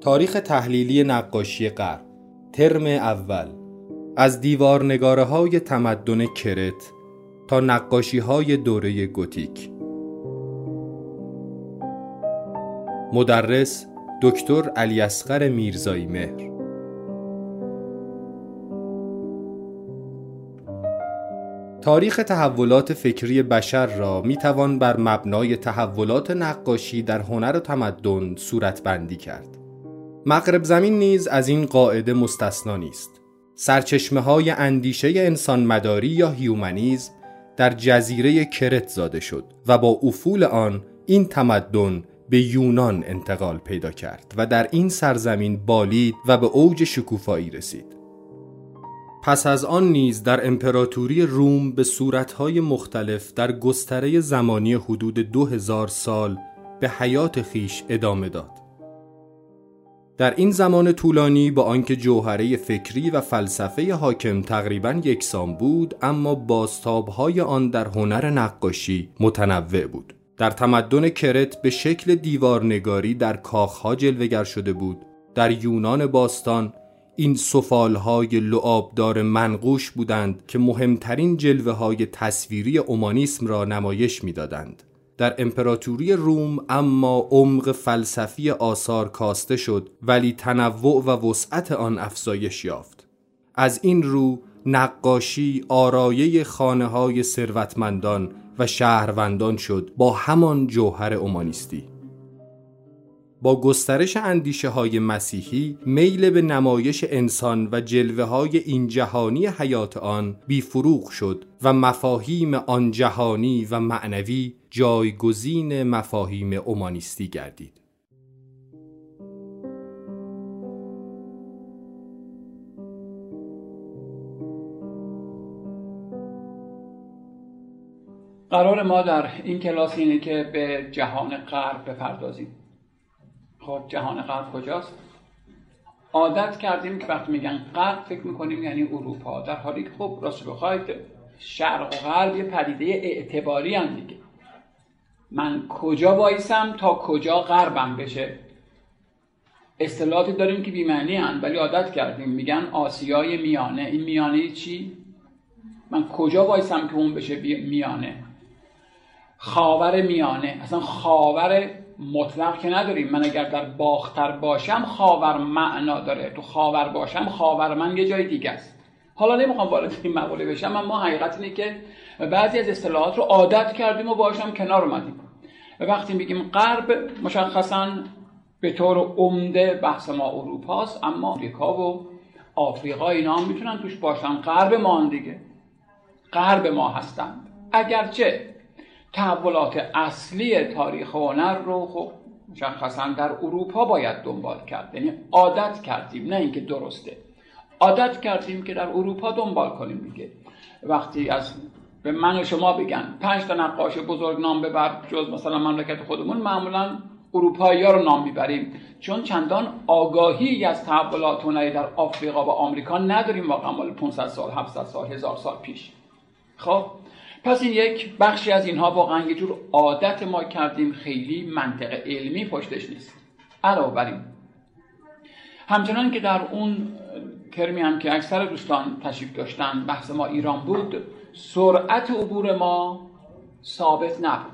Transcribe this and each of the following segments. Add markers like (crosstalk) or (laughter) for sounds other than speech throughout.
تاریخ تحلیلی نقاشی غرب ترم اول. از دیوار های تمدن کرت تا نقاشی های دوره گوتیک. مدرس دکتر علی اصغر میرزایی مهر. تاریخ تحولات فکری بشر را می توان بر مبنای تحولات نقاشی در هنر و تمدن صورت بندی کرد. مغرب زمین نیز از این قاعده مستثنا نیست. سرچشمه های اندیشه انسان مداری یا هیومنیزم در جزیره کرت زاده شد و با افول آن این تمدن به یونان انتقال پیدا کرد و در این سرزمین بالید و به اوج شکوفایی رسید. پس از آن نیز در امپراتوری روم به صورتهای مختلف در گستره زمانی حدود دو هزار سال به حیات خیش ادامه داد. در این زمان طولانی با آنکه جوهره فکری و فلسفه حاکم تقریبا یکسان بود اما بازتابهای آن در هنر نقاشی متنوع بود. در تمدن کرت به شکل دیوارنگاری در کاخها جلوگر شده بود. در یونان باستان این سفالهای لعابدار منقوش بودند که مهمترین جلوه های تصویری اومانیسم را نمایش می‌دادند. در امپراتوری روم اما عمق فلسفی آثار کاسته شد ولی تنوع و وسعت آن افزایش یافت. از این رو نقاشی آرایه خانه های ثروتمندان و شهروندان شد با همان جوهر اومانیستی. با گسترش اندیشه های مسیحی میل به نمایش انسان و جلوه های این جهانی حیات آن بیفروغ شد و مفاهیم آن جهانی و معنوی جایگزین مفاهیم اومانیستی گردید. قرار ما در این کلاس اینه که به جهان غرب بپردازیم خب جهان غرب کجاست؟ عادت کردیم که وقتی میگن غرب فکر می‌کنیم یعنی اروپا. در حالی که خب راست بخواید شرق و غرب یه پدیده اعتباری هم دیگه. من کجا وایسم تا کجا غربم بشه؟ اصطلاحاتی داریم که بیمعنی هن ولی عادت کردیم. میگن آسیای میانه. این میانه چی؟ من کجا وایسم که اون بشه میانه؟ خاور میانه. اصلا خاور مطلق که نداریم. من اگر در باختر باشم خاور معنا داره. تو خاور باشم خاور من یه جای دیگه است. حالا نمی‌خوام وارد این مقوله بشم اما حقیقت اینه که بعضی از اصطلاحات رو عادت کردیم و باشم کنار اومدیم. وقتی میگیم غرب مشخصا به طور عمده بحث ما اروپاست اما آمریکا و آفریقا اینا هم می‌تونن توش باشن. غرب ما دیگه. غرب ما هستند. اگرچه تحولات اصلی تاریخ هنر رو خب مشخصا در اروپا باید دنبال کرد. یعنی عادت کردیم نه اینکه درسته. عادت کردیم که در اروپا دنبال کنیم دیگه. وقتی از به من و شما بگن پنج تا نقاش بزرگ نام ببر جز مثلا مملکت خودمون معمولا اروپایی ها رو نام می‌بریم. چون چندان آگاهی از تحولات هنری در آفریقا و آمریکا نداریم واقعا مال 500 سال 700 سال 1000 سال پیش. خب؟ پس این یک بخشی از اینها واقعا یه جور عادت ما کردیم خیلی منطق علمی پشتش نیست. علاوه بر این. همچنان که در اون کرمی هم که اکثر دوستان تشریف داشتن بحث ما ایران بود سرعت عبور ما ثابت نبود.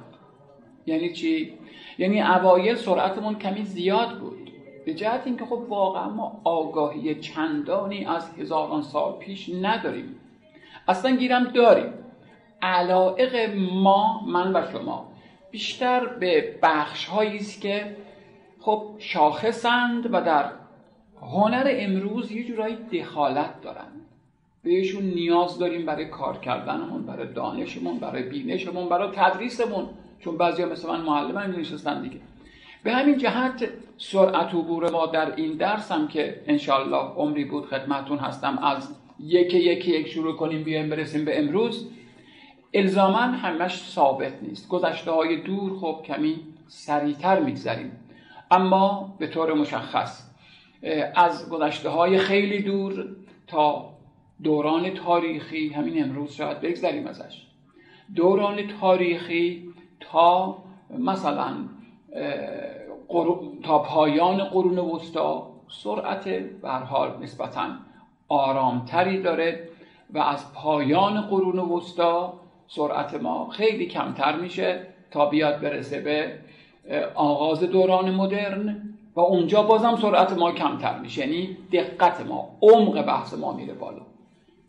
یعنی چی؟ یعنی اوایل سرعتمون کمی زیاد بود. به جهت اینکه خب واقعا ما آگاهی چندانی از هزاران سال پیش نداریم. اصلا گیرم داریم. علائق ما من و شما بیشتر به بخش هایی است که خب شاخصند و در هنر امروز یه جورایی دخالت دارن بهشون نیاز داریم برای کار کردنمون برای دانشمون برای بینشمون برای تدریسمون. چون بعضی مثل من معلم هم نشستن دیگه. به همین جهت سرعت عبور ما در این درس که انشالله عمری بود خدمتون هستم از یکی یکی یک شروع کنیم بیایم برسیم به امروز. الزاما همش ثابت نیست. گذشته های دور خب کمی سریعتر میگذریم. اما به طور مشخص از گذشته های خیلی دور تا دوران تاریخی همین امروز شاید بگذریم ازش. دوران تاریخی تا مثلا تا پایان قرون وسطا سرعت حال نسبتا آرامتری داره و از پایان قرون وسطا سرعت ما خیلی کمتر میشه تا بیاد برسه به آغاز دوران مدرن و اونجا بازم سرعت ما کمتر میشه. یعنی دقت ما عمق بحث ما میره بالا.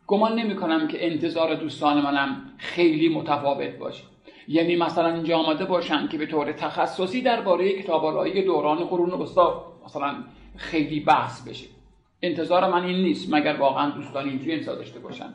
گمان نمی کنم که انتظار دوستان منم خیلی متفاوت باشه. یعنی مثلا اینجا آمده باشن که به طور تخصصی درباره کتابارایی دوران قرون وسطا مثلا خیلی بحث بشه. انتظار من این نیست مگر واقعا دوستان اینجوری انتظار داشته باشن.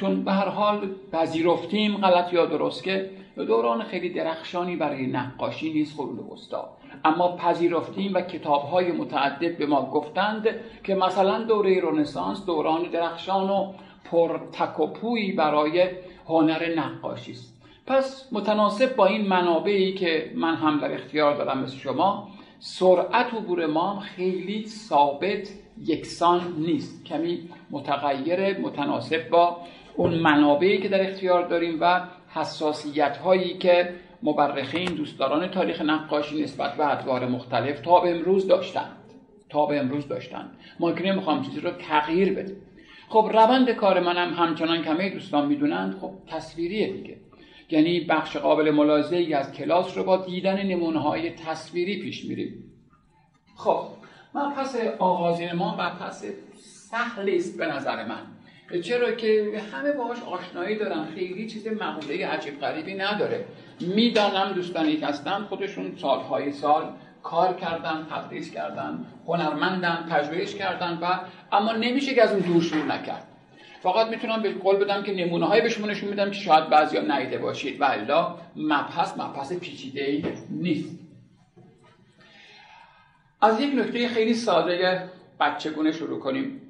چون به هر حال پذیرفتیم غلط یا درست که دوران خیلی درخشانی برای نقاشی نیست قرون وسطا اما پذیرفتیم و کتاب های متعدد به ما گفتند که مثلا دوره رنسانس دوران درخشان و پر تک و پویی برای هنر نقاشی است. پس متناسب با این منابعی که من هم در اختیار دارم مثل شما سرعت عبور ما خیلی ثابت یکسان نیست. کمی متغیر متناسب با اون منابعی که در اختیار داریم و حساسیت هایی که مبرخین دوستداران تاریخ نقاشی نسبت به ادوار مختلف تا به امروز داشتند. تا به امروز داشتند. ما که نمی‌خوام چیزی رو تغییر بدیم. خب روند کار منم همچنان کمه دوستان می‌دونند. خب تصویریه دیگه. یعنی بخش قابل ملاحظه از کلاس رو با دیدن نمونه های تصویری پیش میریم. خب پس آغازین ما پس سهلی است به نظر من. چرا که همه باهاش آشنایی دارن خیلی چیز مقوله عجیب غریبی نداره. می‌دانم دوستانی که هستن خودشون سالهای سال کار کردن تدریس کردن هنرمندن پژوهش کردن و اما نمیشه که از اون دور شروع نکرد. فقط می‌تونم به قول بدم که نمونه های به شما نشون میدم که شاید بعضیا نیده باشید. و الا مبحث مبحث پیچیده نیست. از یک نکته خیلی ساده بچگونه شروع کنیم.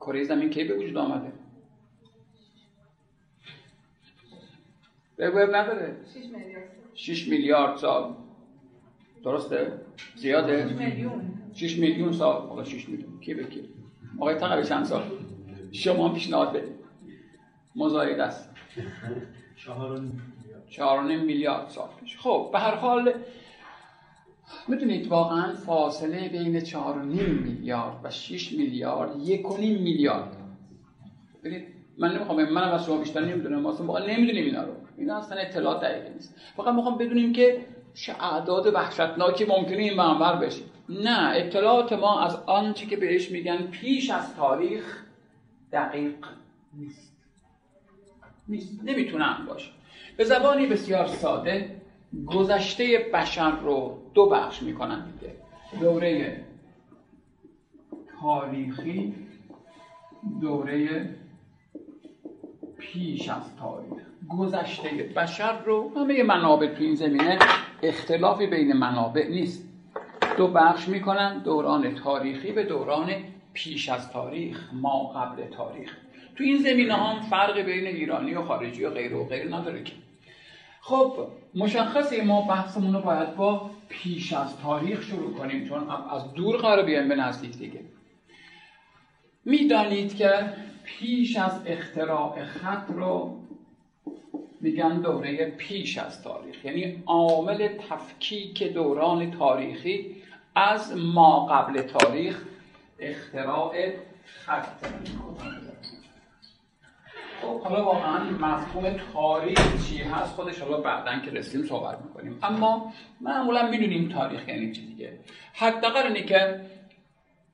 کره زمین کی به وجود آمده؟ وب نداره. 6 میلیارد. سال. درسته؟ زیاده؟ 6 میلیون. 6 میلیون سال. حالا 6 میلیون. کی به کی؟ آقای تقریبا چند سال؟ شما پیشنهاد بدید. مزاید است. چهار میلیارد سال پیش. خب به هر حال می‌دونید واقعا فاصله بین چهار میلیارد و 6 میلیارد یک و نیم میلیارد. ببینید من نمی‌خوام منم از شما بیشتر نمی‌دونم ما واقعا نمی‌دونیم اینا رو. اینا اصلا اطلاعات دقیقی نیست. فقط می‌خوام بدونیم که چه اعداد وحشتناکی ممکنه این منور بشه. نه اطلاعات ما از آنچه که بهش میگن پیش از تاریخ دقیق نیست. نیست. نمی‌تونن باشه. به زبانی بسیار ساده گذشته بشر رو دو بخش می‌کنن دیگه. دوره تاریخی دوره پیش از تاریخ. گذشته بشر رو همه منابع تو این زمینه اختلافی بین منابع نیست. دو بخش می‌کنن دوران تاریخی به دوران پیش از تاریخ ما قبل تاریخ. تو این زمینه هم فرق بین ایرانی و خارجی و غیر و غیر نداره که. خب مشخصه ما بحثمون رو باید با پیش از تاریخ شروع کنیم چون از دور قرار بیایم به نزدیک دیگه. می‌دانید که پیش از اختراع خط رو میگن دوره پیش از تاریخ یعنی عامل تفکیک دوران تاریخی از ما قبل تاریخ اختراع خط. خب حالا واقعا مفهوم تاریخ چی هست خودش حالا بعدا که رسیم صحبت می‌کنیم. اما معمولا می‌دونیم تاریخ یعنی چی دیگه. حداقل اینه که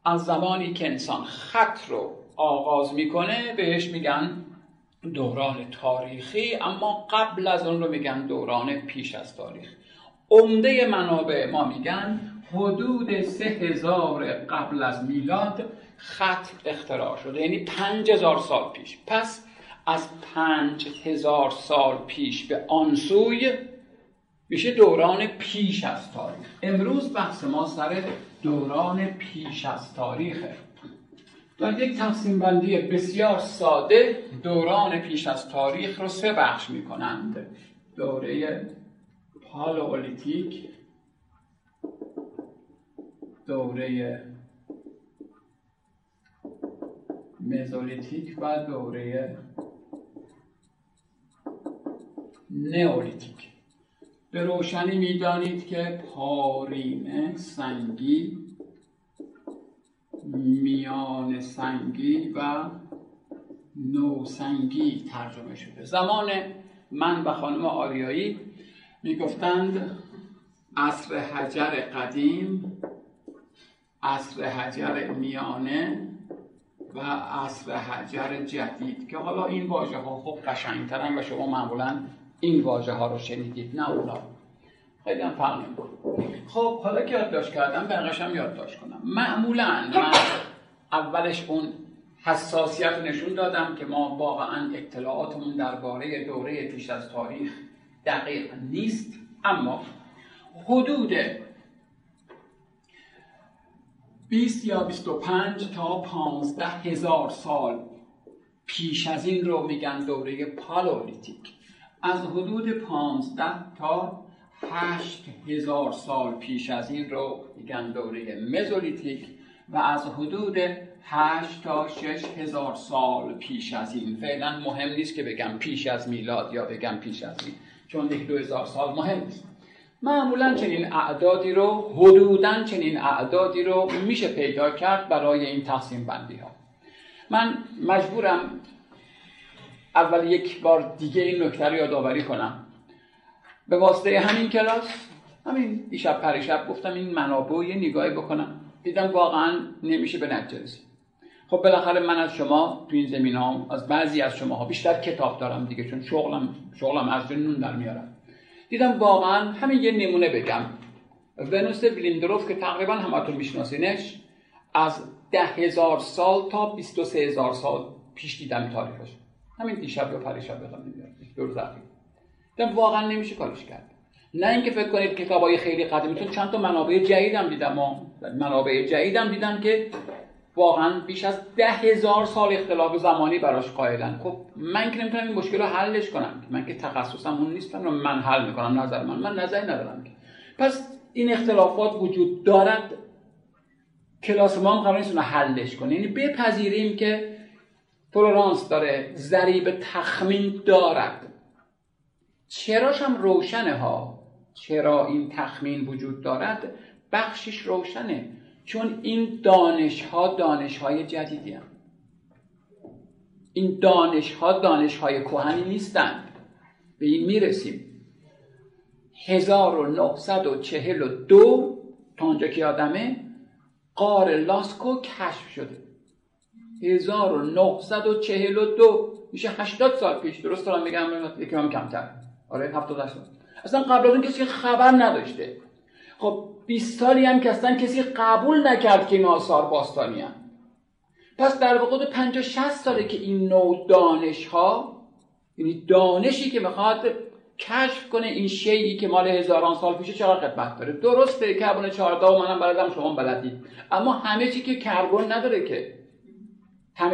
از زمانی که انسان خط رو آغاز می‌کنه بهش میگن دوران تاریخی اما قبل از اون رو میگن دوران پیش از تاریخ. عمده منابع ما میگن حدود سه هزار قبل از میلاد خط اختراع شده یعنی پنج هزار سال پیش. پس از پنج هزار سال پیش به آن سوی میشه دوران پیش از تاریخ. امروز بحث ما سر دوران پیش از تاریخه در یک تقسیم بندی بسیار ساده دوران پیش از تاریخ رو سه بخش می کنند دوره پالئولیتیک دوره مزولیتیک و دوره نئولیتیک به روشنی می‌دانید که پارینه سنگی میان سنگی و نوسنگی ترجمه شده. زمان من و خانم آریایی می‌گفتند عصر حجر قدیم عصر حجر میانه و عصر حجر جدید. که حالا این واژه ها خب قشنگترن و شما معمولا این واژه ها رو شنیدید نه اونا. خیلی هم فرق خب حالا که یادداشت کردم بقیش هم یادداشت کنم. معمولا من اولش اون حساسیت نشون دادم که ما واقعا اطلاعاتمون درباره دوره پیش از تاریخ دقیق نیست اما حدود 20 یا 25 تا 15 هزار سال پیش از این رو میگن دوره پالولیتیک. از حدود 15 تا 8 هزار سال پیش از این رو میگن دوره مزولیتیک و از حدود 8 تا 6 هزار سال پیش از این. فعلا مهم نیست که بگم پیش از میلاد یا بگم پیش از این چون یک دو هزار سال مهم نیست. معمولا چنین اعدادی رو حدودا چنین اعدادی رو میشه پیدا کرد برای این تقسیم بندی ها من مجبورم اول یک بار دیگه این نکته رو یادآوری کنم. به واسطه همین کلاس همین دیشب پریشب گفتم این منابع یه نگاهی بکنم. دیدم واقعا نمیشه به نتیجه خب بالاخره من از شما تو این زمین ها از بعضی از شما ها بیشتر کتاب دارم دیگه چون شغلم شغلم از نون در میارم. دیدم واقعا همین یه نمونه بگم. ونوس بلیندروف که تقریبا همتون میشناسینش از ده هزار سال تا 23 هزار سال پیش دیدم تاریخش. همین دیشب یا پریشب یادم نمیاد دور زرفی دیدم واقعا نمیشه کارش کرد. نه اینکه فکر کنید کتاب های خیلی قدیمیتون چند تا منابع جدیدم دیدم. ما منابع جدیدم دیدم که واقعا بیش از ده هزار سال اختلاف زمانی براش قائلن. خب من که نمی‌تونم این مشکل رو حلش کنم. من که تخصصم اون نیستم من حل می‌کنم نظر من. من نظری ندارم پس این اختلافات وجود دارد. کلاس ما هم قرار نیست حلش کنه. یعنی بپذیریم که تولرانس داره ضریب تخمین دارد. چراش هم روشنه ها. چرا این تخمین وجود دارد؟ بخشش روشنه چون این دانش ها دانش های جدیدی هم. این دانش ها دانش های کوهنی نیستند. به این می‌رسیم. 1942 تا آنجا که آدمه قار لاسکو کشف شده. 1942 میشه 80 سال پیش. درست دارم میگم یکی هم کمتر. آره 70 سال اصلا قبل از اون کسی خبر نداشته. خب 20 سالی هم که اصلا کسی قبول نکرد که این آثار باستانی هم. پس در واقع 50 60 ساله که این نوع دانش ها یعنی دانشی که می‌خواد کشف کنه این شیعی که مال هزاران سال پیشه چقدر خدمت داره؟ درسته کربن 14 و منم بلدم شما بلدید. اما همه چی که کربن نداره که.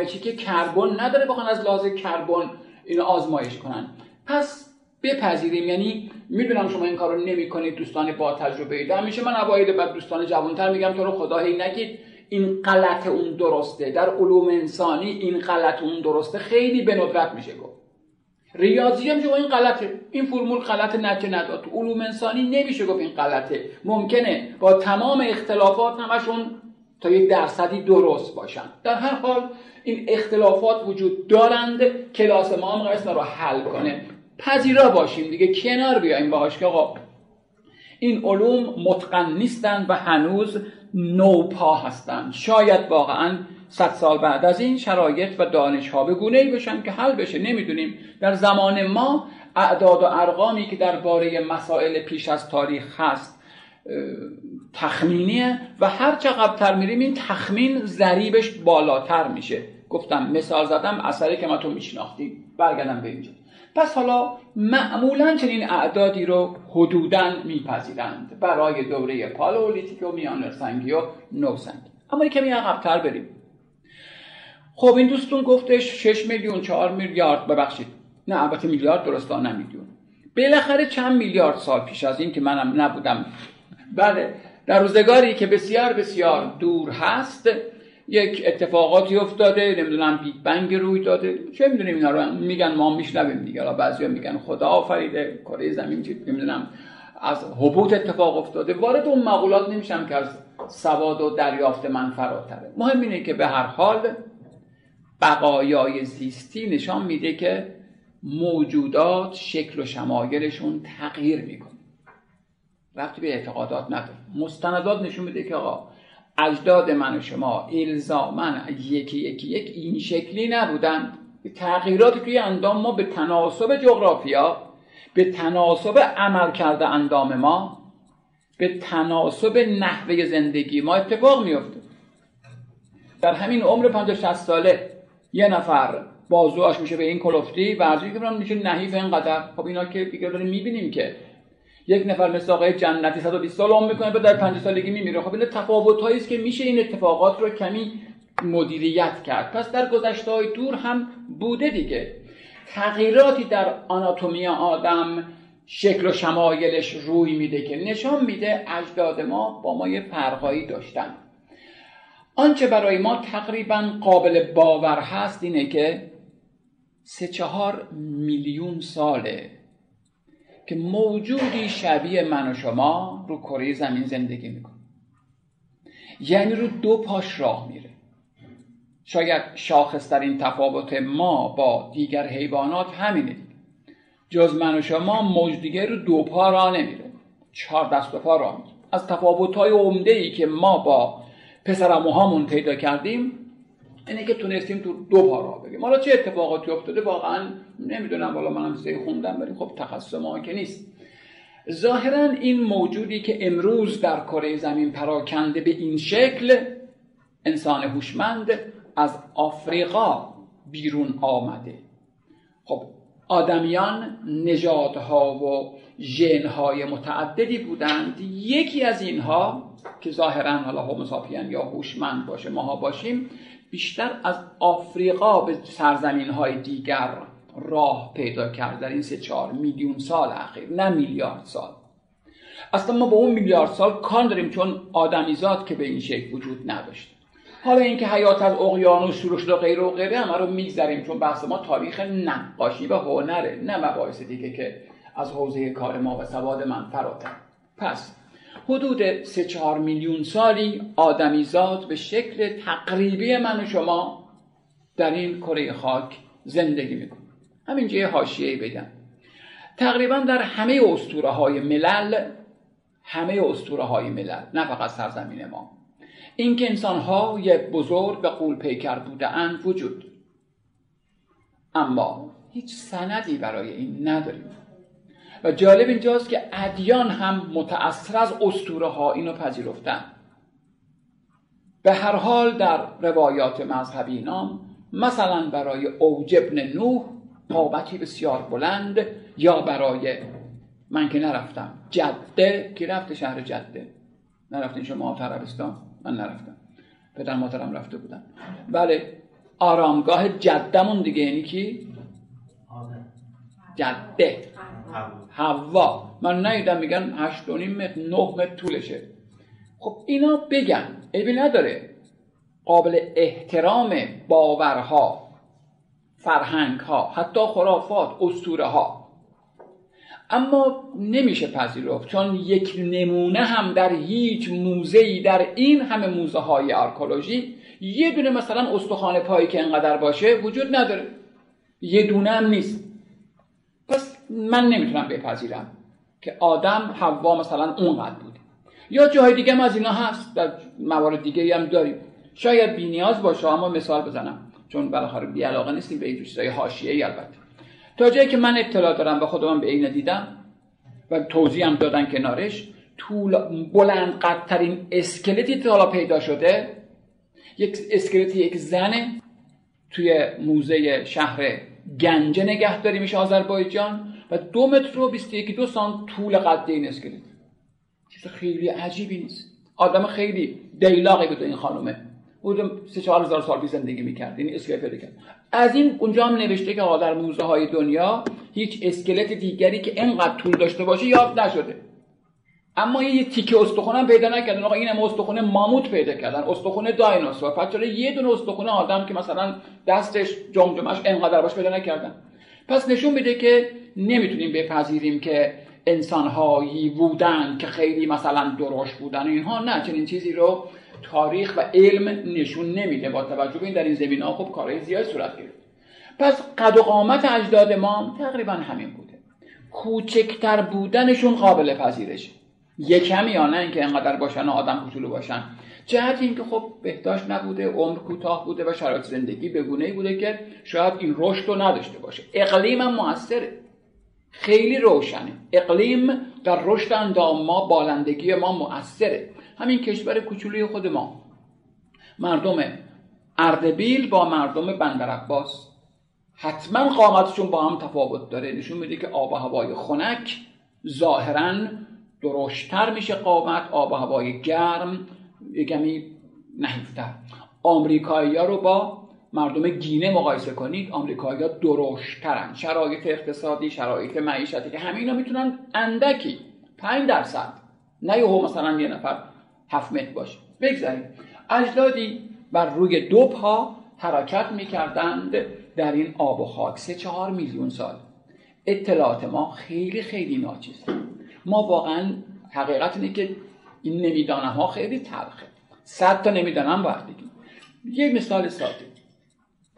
چی که کربن نداره بخوان از لحاظ کربن اینو آزمایش کنن. پس بپذیریم. یعنی می‌دونم شما این کارو نمی‌کنید دوستان با تجربه اید همیشه من اوایل بعد دوستان جوانتر میگم تو رو خدا هی نگید این غلط اون درسته. در علوم انسانی این غلط اون درسته. خیلی به ندرت میشه گفت. ریاضی هم شما این غلطه. این فرمول غلط نتیجه نداد. تو علوم انسانی نمیشه گفت این غلطه. ممکنه با تمام اختلافات همشون تا یک درصدی درست باشن. در هر حال این اختلافات وجود دارند. کلاس ما هم رو حل کنه. پذیرا باشیم دیگه. کنار بیایم باهاش که آقا این علوم متقن نیستند و هنوز نوپا هستند شاید واقعا صد سال بعد از این شرایط و دانش ها به گونه ای بشن که حل بشه. نمی‌دونیم. در زمان ما اعداد و ارقامی که درباره مسائل پیش از تاریخ هست تخمینیه و هر چقدر تر میریم این تخمین ضریبش بالاتر میشه. گفتم مثال زدم اثری که ما تو میشناختیم. برگردم به اینجا. پس حالا معمولا چنین اعدادی رو حدودا میپذیرند. برای دوره پالولیتیک و میان سنگی و نوسنگی. اما کمی عقبتر بریم. خب این دوستون گفتش 6 میلیون 4 میلیارد. ببخشید. نه البته میلیارد درسته نه میلیون. بالاخره چند میلیارد سال پیش از این که منم نبودم. بله. در روزگاری که بسیار بسیار دور هست یک اتفاقاتی افتاده نمی‌دونم بیگ بنگ روی داده. چه می‌دونیم اینا رو؟ میگن ما میشنویم دیگه. حالا بعضیا میگن خدا آفریده کره زمین چی؟ نمی‌دونم. از حبوط اتفاق افتاده. وارد اون مقولات نمیشم که از سواد و دریافت من فراتره. مهم اینه که به هر حال بقایای زیستی نشان میده که موجودات شکل و شمایلشون تغییر می‌کنه. وقتی به اعتقادات نداره مستندات نشون میده که آقا اجداد من و شما الزامن یکی یکی یک این شکلی نبودن. تغییراتی توی اندام ما به تناسب جغرافیا به تناسب عمل کرده اندام ما به تناسب نحوه زندگی ما اتفاق میفته در همین عمر 50 60 ساله یه نفر بازوهاش میشه به این کلفتی ورزشی که میشه نحیف اینقدر. خب اینا که دیگه داریم می‌بینیم که یک نفر مثل آقای جنتی 120 سال عمر می‌کنه و در 50 سالگی میمیره. خب این تفاوت است که میشه این اتفاقات رو کمی مدیریت کرد. پس در گذشته های دور هم بوده دیگه. تغییراتی در آناتومی آدم شکل و شمایلش روی میده که نشان میده اجداد ما با ما یه فرقایی داشتن. آنچه برای ما تقریبا قابل باور هست اینه که سه چهار میلیون ساله. که موجودی شبیه من و شما رو کره زمین زندگی می‌کنه. یعنی رو دو پاش راه میره. شاید شاخصترین تفاوت ما با دیگر حیوانات همینه جز من و شما موج دیگه رو دو پا راه نمیره چهار دست و پا راه میره از تفاوت های عمده ای که ما با پسرموهامون پیدا کردیم اینه که تونستیم تو دو پا راه بگیم حالا چه اتفاقاتی افتاده؟ واقعا نمی‌دونم. والا منم سه خوندم ولی خب تخصص ما که نیست. ظاهرا این موجودی که امروز در کره زمین پراکنده به این شکل انسان هوشمند از آفریقا بیرون آمده. خب آدمیان نژادها و ژنهای متعددی بودند. یکی از اینها که ظاهرا حالا هوموساپین یا هوشمند باشه ماها باشیم بیشتر از آفریقا به سرزمین های دیگر راه پیدا کرد در این سه چهار میلیون سال اخیر نه میلیارد سال. اصلا ما با اون میلیارد سال کار داریم چون آدمیزاد که به این شکل وجود نداشت حالا اینکه حیات از اقیانوس شروع شده و غیره و غیره همه رو میگذریم چون بحث ما تاریخ نقاشی و هنره نه مباحث دیگه که از حوزه کار ما و سواد من فراتر. پس حدود سه چهار میلیون سالی آدمیزاد به شکل تقریبی من و شما در این کره خاک زندگی می‌کنه همینجا یه حاشیه بگم. تقریبا در همه اسطوره های ملل همه اسطوره های ملل نه فقط سرزمین ما اینکه انسان ها یک بزرگ و قول پیکر بودن وجود اما هیچ سندی برای این نداریم. و جالب اینجاست که ادیان هم متأثر از اسطوره ها اینو پذیرفتن. به هر حال در روایات مذهبی نام مثلا برای اوج ابن نوح قامتی بسیار بلند یا برای من که نرفتم جده که رفته؟ شهر جده. نرفتین شما عربستان؟ من نرفتم. پدر مادرم رفته بودن. بله آرامگاه جدمون دیگه یعنی کی؟ جده. هوا من نیدم میگن هشت و نیم متر نه متر طولشه. خب اینا بگن عیبی نداره. قابل احترام باورها فرهنگ ها حتی خرافات اسطوره ها اما نمیشه پذیرفت چون یک نمونه هم در هیچ موزه در این همه موزه های آرکولوژی یه دونه مثلا استخوان پایی که انقدر باشه وجود نداره. یه دونه هم نیست. من نمی‌تونم بپذیرم که آدم حوا مثلا اونقدر بود. یا جاهای دیگه هم از اینا هست در موارد دیگه هم داریم. شاید بی نیاز باشه اما مثال بزنم. چون بالاخره بی علاقه نیستیم به این چیزای حاشیه‌ای البته. تا جایی که من اطلاع دارم به خودم به این دیدم و توضیح هم دادن کنارش طول بلند قدترین اسکلتی که حالا پیدا شده یک اسکلتی یک زن توی موزه شهر گنجه نگهداری میشه آذربایجان. و دو متر و بیست یکی دو سان طول قد این اسکلت چیز خیلی عجیبی نیست. آدم خیلی دیلاقی بود این خانومه. بودم سه چهار هزار سال زندگی می‌کرد. این اسکلت پیدا کرد از این اونجا هم نوشته که در موزه های دنیا هیچ اسکلت دیگری که انقدر طول داشته باشه یاد نشده. اما یه تیکه استخونه پیدا نکردن. آقا اینم استخونه ماموت پیدا کردن. استخونه دایناسور. چرا یه دونه استخونه آدم که مثلا دستش جمجمش انقدر باش پیدا نکردن؟ پس نشون میده که نمی‌تونیم بپذیریم که انسانهایی بودن که خیلی مثلا درشت بودن اینها نه چنین چیزی رو تاریخ و علم نشون نمیده. با توجه به این در این زمین ها خب کارهای زیاد صورت گرفت. پس قد و قامت اجداد ما تقریبا همین بوده. کوچکتر بودنشون قابل پذیرش. یه کمی یا نه اینکه انقدر باشن و آدم کوچولو باشن. جهت اینکه خب بهداشت نبوده عمر کوتاه بوده و شرایط زندگی به ای بوده که شاید این رشد رو نداشته باشه. اقلیم هم موثره. خیلی روشنه. اقلیم در رشد اندام ما بالندگی ما مؤثره. همین کشور کوچولوی خود ما. مردم اردبیل با مردم بندر عباس حتما قامتشون با هم تفاوت داره. نشون میده که آب و هوای خنک ظاهرا درشتر میشه قامت آب و هوای گرم یکمی نحیفتر آمریکایی ها رو با مردم گینه مقایسه کنید آمریکایی ها درشترن. شرایط اقتصادی شرایط معیشتی که همه اینا می‌تونن اندکی 5 درصد. نه یهو مثلا یه نفر هفت متر باشه. بگذاریم. اجدادی بر روی دو پا حرکت می‌کردند در این آب و خاک. سه چهار میلیون سال. اطلاعات ما خیلی خیلی ناچیزه ما واقعا حقیقت اینه که این نمیدانه ها خیلی تلخه. صد تا نمی‌دانم باید بگیم یه مثال ساده.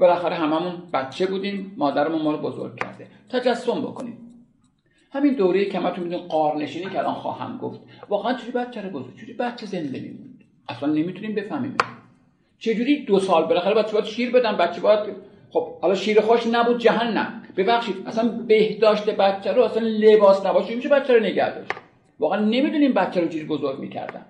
بالاخره هممون بچه بودیم مادرمون ما رو بزرگ کرده. تجسم بکنیم. همین دوره که همتون می‌دونید قارنشینی که الان خواهم گفت. واقعا چجوری بچه رو بزرگ چجوری بچه زنده میموند اصلا نمی‌تونیم بفهمیم. چجوری دو سال بالاخره بچه باید شیر بدن بچه باید خب حالا شیر خوش نبود جهنم. ببخشید اصلا بهداشت بچه رو اصلا لباس نباشه میشه بچه رو نگه داشت؟ واقعا نمی‌دونیم بچه رو چیزی بزرگ می‌کردن.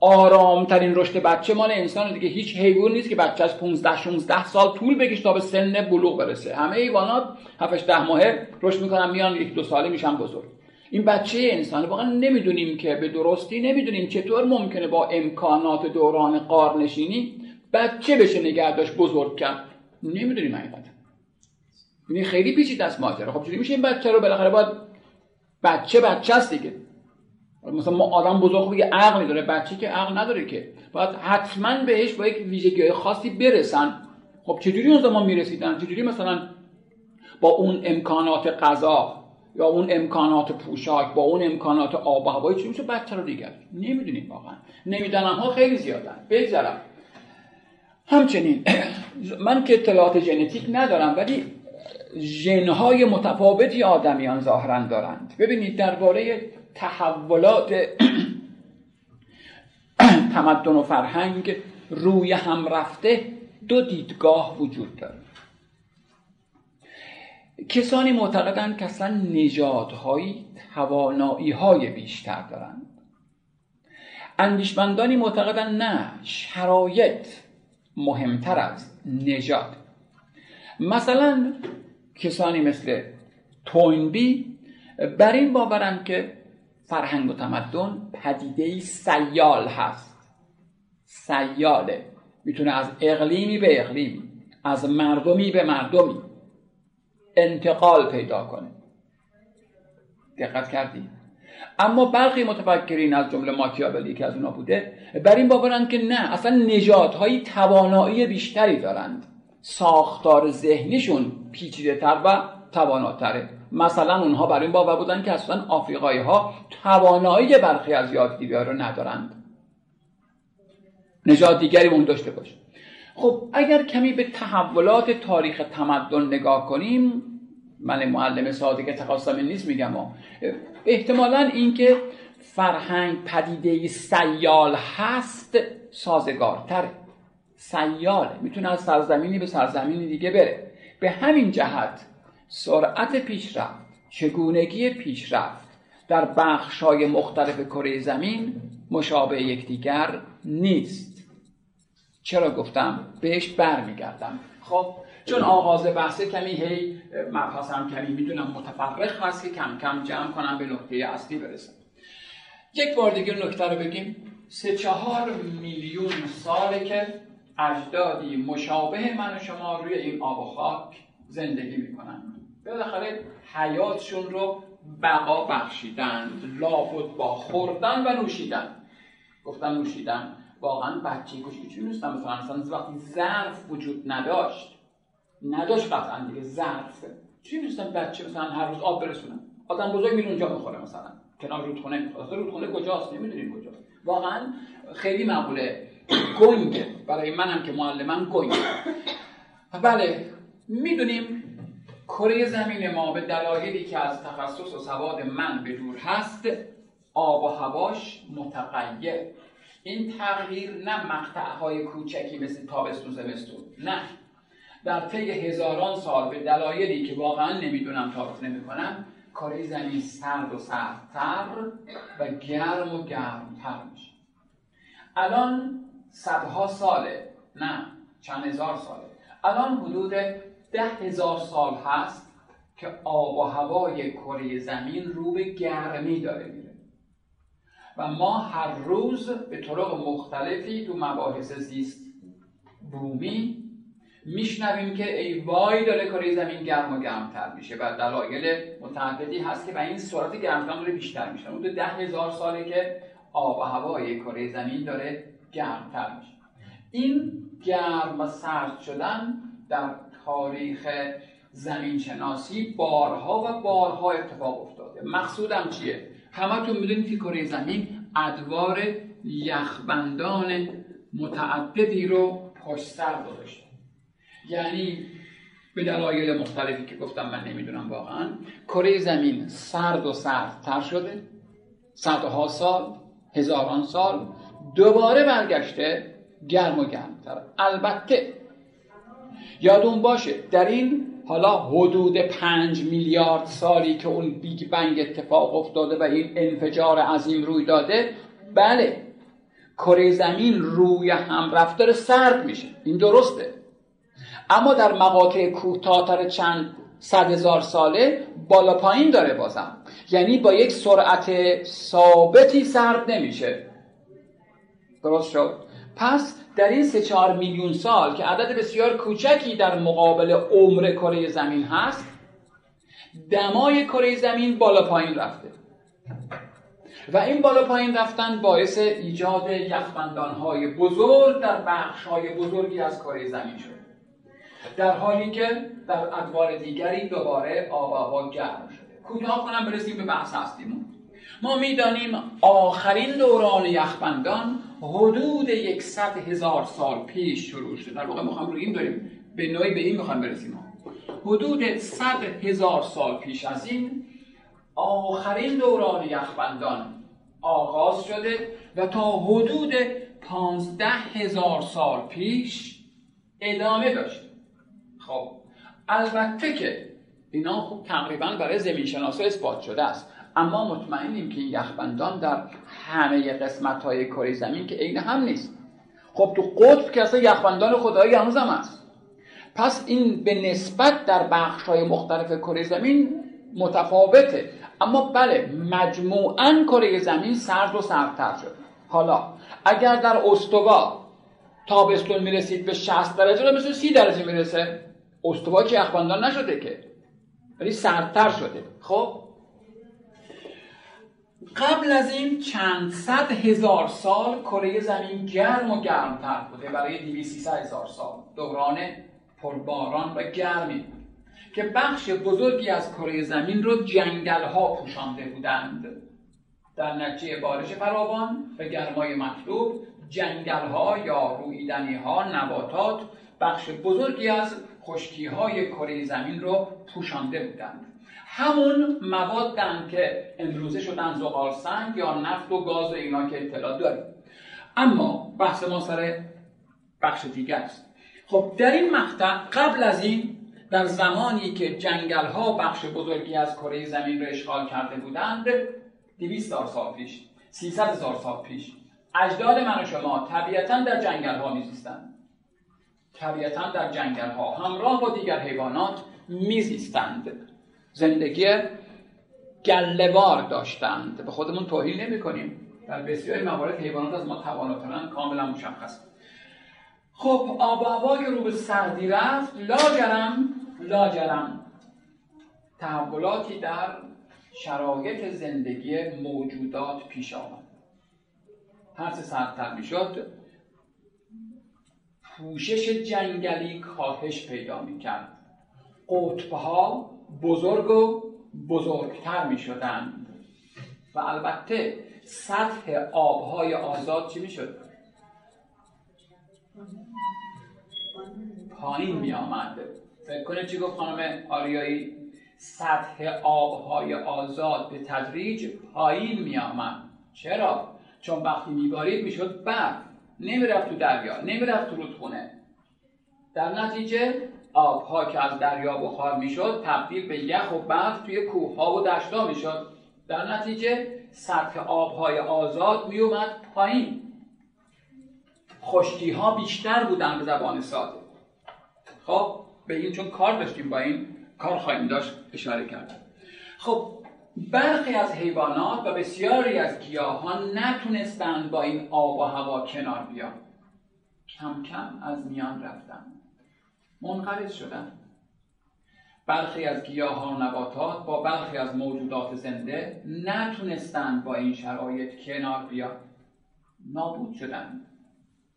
آرامترین رشد بچه مال انسان دیگه. هیچ حیوان نیست که بچه از 15 16 سال طول بکشه تا به سن بلوغ برسه. همه حیوانات 7 ده ماهه رشد می‌کنن میان یک دو ساله میشن بزرگ. این بچه انسان واقعا نمی‌دونیم که به درستی نمی‌دونیم چطور ممکنه با امکانات دوران قارنشینی بچه بشه نگه داشت بزرگ کرد. نمی‌دونیم حقیقتا. یعنی خیلی پیچیده است ماجرا. خب چجوری میشه این بچه رو بالاخره باید بچه بچه است دیگه. مثلا ما آدم بزرگ بگه عقلی داره بچه که عقل نداره که. باید حتما بهش با یک ویژگی خاصی برسن. خب چجوری اون زمان می‌رسیدن؟ چجوری مثلا با اون امکانات غذا یا اون امکانات پوشاک با اون امکانات آب و هوایی چی میشه بچه رو دیگر نمی‌دونیم واقعا. نمی‌دانم ها خیلی زیادن. بگذارم همچنین (clears throat) من که اطلاعات ژنتیک ندارم ولی ژنهای متفاوتی آدمیان ظاهرا دارند. ببینید درباره تحولات (clears throat) تمدن و فرهنگ روی هم رفته دو دیدگاه وجود داره. کسانی معتقدند که اصلا نژادهایی توانایی های بیشتر دارند. اندیشمندانی معتقدند نه شرایط مهمتر از نژاد. مثلا کسانی مثل توینبی بر این باورند که فرهنگ و تمدن پدیده سیال هست. سیاله. می‌تونه از اقلیمی به اقلیمی از مردمی به مردمی انتقال پیدا کنه. دقت کردی اما برخی متفکرین از جمله ماکیاولی که از اونا بوده بر این باورند که نه اصلا نژادهایی توانایی بیشتری دارند. ساختار ذهنیشون پیچیده تر و تواناتره. مثلا اونها بر این باور بودن که اصلا آفریقایی ها توانایی برخی از یادگیری رو ندارند. نژاد دیگری اون داشته باشه. خب اگر کمی به تحولات تاریخ تمدن نگاه کنیم من معلم که تخصصم نیست میگم احتمالا اینکه فرهنگ پدیده سیال هست سازگارتره. سیاله. می‌تونه از سرزمینی به سرزمینی دیگه بره. به همین جهت سرعت پیشرفت چگونگی پیشرفت در بخشهای مختلف کره زمین مشابه یکدیگر نیست. چرا گفتم؟ بهش برمیگردم. خب چون آغاز بحثه کمی هی مبحثم کمی می‌دونم متفرق هست که کم کم جمع کنم به نقطه اصلی برسم. یک بار دیگه نکته رو بگیم. سه چهار میلیون ساله که اجدادی مشابه من و شما روی این آب و خاک زندگی می‌کنن. بالاخره حیاتشون رو بقا بخشیدند لابد با خوردن و نوشیدن. گفتن نوشیدن. واقعا بچه کشی چی نیستم مثلا اصلا وقتی ظرف وجود نداشت نداشت قطعا دیگه ظرف. چی میستن بچه مثلا هر روز آب برسونن آدم بزرگ میره اونجا می‌خوره مثلا. کنار رودخونه می‌خوره. رودخونه کجاست؟ نمی‌دونیم کجاست. واقعا خیلی معقوله. گنگه برای منم که معلمم گنگه بله. می‌دونیم کره زمین ما به دلایلی که از تخصص و سواد من به دور هست آب و هواش متغیر. این تغییر نه مقطعهای کوچکی مثل تابستون زمستون نه. در طی هزاران سال به دلایلی که واقعا نمی‌دونم تعریف نمی‌کنم کره زمین سرد و سردتر و گرم و گرمتر میشه. الان صدها ساله نه چند هزار ساله. الان حدود ده هزار سال هست که آب و هوای کره زمین رو به گرمی داره میره. و ما هر روز به طرق مختلفی تو مباحث زیست بومی میشنویم که ای وای داره کره زمین گرم و گرمتر میشه و دلایل متعددی هست که و این سرعت گرم داره بیشتر میشه. اون ده هزار ساله که آب و هوای کره زمین داره گرمتر میشه. این گرم و سرد شدن در تاریخ زمین شناسی بارها و بارها اتفاق افتاده. مقصودم چیه؟ همتون می‌دونید که کره زمین ادوار یخبندان متعددی رو پشت سر گذاشته. یعنی به دلایل مختلفی که گفتم من نمی‌دونم واقعا. کره زمین سرد و سردتر شده. صدها سال هزاران سال دوباره برگشته گرم و گرمتر. البته یادون باشه در این حالا حدود پنج میلیارد سالی که اون بیگ بنگ اتفاق افتاده و این انفجار عظیم روی داده بله کره زمین روی هم رفتار سرد میشه این درسته. اما در مقاطع کوتاهتر چند صد هزار ساله بالا پایین داره بازم. یعنی با یک سرعت ثابتی سرد نمیشه. درست شد؟ پس در این سه چهار میلیون سال که عدد بسیار کوچکی در مقابل عمر کره زمین هست دمای کره زمین بالا پایین رفته. و این بالا پایین رفتن باعث ایجاد های بزرگ در های بزرگی از کره زمین شد. در حالی که در ادوار دیگری دوباره آب هوا گرم شده. کوتاه کنم برسیم به بحث هستیمون ما می‌دانیم آخرین دوران یخبندان حدود یکصد هزار سال پیش شروع شده. در واقع می‌خوام روی این داریم. به نوعی به این می‌خوام برسیم حدود صد هزار سال پیش از این آخرین دوران یخبندان آغاز شده و تا حدود پانزده هزار سال پیش ادامه داشت. خب البته که اینا خوب تقریبا برای زمین شناسا اثبات شده است. اما مطمئنیم که این یخبندان در همه قسمت های کره زمین که عین هم نیست. خب تو قطب که اصلا یخبندان خدایی هنوز هم هست. پس این به نسبت در بخش های مختلف کره زمین متفاوته. اما بله مجموعا کره زمین سرد و سردتر شد حالا اگر در استوا تابستون می‌رسید به 60 درجه رو مثل 30 درجه می‌رسه. استوا که یخبندان نشده که ولی سردتر شده. خب؟ قبل از این چند صد هزار سال کره زمین گرم و گرمتر بوده. برای 200 هزار سال دوران پرباران و گرمی که بخش بزرگی از کره زمین رو جنگل ها پوشانده بودند. در نتیجه بارش فراوان و گرمای مطلوب جنگل ها یا رویدنی ها نباتات بخش بزرگی از خشکی های کره زمین رو پوشانده بودند. همون موادن که امروزه شدن زغال سنگ یا نفت و گاز و اینا که اطلاع داریم. اما بحث ما سر بخش دیگر است. خب در این مقطع قبل از این در زمانی که جنگل ها بخش بزرگی از کره زمین را اشغال کرده بودند 200 سال پیش 300 هزار سال پیش اجداد من و شما طبیعتا در جنگل ها میزیستند. طبیعتا در جنگل ها همراه با دیگر حیوانات میزیستند. زندگی گلهوار داشتند. به خودمون توهین نمی کنیم در بسیاری موارد حیوانات از ما تواناترن. کاملا مشخص. خب آب هوا که رو به سردی رفت. لاجرم لاجرم. تحولاتی در شرایط زندگی موجودات پیش آمد. هرچه سردتر می‌شد پوشش جنگلی کاهش پیدا می‌کرد. قطبها بزرگ و بزرگتر می شدند و البته سطح آبهای آزاد چی می شد؟ پایین می آمد فکر کنه چی گفت خانم آریایی؟ سطح آبهای آزاد به تدریج پایین می آمد چرا؟ چون وقتی میبارید می‌شد برف نمی‌رفت تو دریا نمی‌رفت تو رودخونه. در نتیجه آبها که از دریا بخار می‌شد تبدیل به یخ و برف توی کوهها و دشتا می‌شد. در نتیجه سطح آبهای آزاد میومد پایین. خشکی ها بیشتر بودن به زبان ساده. خب به این چون کار داشتیم با این کار خواهیم داشت اشاره کرد. خب برخی از حیوانات و بسیاری از گیاهان نتونستند با این آب و هوا کنار بیان. کم کم از میان رفتند. منقرض شدن. برخی از گیاه و نباتات با برخی از موجودات زنده نتونستند با این شرایط کنار بیان. نابود شدند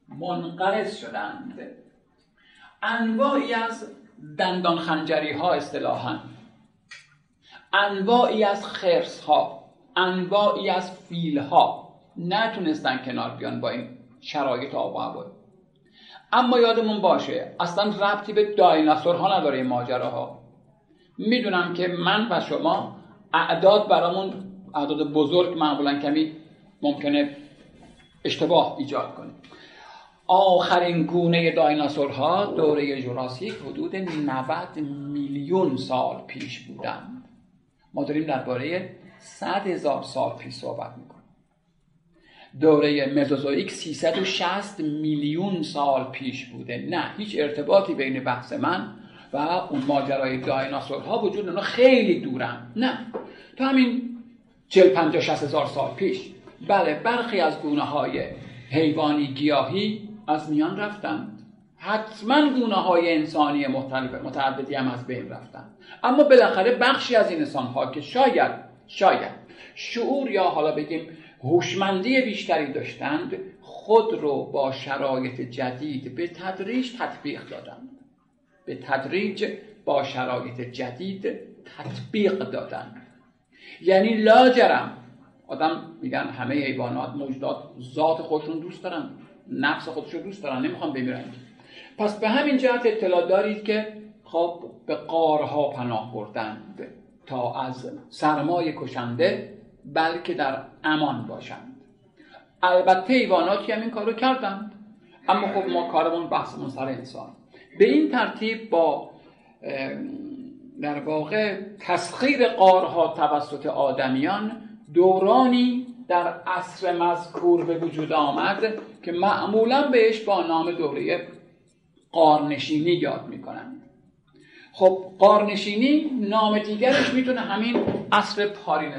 منقرض شدند انواعی از دندان خنجری ها اصطلاحا. انواعی از خرس ها انواعی از فیل ها نتونستن کنار بیان با این شرایط آب و هوا اما یادمون باشه اصلا ربطی به دایناسورها نداره این ماجراها. می‌دونم که من و شما اعداد برامون اعداد بزرگ معمولا کمی ممکنه اشتباه ایجاد کنه آخرین گونه دایناسورها دوره جوراسیک حدود 90 میلیون سال پیش بودند. ما داریم درباره 100 هزار سال پیش صحبت می‌کنیم. دوره مزوزویک 360 میلیون سال پیش بوده. نه هیچ ارتباطی بین بحث من و اون ماجرای دایناسورها وجود اونا خیلی دورن. نه. تو همین 40 50 60 هزار سال پیش. بله برخی از گونه های حیوانی گیاهی از میان رفتند. حتما گونه های انسانی متعددی هم از بین رفتند. اما بالاخره بخشی از این انسان ها که شاید شاید شعور یا حالا بگیم هوشمندی بیشتری داشتند خود رو با شرایط جدید به تدریج تطبیق دادند. به تدریج با شرایط جدید تطبیق دادند. یعنی لاجرم. آدم میگن همه حیوانات موجودات ذات خودشون دوست دارن نفس خودشون دوست دارن نمی‌خوان بمیرن. پس به همین جهت اطلاع دارید که خب به قارها پناه بردند تا از سرمای کشنده بلکه در امان باشند. البته ایواناتی هم این کارو کردند. اما خب ما کارمون بحثمون سر انسان. به این ترتیب با در واقع تسخیر قارها توسط آدمیان دورانی در عصر مذکور به وجود آمد که معمولا بهش با نام دوره قارنشینی یاد می‌کنند خب قارنشینی نام دیگرش می‌تونه همین عصر پارین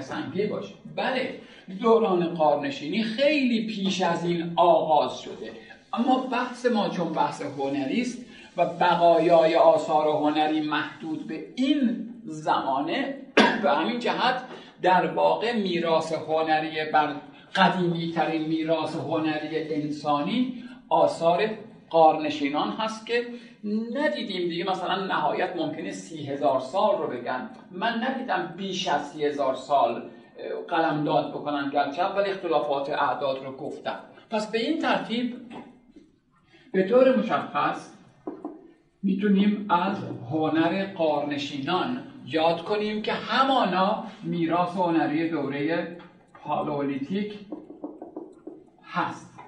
باشه. بله دوران قارنشینی خیلی پیش از این آغاز شده. اما بحث ما چون بحث هنری است و بقایای آثار هنری محدود به این زمانه به همین جهت در واقع میراث هنری بر قدیمی ترین میراث هنری انسانی آثار قارنشینان هست که ندیدیم دیگه. مثلا نهایت ممکنه سی هزار سال رو بگن. من ندیدم بیش از سی هزار سال قلمداد بکنن گرچه ولی اختلافات اعداد رو گفتم پس به این ترتیب به طور مشخص می‌تونیم از هنر قارنشینان یاد کنیم که همانا میراث هنری دوره پالولیتیک هست.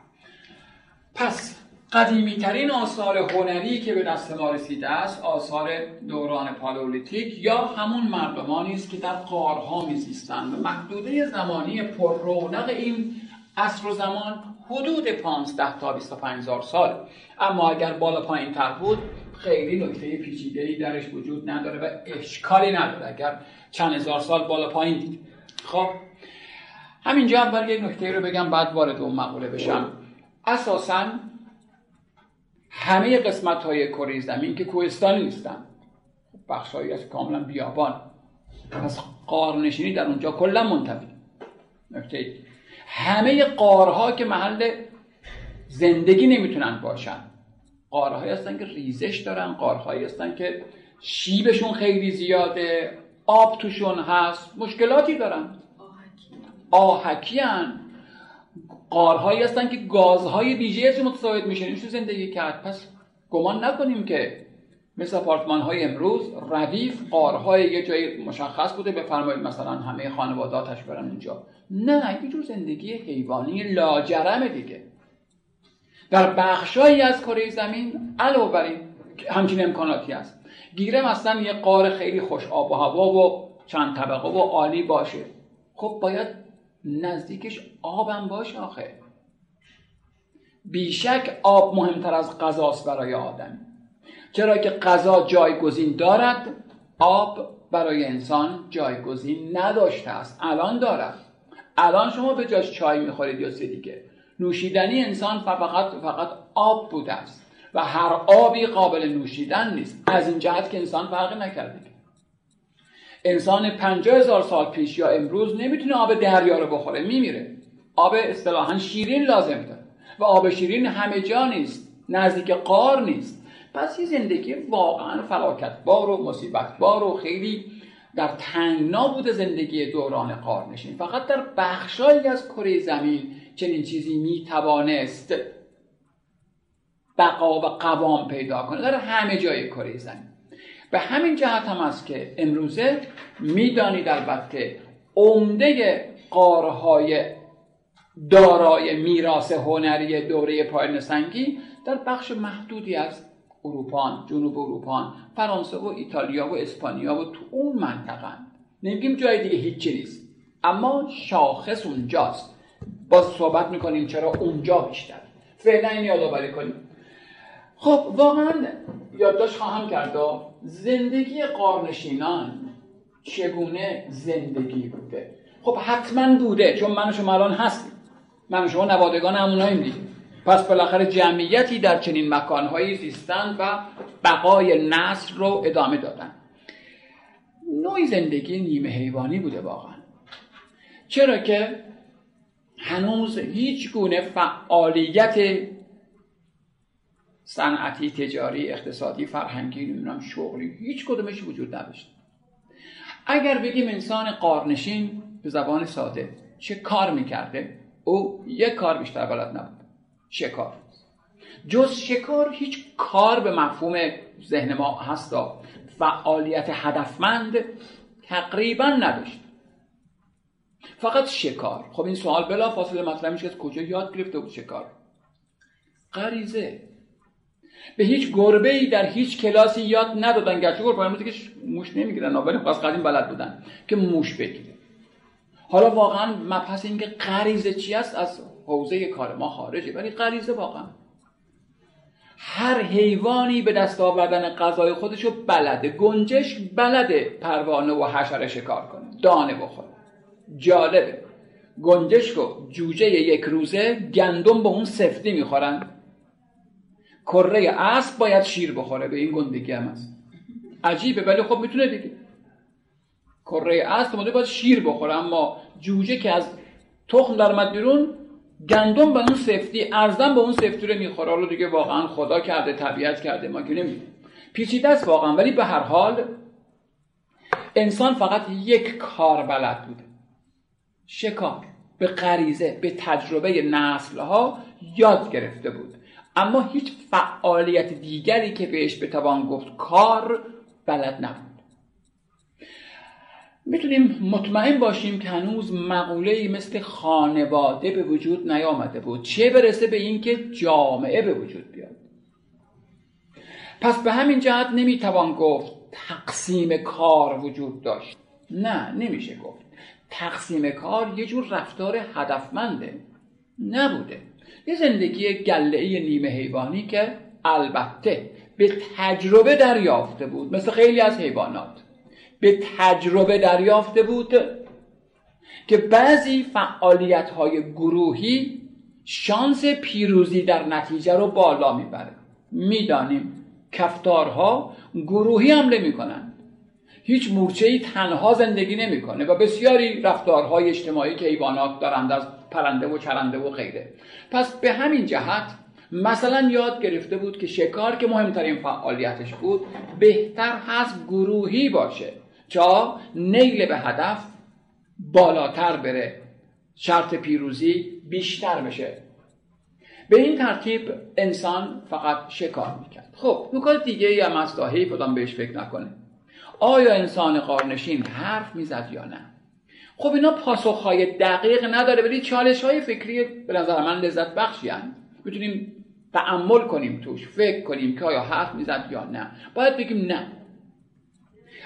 پس قدیمی ترین آثار هنری که به دست ما رسیده است آثار دوران پالولیتیک یا همون مردمانی است که در قارها میزیستند. و محدوده زمانی پر رونق این عصر و زمان حدود 15 تا 25 هزار سال اما اگر بالا پایین تر بود خیلی نکته پیچیده‌ای درش وجود نداره و اشکالی نداره اگر چند هزار سال بالا پایین دید. خب همینجا اول یک نکته رو بگم بعد وارد اون مقوله بشم. اساساً همه قسمت های کره زمین که کوهستانی نیستن. بخشهایی از کاملا بیابان. پس قارنشینی در اونجا کلا منتفی. نکته همه قارها که محل زندگی نمی‌تونن باشن. قارهایی هستن که ریزش دارن قارهایی هستن که شیبشون خیلی زیاده آب توشون هست مشکلاتی دارن. آهکی. هن قارهایی هستن که گازهای ویژه از متساویت میشه نمیشه زندگی کرد؟ پس گمان نکنیم که مثل آپارتمان های امروز ردیف قارهای یه جایی مشخص بوده. بفرمایید مثلا همه خانواداتش برن اونجا. نه یه جور زندگی حیوانی لاجرم دیگه. در بخشایی از کره زمین علاوه بر این همچین امکاناتی هست. گیره مثلا یه قار خیلی خوش آب و هوا و چند طبقه و عالی باشه. خب باید نزدیکش آبم باشه آخه. بیشک آب مهمتر از غذاست برای آدم. چرا که غذا جایگزین دارد آب برای انسان جایگزین نداشته است الان دارد. الان شما به جاش چای می‌خورید یا سه دیگه. نوشیدنی انسان فقط فقط آب بوده است و هر آبی قابل نوشیدن نیست. از این جهت که انسان فرقی نکرده. انسان پنجاه هزار سال پیش یا امروز نمی‌تونه آب دریا رو بخوره میمیره. آب اصطلاحا شیرین لازم داره و آب شیرین همه جا نیست نزدیک قار نیست. پس این زندگی واقعا فلاکت بار و مصیبت بار و خیلی در تنگنا بوده زندگی دوران قارنشین. فقط در بخشایی از کره زمین چنین چیزی می‌توانست بقا و قوام پیدا کنه. در همه جای کره زمین. به همین جهت هم است که امروزه می‌دانید البته عمده قارهای دارای میراث هنری دوره پایان سنگی در بخش محدودی از اروپا جنوب اروپا فرانسه و ایتالیا و اسپانیا و تو اون منطقه نمیگیم جای دیگه هیچی نیست. اما شاخص اونجاست. باز صحبت می‌کنیم چرا اونجا بیشتر. فعلا این یادآوری کنیم. خب واقعا یادداشت خواهم کرد زندگی قارنشینان چگونه زندگی بوده؟ خب حتما بوده چون من و شما الان هستیم. من و شما نوادگان هموناییم دیگه. پس بالاخره جمعیتی در چنین مکانهایی زیستن و بقای نسل رو ادامه دادن. نوعی زندگی نیمه حیوانی بوده واقعا. چرا که هنوز هیچ گونه فعالیت صنعتی تجاری اقتصادی فرهنگی نمی‌دونم شغلی هیچ کدومش وجود نداشت. اگر بگیم انسان قارنشین به زبان ساده چه کار می‌کرده؟ او یک کار بیشتر بلد نبود شکار. جز شکار هیچ کار به مفهوم ذهن ما هستا فعالیت هدفمند تقریبا نداشت. فقط شکار. خب این سوال بلا فاصله مطرح میشه از کجا یاد گرفته بود شکار؟ غریزه. به هیچ گربه ای در هیچ کلاسی یاد ندادن. گرچه گربه که موش نمی‌گیرن. ولی از قدیم بلد بودن که موش بگیره حالا واقعا مبحث اینکه غریزه چی است از حوزه کار ما خارجه ولی غریزه واقعا. هر حیوانی به دست آوردن غذای خودشو بلده. گنجش بلده پروانه و حشره شکار کنه. دانه بخوره. جالبه. گنجشک و جوجه یک روزه گندم به اون سفتی می‌خورن. کره اسب باید شیر بخوره به این گندگی هم هست. عجیبه ولی خب می‌تونه دیگه. کره اسب ماده باید شیر بخوره اما جوجه که از تخم در بیرون گندم به اون سفتی ارزن به اون سفتی رو می‌خوره. حالا دیگه واقعا خدا کرده طبیعت کرده ما که نمی‌دونیم. پیچیده است واقعا ولی به هر حال انسان فقط یک کار بلد بوده. شکار به غریزه به تجربه نسلها یاد گرفته بود. اما هیچ فعالیت دیگری که بهش بتوان گفت کار بلد نبود. می‌تونیم مطمئن باشیم که هنوز مقوله مثل خانواده به وجود نیامده بود. چه برسه به اینکه جامعه به وجود بیاد؟ پس به همین جهت نمی‌توان گفت تقسیم کار وجود داشت. نه نمیشه گفت. تقسیم کار یه جور رفتار هدفمنده. نبوده. یه زندگی گله نیمه حیوانی که البته به تجربه دریافته بود مثل خیلی از حیوانات. به تجربه دریافته بود که بعضی فعالیت های گروهی شانس پیروزی در نتیجه رو بالا می‌بره. می‌دانیم کفتارها گروهی حمله می‌کنن. هیچ مورچه ای تنها زندگی نمی‌کنه و بسیاری رفتارهای اجتماعی که حیوانات دارند از پرنده و چرنده و غیره. پس به همین جهت مثلا یاد گرفته بود که شکار که مهمترین فعالیتش بود بهتر هست گروهی باشه تا نیل به هدف بالاتر بره. شرط پیروزی بیشتر بشه. به این ترتیب انسان فقط شکار می‌کرد. خب نکات دیگه ای از تا بهش فکر نکنه. آیا انسان قارنشین حرف می‌زد یا نه؟ خب اینا پاسخهای دقیق نداره ولی چالش های فکری به نظر من لذت بخشی می‌تونیم تعمل کنیم توش فکر کنیم که آیا حرف می‌زد یا نه. باید بگیم نه.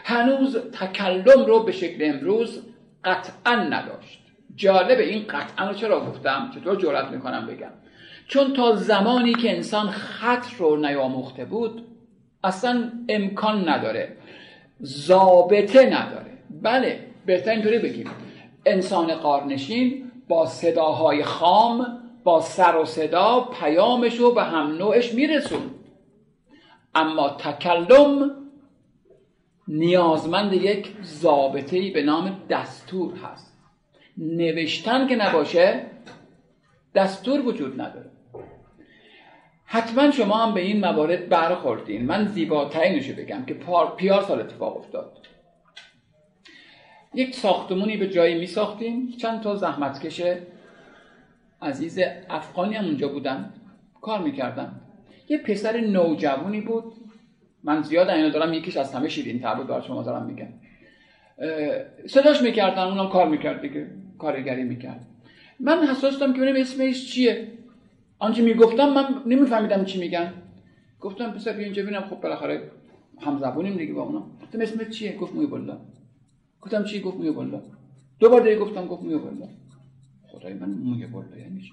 هنوز تکلم رو به شکل امروز قطعا نداشت. جالب این قطعا رو چرا گفتم؟ چطور جرات می‌کنم بگم؟ چون تا زمانی که انسان خط رو نیاموخته بود اصلا امکان نداره. ضابطه نداره. بله بهتر اینطوری بگیم. انسان قارنشین با صداهای خام با سر و صدا پیامش رو به هم نوعش میرسون اما تکلم نیازمند یک ضابطه به نام دستور هست. نوشتن که نباشه دستور وجود نداره. حتما شما هم به این موارد برخوردین. من زیباترینشو بگم که پیار سال اتفاق افتاد. یک ساختمونی به جایی می ساختیم چند تا زحمتکش عزیز افغانی هم اونجا بودن. کار می‌کردن. یه پسر نوجوانی بود. من زیاد اینا دارم یکیش از همه شیرین تر بود شما دارم میگم. صداش می‌کردن اونم کار می‌کرد دیگه کارگری می‌کرد. من حساس دارم که ببینم اسمش چیه. آنچه می‌گفتم من نمیفهمیدم چی میگن. گفتم پسر بیا اینجا ببینم. خب بالاخره هم زبونیم دیگه با اونا. گفتم اسمت چیه؟ گفت موی بلا گفتم چی گفت موی بلا دوبار دیگه گفتم گفت موی بلا خدای من موی بلا یعنی چی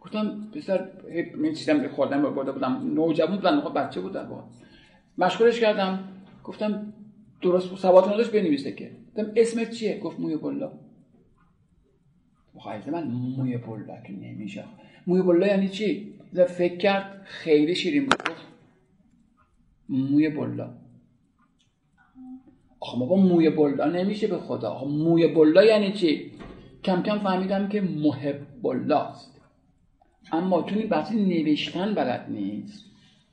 گفتم پسر من چیزم خوردم برده بودم نوجوان بودم بچه بود در واقع مشغولش کردم گفتم درست سواد نداشت بنویسه که گفتم اسمت چیه گفت موی بلا مخایزه من موی بلا که نمیشه موی بلا یعنی چی فکر کرد خیلی شیرین بود گفت موی بلا آخه با موی بلا نمیشه به خدا. آخه موی بلا یعنی چی؟ کم کم فهمیدم که محب است اما تو این بحثی نوشتن بلد نیست.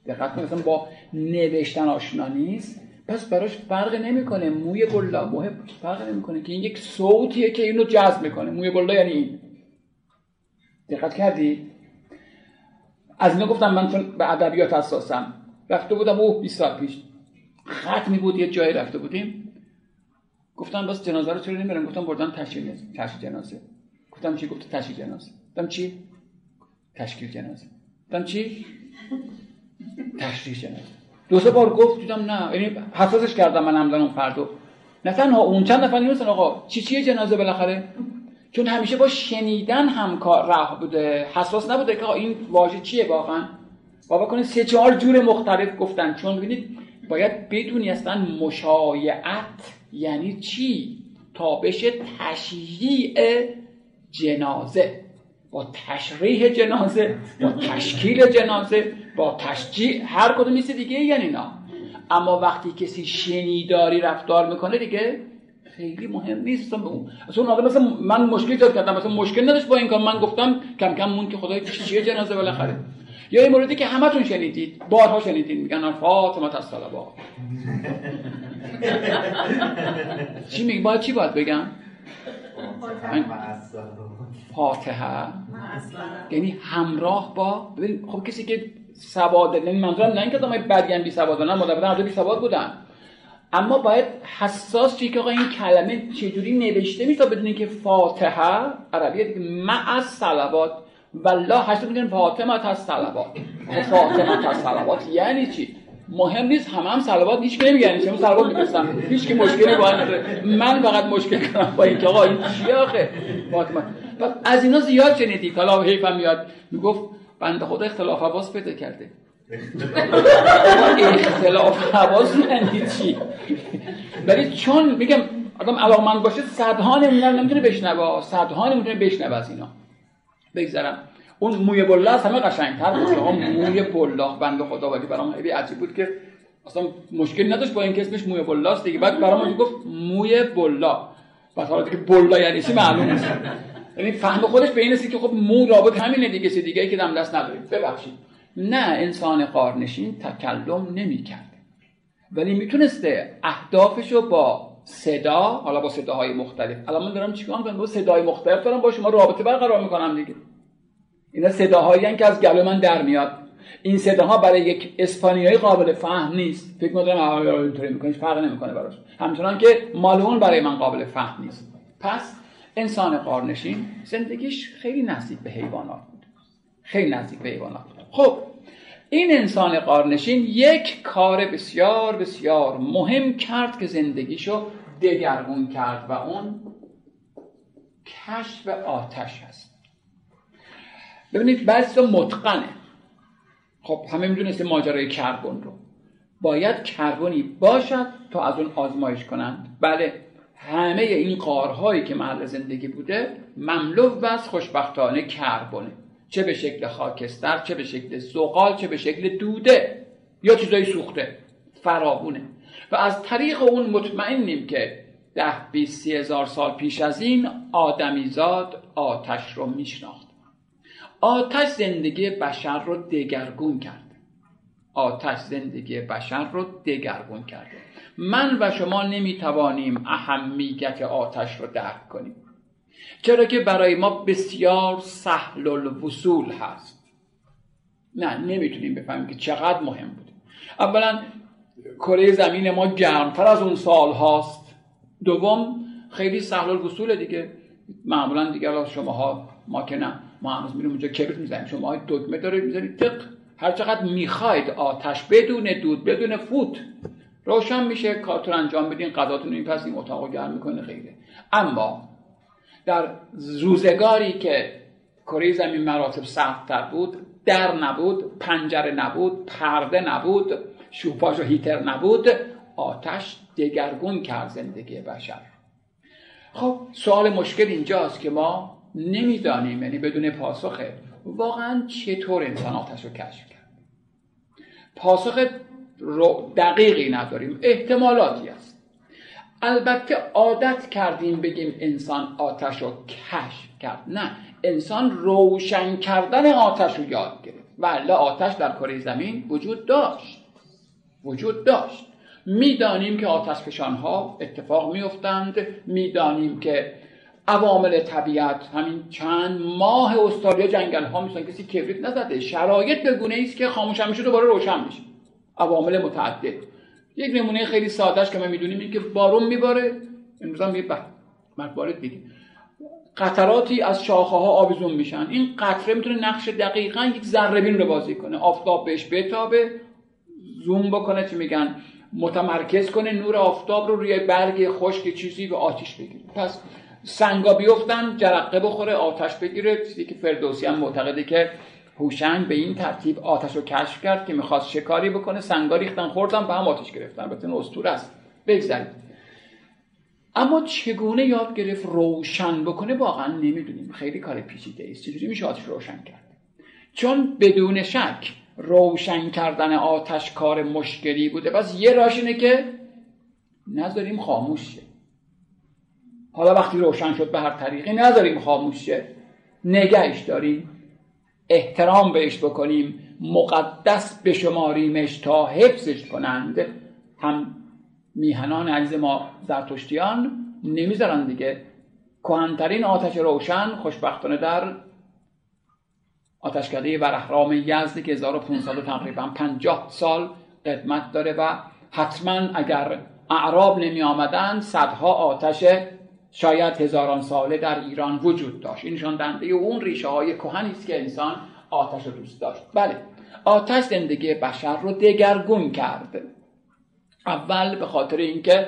دقت کنید با نوشتن آشنا نیست. پس براش فرق نمی‌کنه. موی بلا محب فرق نمی‌کنه که این یک صوتیه که اینو جذب می‌کنه. موی بلا یعنی این. دقت کردی؟ از اینا گفتم من چون به ادبیات حساسم. رفته بودم اوه 20 سال پیش. ختمی بود یه جایی رفته بودیم. گفتم بس جنازه رو چرا نمیرم گفتم بردن تشکیل تشکیل جنازه. گفتم چی؟ گفت تشکیل جنازه. گفتم چی؟ تشکیل جنازه. گفتم چی؟ تشریح جنازه. دو سه بار گفت دیدم نه. یعنی حساسش کردم من همزن اون فردو نه تنها اون چند نفر نیستن آقا. چی چیه جنازه بالاخره؟ چون همیشه با شنیدن همکار راه بوده. حساس نبوده که این واژه چیه واقعا؟ با بکنید سه چهار جور مختلف گفتن. چون ببینید باید بدونی اصلا مشایعت یعنی چی؟ تابش تشییع جنازه. با تشریح جنازه با تشکیل جنازه با تشجیع هر کدوم نیست دیگه یعنی نه اما وقتی کسی شنیداری رفتار می‌کنه دیگه خیلی مهم نیست. به اون اصلا آدم مثلا من مشکل ایجاد کردم. مثلا مشکل نداشت با این کار. من گفتم کم کم مون که خدای چیه جنازه بالاخره. یا این موردی که همتون شنیدید بارها شنیدید میگن فاطمه الصلوات (laughs) چی میگی؟ باید چی باید بگم؟ فاتحه. یعنی همراه با خب کسی که سواد یعنی منظورم نه اینکه آدمای بدگن بی سواد نه مدبر بی سواد بودن. اما باید حساس چی که آقا این کلمه چجوری نوشته میشه تا بدونین که فاتحه عربیه دیگه مع از صلوات والله هشت میگن فاطمه از صلوات. فاطمه از صلوات. یعنی چی؟ مهم نیست همه هم صلوات هیچ نمیگن. چه صلوات میفرستم هیچ کی مشکلی با من فقط مشکل کنم با اینکه آقا این چیه آخه؟ فاطمه از اینا زیاد شنیدی. کلا حیفم میاد. می‌گفت بنده خدا اختلاف حواس پیدا کرده. اختلاف حواس یعنی چی؟ ولی چون میگم آدم علاقمند باشه صدها نمونه نمی‌تونه بشنوه صدها نمی‌تونه بشنوه از اینا. بگذارم اون موی بلا از همه قشنگتر بود. موی بلا بنده خدا ولی برام خیلی عجیب بود که اصلا مشکلی نداشت با اینکه اسمش موی بلاست دیگه. بعد برام گفت موی بلا بعد حالا دیگه بلا یعنی چی معلوم نیست. یعنی فهم خودش به این که خب مو رابط همینه دیگه سی دیگه ای که دم دست نداریم. ببخشید. نه انسان قارنشین تکلم نمی‌کرد. ولی می‌تونسته اهدافشو با صدا حالا با صداهای مختلف. الان من دارم چیکار می‌کنم؟ با صدای مختلف دارم با شما رابطه برقرار می‌کنم دیگه. اینا صداهایی که از گلو من در میاد. این صداها برای یک اسپانیایی قابل فهم نیست. فکر می‌کنم اینطوری می‌کنه فرق نمی‌کنه براش. همچنان که مالون برای من قابل فهم نیست. پس انسان قارنشین زندگیش خیلی نزدیک به حیوانات بود. خیلی نزدیک به حیوانات خب این انسان قارنشین یک کار بسیار بسیار مهم کرد که زندگیشو دگرگون کرد و اون کشف آتش هست ببینید بعضی متقنه. خب همه می‌دونست ماجرای کربن رو. باید کربنی باشد تا از اون آزمایش کنند. بله همه این قارهایی که محل زندگی بوده مملو و از خوشبختانه کربونه چه به شکل خاکستر چه به شکل زغال چه به شکل دوده یا چیزای سوخته. فرابونه و از طریق اون مطمئنیم که ده بیست سی هزار سال پیش از این آدمیزاد آتش رو میشناخت. آتش زندگی بشر رو دگرگون کرد. آتش زندگی بشر رو دگرگون کرده من و شما نمی‌توانیم اهمیت آتش رو درک کنیم. چرا که برای ما بسیار سهل الوصول هست. نه نمی‌تونیم بفهمیم که چقدر مهم بوده اولا کره زمین ما گرمتر از اون سال هاست. دوم خیلی سهل الوصول دیگه. معمولا دیگه شماها ما که نه ما هنوز میریم اونجا کبریت می‌زنیم. شما دکمه دارید می‌زنید. تق هر چقدر می‌خواید آتش بدون دود بدون فوت. روشن میشه کارتون انجام بدین قضاتون این پس این اتاق گرم می‌کنه خیلی اما در روزگاری که کره زمین مراتب سختتر بود در نبود پنجره نبود پرده نبود شوپاش و هیتر نبود آتش دگرگون کرد زندگی بشر. خب سوال مشکل اینجاست که ما نمی‌دانیم یعنی بدون پاسخه واقعا چطور انسان آتش رو کشف کرد. پاسخ دقیقی نداریم احتمالاتی است. البته عادت کردیم بگیم انسان آتش رو کشف کرد. نه انسان روشن کردن آتش رو یاد گرفت. ولی آتش در کره زمین وجود داشت. وجود داشت. می‌دانیم که آتش ها اتفاق میافتند. می‌دانیم که عوامل طبیعت همین چند ماه استرالیا جنگل ها میشن کسی کبریت نزده. شرایط به گونه است که خاموش میشه دوباره روشن میشه. عوامل متعدد. یک نمونه خیلی سادهش که ما می‌دونیم این که بارون میباره. امروز هم یه بارد دیگه. قطراتی از شاخه ها آویزون میشن. این قطره می‌تونه نقش دقیقا یک ذره بین رو بازی کنه. آفتاب بهش بتابه. زوم بکنه چی میگن متمرکز کنه نور آفتاب رو روی برگ خشک چیزی به آتیش بگیره. پس سنگا بیفتن جرقه بخوره آتش بگیره. چیزی که فردوسی هم معتقده که هوشنگ به این ترتیب آتش رو کشف کرد که می‌خواست شکاری بکنه. سنگا ریختن خوردن به هم آتش گرفتن. البته این است. بگذارید. اما چگونه یاد گرفت روشن بکنه؟ واقعا نمی‌دونیم. خیلی کار پیچیده است. چجوری میشه آتش روشن کرد؟ چون بدون شک روشن کردن آتش کار مشکلی بوده. پس یه راش اینه که نذاریم خاموش شه. حالا وقتی روشن شد به هر طریقی نذاریم خاموش شه. نگهش داریم. احترام بهش بکنیم. مقدس بشماریمش تا حفظش کنند. هم میهنان عزیز ما زرتشتیان نمی‌ذارن دیگه. کهنترین آتش روشن خوشبختانه در آتشکده برحرام یزدی که 1500 تقریبا 50 سال قدمت داره و حتما اگر اعراب نمی آمدن صدها آتش شاید هزاران ساله در ایران وجود داشت. این نشان دهنده اون ریشه های کهنی است که انسان آتش رو دوست داشت. بله آتش زندگی بشر رو دگرگون کرد. اول به خاطر اینکه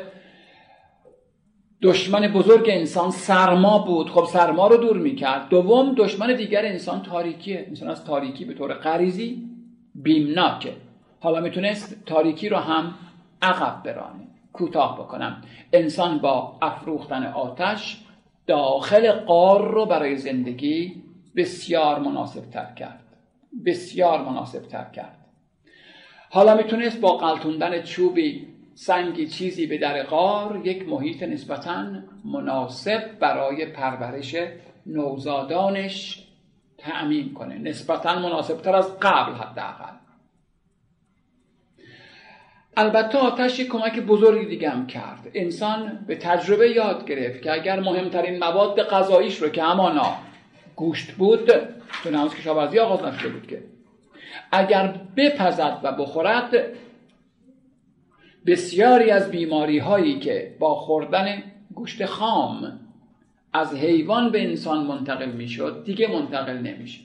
دشمن بزرگ انسان سرما بود. خب سرما رو دور می‌کرد. دوم دشمن دیگر انسان تاریکیه. انسان از تاریکی به طور غریزی بیمناکه. حالا می‌تونست تاریکی رو هم عقب برانه. کوتاه بکنم. انسان با افروختن آتش داخل قار رو برای زندگی بسیار مناسب تر کرد. بسیار مناسب تر کرد. حالا می‌تونست با قلتوندن چوبی سنگی چیزی به در غار یک محیط نسبتا مناسب برای پرورش نوزادانش تأمین کنه. نسبتا مناسب تر از قبل حداقل. البته آتش یک کمک بزرگی دیگه هم کرد. انسان به تجربه یاد گرفت که اگر مهمترین مواد غذاییش رو که همانا گوشت بود تو که کشاورزی آغاز نشده بود که. اگر بپزد و بخورد بسیاری از بیماری هایی که با خوردن گوشت خام از حیوان به انسان منتقل می‌شد دیگه منتقل نمیشه.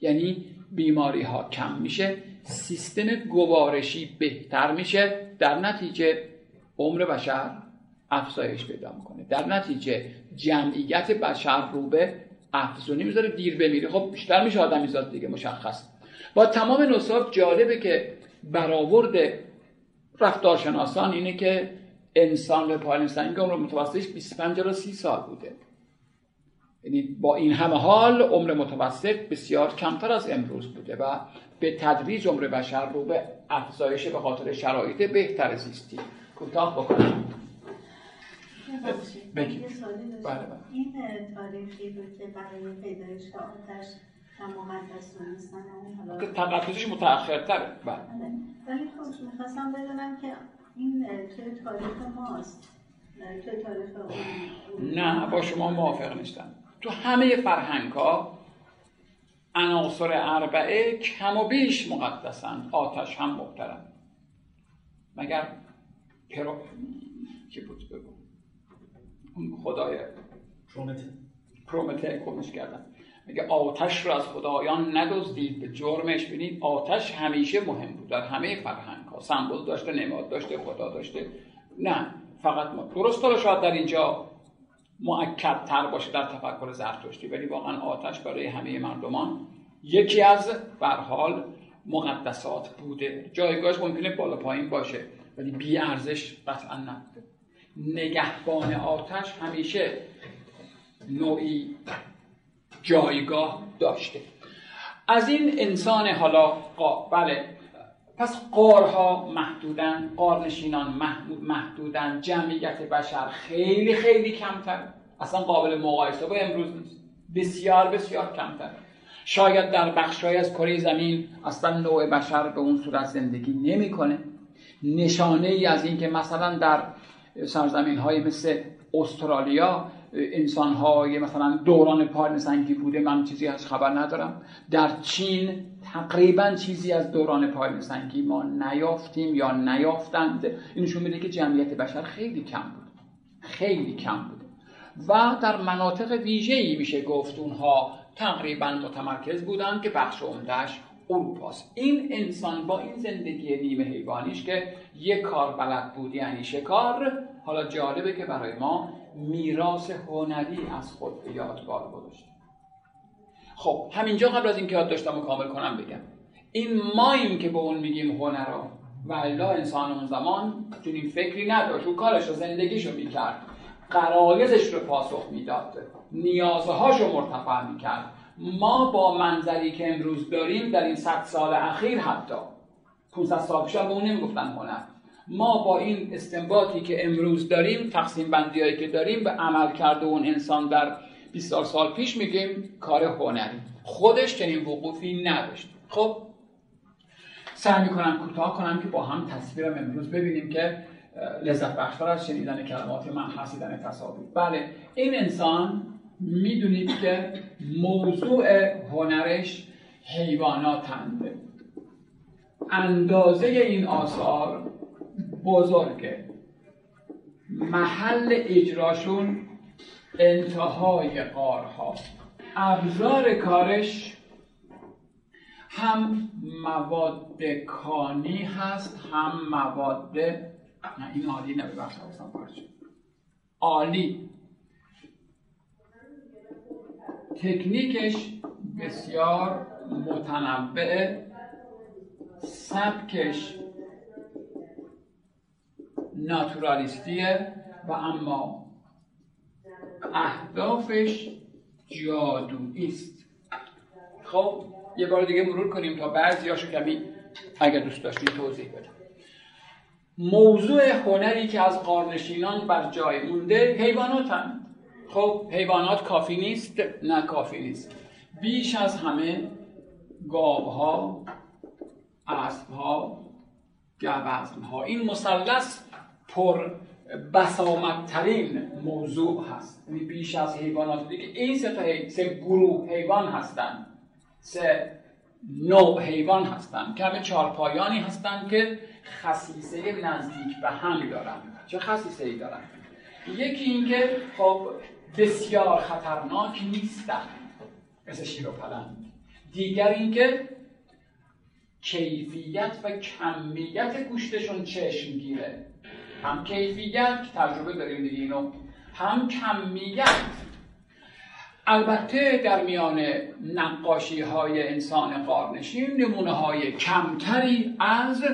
یعنی بیماری ها کم میشه سیستم گوارشی بهتر میشه در نتیجه عمر بشر افزایش پیدا می‌کنه. در نتیجه جمعیت بشر رو به افزونی می‌ذاره دیر بمیره. خب بیشتر میشه آدمی زاد دیگه مشخص. با تمام نصاب جالبه که برآورد رفتارشناسان اینه که انسان به پایین سنگ عمر متوسطش 25 تا 30 سال بوده. یعنی با این همه حال عمر متوسط بسیار کمتر از امروز بوده و به تدریج عمر بشر رو به افزایش به خاطر شرایط بهتر زیستی کوتاه بکنم. بگید بله بله. این تاریخی بود که برای پیدایش آتش که تقدسش متأخرتره. بله. ولی خب می‌خواستم بدونم که این توی تاریخ ماست. توی تاریخ نه با شما موافق نیستم. تو همه فرهنگ ها عناصر اربعه کم و بیش مقدسن. آتش هم محترم. مگر پرو کی بود؟ بگو. اون خدای. پرومته پرومته کمش کردن میگه آتش رو از خدایان ندزدید به جرمش بینید. آتش همیشه مهم بود در همه فرهنگ ها سمبل داشته نماد داشته خدا داشته. نه فقط ما. درست داره شاید در اینجا معکد تر باشه در تفکر زرتشتی ولی واقعا آتش برای همه مردمان یکی از برحال مقدسات بوده. جایگاهش ممکنه بالا پایین باشه ولی بی ارزش قطعا نبوده. نگهبان آتش همیشه نوعی جایگاه داشته. از این انسان حالا قا... بله. پس قارها محدودن قارنشینان محدودن. جمعیت بشر خیلی خیلی کمتر. اصلا قابل مقایسه با امروز نیست. بسیار بسیار کمتر. شاید در بخشهایی از کره زمین اصلا نوع بشر به اون صورت زندگی نمی‌کنه. نشانه ای از اینکه مثلا در سرزمین های مثل استرالیا انسان های مثلا دوران پایین سنگی بوده من چیزی از خبر ندارم. در چین تقریبا چیزی از دوران پایین سنگی ما نیافتیم یا نیافتند. این نشون میده که جمعیت بشر خیلی کم بود. خیلی کم بود. و در مناطق ویژه‌ای میشه گفت اونها تقریبا متمرکز بودن که بخش عمدهش اروپاست. این انسان با این زندگی نیمه حیوانیش که یک کار بلد بود یعنی شکار حالا جالبه که برای ما میراث هنری از خود به یادگار گذاشته. خب همینجا قبل از اینکه یاد داشتم و کامل کنم بگم. این ماییم که به اون میگیم هنرا و الا انسان اون زمان چنین فکری نداشت و کارش رو زندگیشو می‌کرد. قرایزش رو پاسخ می‌داد. نیازهاش رو مرتفع می‌کرد. ما با منظری که امروز داریم در این صد سال اخیر حتی. 500 سال پیش به اون نمی‌گفتن هنر. ما با این استنباطی که امروز داریم تقسیم بندی که داریم به عمل کرده اون انسان در 20 سال پیش میگیم کار هنری. خودش چنین وقوفی نداشت. خب سعی می‌کنم کوتاه کنم که با هم تصویرم امروز ببینیم که لذت بخشتر از شنیدن کلمات من حسیدن تصاویر. بله این انسان می‌دونید که موضوع هنرش حیواناتند اندازه این آثار بزرگه محل اجراشون انتهای قارها. ابزار کارش هم مواد کانی هست هم مواد نه این عالی نه ببخش عالی. تکنیکش بسیار متنوع سبکش ناتورالیستیه و اما اهدافش جادویی است خب یه بار دیگه مرور کنیم تا بعضی هاشو کمی اگر دوست داشتید توضیح بدم. موضوع هنری که از قارنشینان بر جای مونده حیوانات هم. خب حیوانات کافی نیست نه کافی نیست. بیش از همه گاوها اسبها ها این مثلث پر بسامدترین موضوع هست. یعنی بیش از حیوانات. دیگه این سه, سه گروه حیوان هستند. سه نوع حیوان هستند. که همه چارپایانی هستند که خصیصه نزدیک به هم دارن. چه خصیصه ای دارن؟ یکی اینکه خب بسیار خطرناک نیستن. مثل شیر و پلنگ. دیگر اینکه کیفیت و کمیت گوشتشون چشم گیره. هم کیفیت تجربه داریم دیگه اینو. هم کمیت البته در میان نقاشی های انسان قارنشین نمونه های کمتری از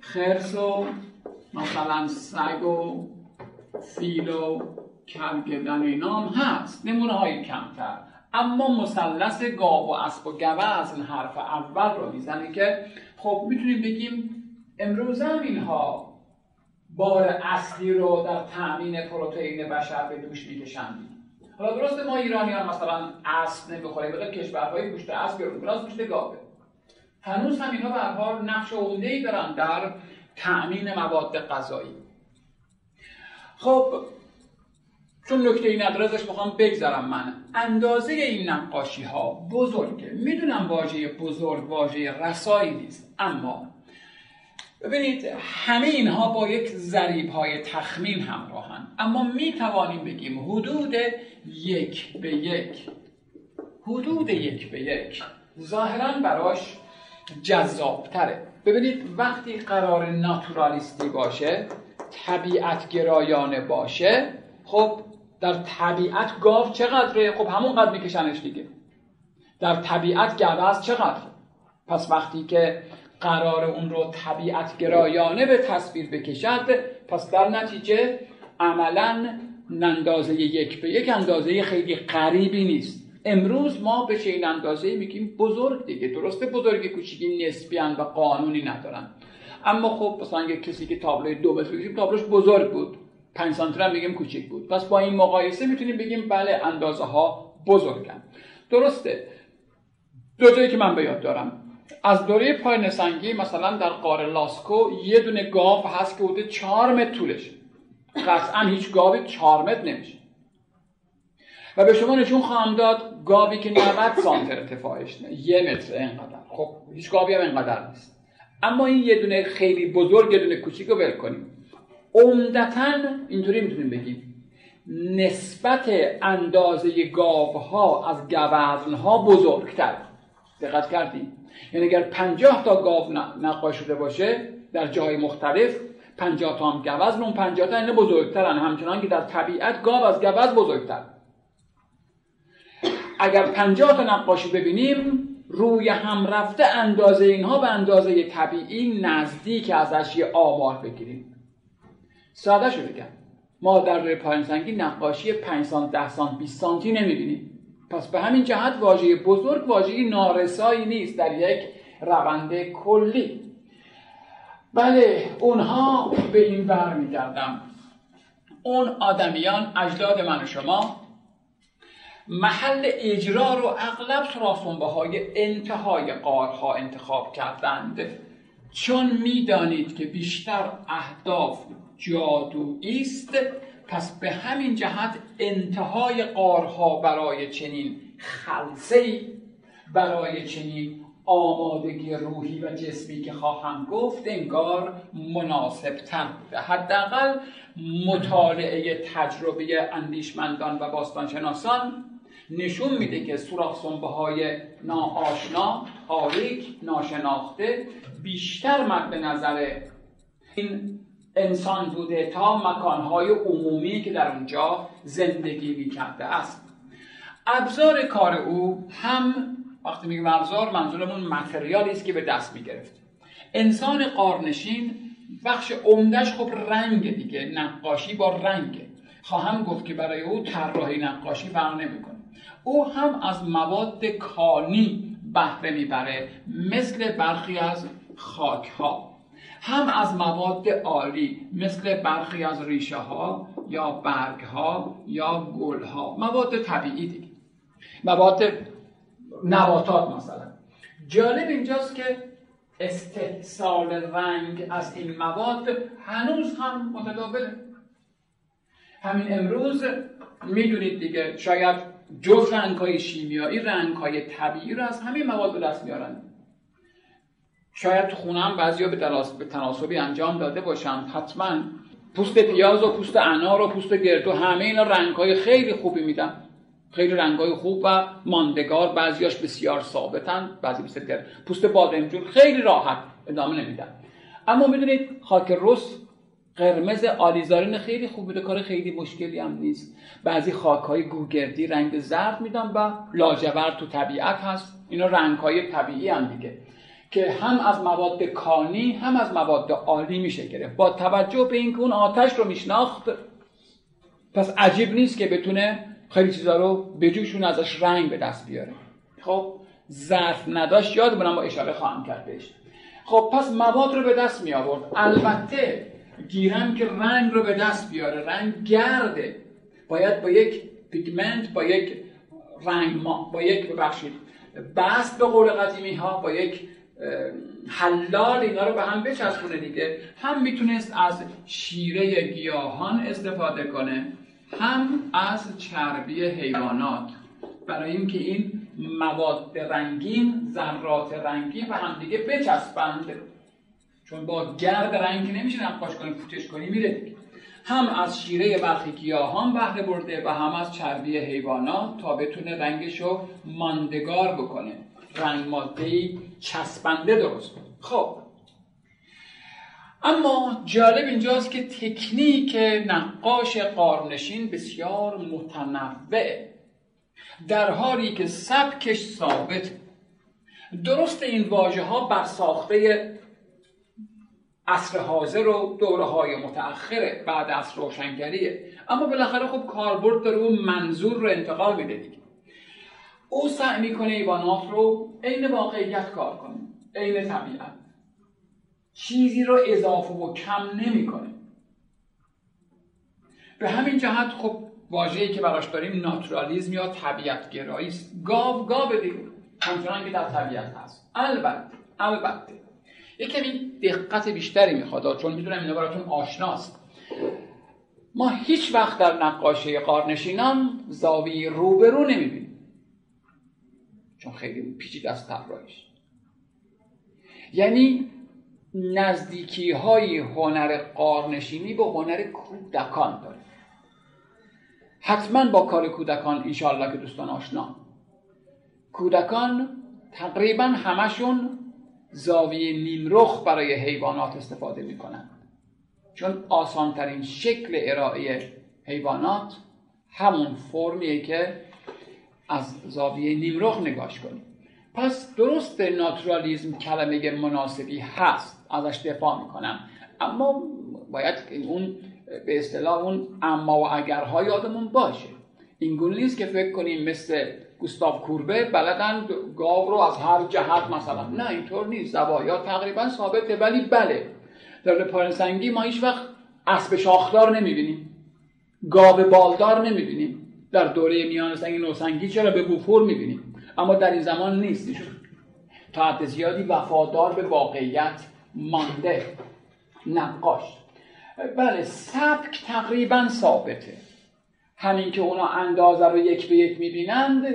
خرس و مثلا سگ و فیل و کلگدن اینام هست. نمونه های کمتر. اما مثلث گاو و اسب و گوزن حرف اول رو می‌زنه که خب می‌تونیم بگیم امروز هم اینها بار اصلی رو در تامین پروتئین بشر به دوش می‌کشند. حالا درسته ما ایرانیان مثلا اسب نمی‌خوریم بقیه کشورهای گوشت اسب گرون از گوشت گاوه هنوز هم اینها به حال نقش عمده ای دارن در تأمین مواد غذایی. خب چون نکته ای نداره ازش می‌خوام بگذارم من. اندازه این نقاشی ها بزرگه. می‌دونم واژه بزرگ واژه رسایی نیست اما ببینید همه اینها با یک ذریب های تخمین همراهن. اما می توانیم بگیم حدود یک به یک. حدود یک به یک. ظاهرا براش جذابتره. ببینید وقتی قرار ناتورالیستی باشه طبیعت گرایانه باشه خب در طبیعت گاو چقدره؟ خب همون قدر میکشنش دیگه. در طبیعت گوز چقدر پس وقتی که قرار اون رو طبیعت گرایانه به تصویر بکشد پس در نتیجه عملا اندازه یک به یک اندازه خیلی قریبی نیست. امروز ما به این اندازه میگیم بزرگ دیگه. درسته بزرگ کوچیکی نسبی و قانونی ندارن. اما خب مثلا کسی که تابلوی دو متر بکشیم تابلوش بزرگ بود. 5 سانتی هم میگیم کوچیک بود. پس با این مقایسه می‌تونیم بگیم بله اندازه ها بزرگن. درسته. دو جایی که من به یاد دارم. از دوره پای سنگی مثلا در قاره لاسکو یه دونه گاو هست که بوده 4 متر طولش قطعا هیچ گاوی 4 متر نمیشه. و به شما نشون خواهم داد گاوی که 90 سانتر ارتفاعش نه یه متر اینقدر. خب هیچ گاوی هم اینقدر نیست. اما این یه دونه خیلی بزرگ یه دونه کوچیک رو ول کنیم. عمدتا اینطوری می‌تونیم بگیم. نسبت اندازه گاوها از گوزنها بزرگتر. دقت کردیم یعنی اگر پنجاه تا گاو نقاش شده باشه در جای مختلف پنجاه تا هم گوزن اون پنجاه تا اینه بزرگترن. همچنان که در طبیعت گاو از گوز بزرگتر. اگر پنجاه تا نقاشی ببینیم روی هم رفته اندازه اینها به اندازه طبیعی نزدیک ازش یه آمار بگیریم. ساده شو بگم. ما در روی پایین سنگی نقاشی 5 سانت 10 سانت 20 سانتی نمی‌بینیم. پس به همین جهت واژه بزرگ واژه نارسایی نیست در یک روند کلی. بله اونها به این بر میگردم. اون آدمیان اجداد من و شما محل اجرا رو اغلب سراسنبه های انتهای قارها انتخاب کردند. چون می‌دانید که بیشتر اهداف جادویی است پس به همین جهت انتهای قارها برای چنین خلصه برای چنین آمادگی روحی و جسمی که خواهم گفت انگار مناسب تر بوده. حداقل مطالعه تجربه اندیشمندان و باستانشناسان نشون میده که سوراخ سنبه های ناآشنا تاریک ناشناخته بیشتر مد نظر این انسان بوده تا مکانهای عمومی که در اونجا زندگی می‌کرده است. ابزار کار او هم وقتی میگم ابزار منظورمون متریالی است که به دست می‌گرفت. انسان قارنشین بخش عمدهش خب رنگ دیگه نقاشی با رنگ. خواهم گفت که برای او طراحی نقاشی فرق نمی‌کنه. او هم از مواد کانی بهره می‌بره مثل برخی از خاک ها هم از مواد عالی مثل برخی از ریشه ها یا برگ ها یا گل ها مواد طبیعی دیگه. مواد نباتات مثلا. جالب اینجاست که استحصال رنگ از این مواد هنوز هم متداوله. همین امروز می‌دونید دیگه شاید جز رنگ های شیمیایی رنگ های طبیعی رو از همین مواد دست میارن شاید تو خونم بعضیا به, به تناسبی انجام داده باشم حتما پوست پیاز و پوست انار و پوست گردو همه اینا رنگ های خیلی خوبی میدن. خیلی رنگ های خوب و ماندگار. بعضیاش بسیار ثابتن بعضی مثل پوست بادمجون خیلی راحت ادامه نمیدن. اما می‌دونید خاک رس قرمز آلیزارین خیلی خوب بوده کار خیلی مشکلی هم نیست. بعضی خاک های گوگردی رنگ زرد میدن و لاجورد تو طبیعت هست. اینا رنگ های طبیعی هم دیگه. که هم از مواد کانی هم از مواد عالی میشه گرفت. با توجه به اینکه اون آتش رو میشناخت پس عجیب نیست که بتونه خیلی چیزا رو به جوشون ازش رنگ به دست بیاره. خب ظرف نداشت. یاد با اشاره خواهم کرد بهش. خب پس مواد رو به دست می آورد البته گیرم که رنگ رو به دست بیاره. رنگ گرده. باید با یک پیگمنت با یک رنگ ما با یک ببخشید بست به قول قدیمی ها با یک حلال اینا رو به هم بچسبونه دیگه. هم می‌تونست از شیره گیاهان استفاده کنه هم از چربی حیوانات. برای اینکه این مواد رنگین ذرات رنگی و هم دیگه بچسبند. چون با گرد رنگی نمیشه نقاش کنی فوتش کنی میره هم از شیره برخی گیاهان بهره برده و هم از چربی حیوانات تا بتونه رنگشو ماندگار بکنه. رنگ ماده چسبنده درست خب. اما جالب اینجاست که تکنیک نقاش قارنشین بسیار متنوع. در حالی که سبکش ثابت. درست این واژه ها بر ساخته عصر حاضر و دوره های متأخره. بعد از روشنگریه. اما بالاخره خب کاربرد داره اون منظور رو انتقال میده دیگه. او سعی می‌کنه ایوانات رو عین واقعیت کار کنه عین طبیعت. چیزی رو اضافه و کم نمی‌کنه. به همین جهت خب واژه‌ای که براش داریم ناتورالیزم یا طبیعت گرایی است. گاو گاو دیگه که در طبیعت هست. البته البته. یک کمی دقت بیشتری می‌خواد چون می‌دونم اینا براتون آشناست. ما هیچ وقت در نقاشی قارنشینان زاویه روبرو نمی‌بینیم. چون خیلی پیچیده است طراحیش. یعنی نزدیکی های هنر قارنشینی به هنر کودکان داره. حتما با کار کودکان انشاءالله که دوستان آشنا. کودکان تقریبا همشون زاویه نیمرخ برای حیوانات استفاده می‌کنن. چون آسانترین شکل ارائه حیوانات همون فرمیه که از زاویه نیمرخ نگاش کنیم. پس درست ناتورالیزم کلمه مناسبی هست. ازش دفاع می‌کنم. اما باید اون به اصطلاح اون اما و اگرها یادمون باشه. این نیست که فکر کنیم مثل گوستاو کوربه بلدن گاو رو از هر جهت مثلا. نه اینطور نیست. زوایا تقریبا ثابته ولی بله. در پارنسنگی ما هیچ وقت اسب شاخدار نمی‌بینیم. گاو بالدار نمی‌بینیم. در دوره میان سنگی نوسنگی چرا به بوفور می‌بینیم؟ اما در این زمان نیست. تا حد زیادی وفادار به واقعیت مانده. نقاش. بله سبک تقریبا ثابته. همین که اونا اندازه رو یک به یک می‌بینند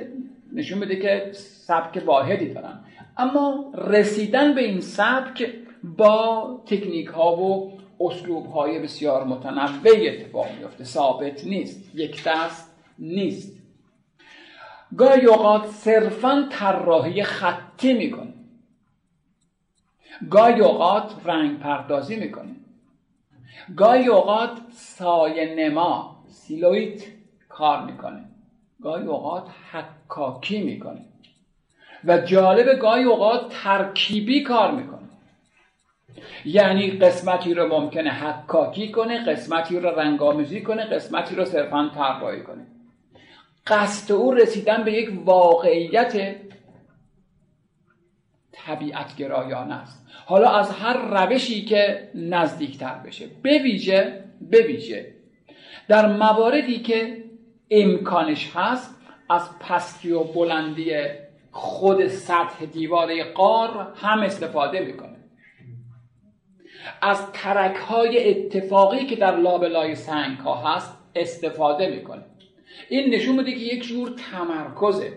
نشون بده که سبک واحدی دارن. اما رسیدن به این سبک با تکنیک ها و اسلوب های بسیار متنوعی اتفاق میفته ثابت نیست. یک دست نیست. گاهی اوقات صرفا طراحی خطی می‌کنه گاهی اوقات رنگ پردازی می‌کنه گاهی اوقات سایه نما سیلویت کار می‌کنه گاهی اوقات حکاکی می‌کنه و جالب گاهی اوقات ترکیبی کار می‌کنه یعنی قسمتی رو ممکنه حکاکی کنه قسمتی رو رنگامیزی کنه قسمتی رو صرفا طراحی کنه. قصد او رسیدن به یک واقعیت طبیعت گرایانه است. حالا از هر روشی که نزدیکتر بشه بویژه بویژه در مواردی که امکانش هست از پستی و بلندی خود سطح دیواره قار هم استفاده می‌کنه. از ترک های اتفاقی که در لابلای سنگ ها هست استفاده می‌کنه. این نشون میده که یک جور تمرکزه.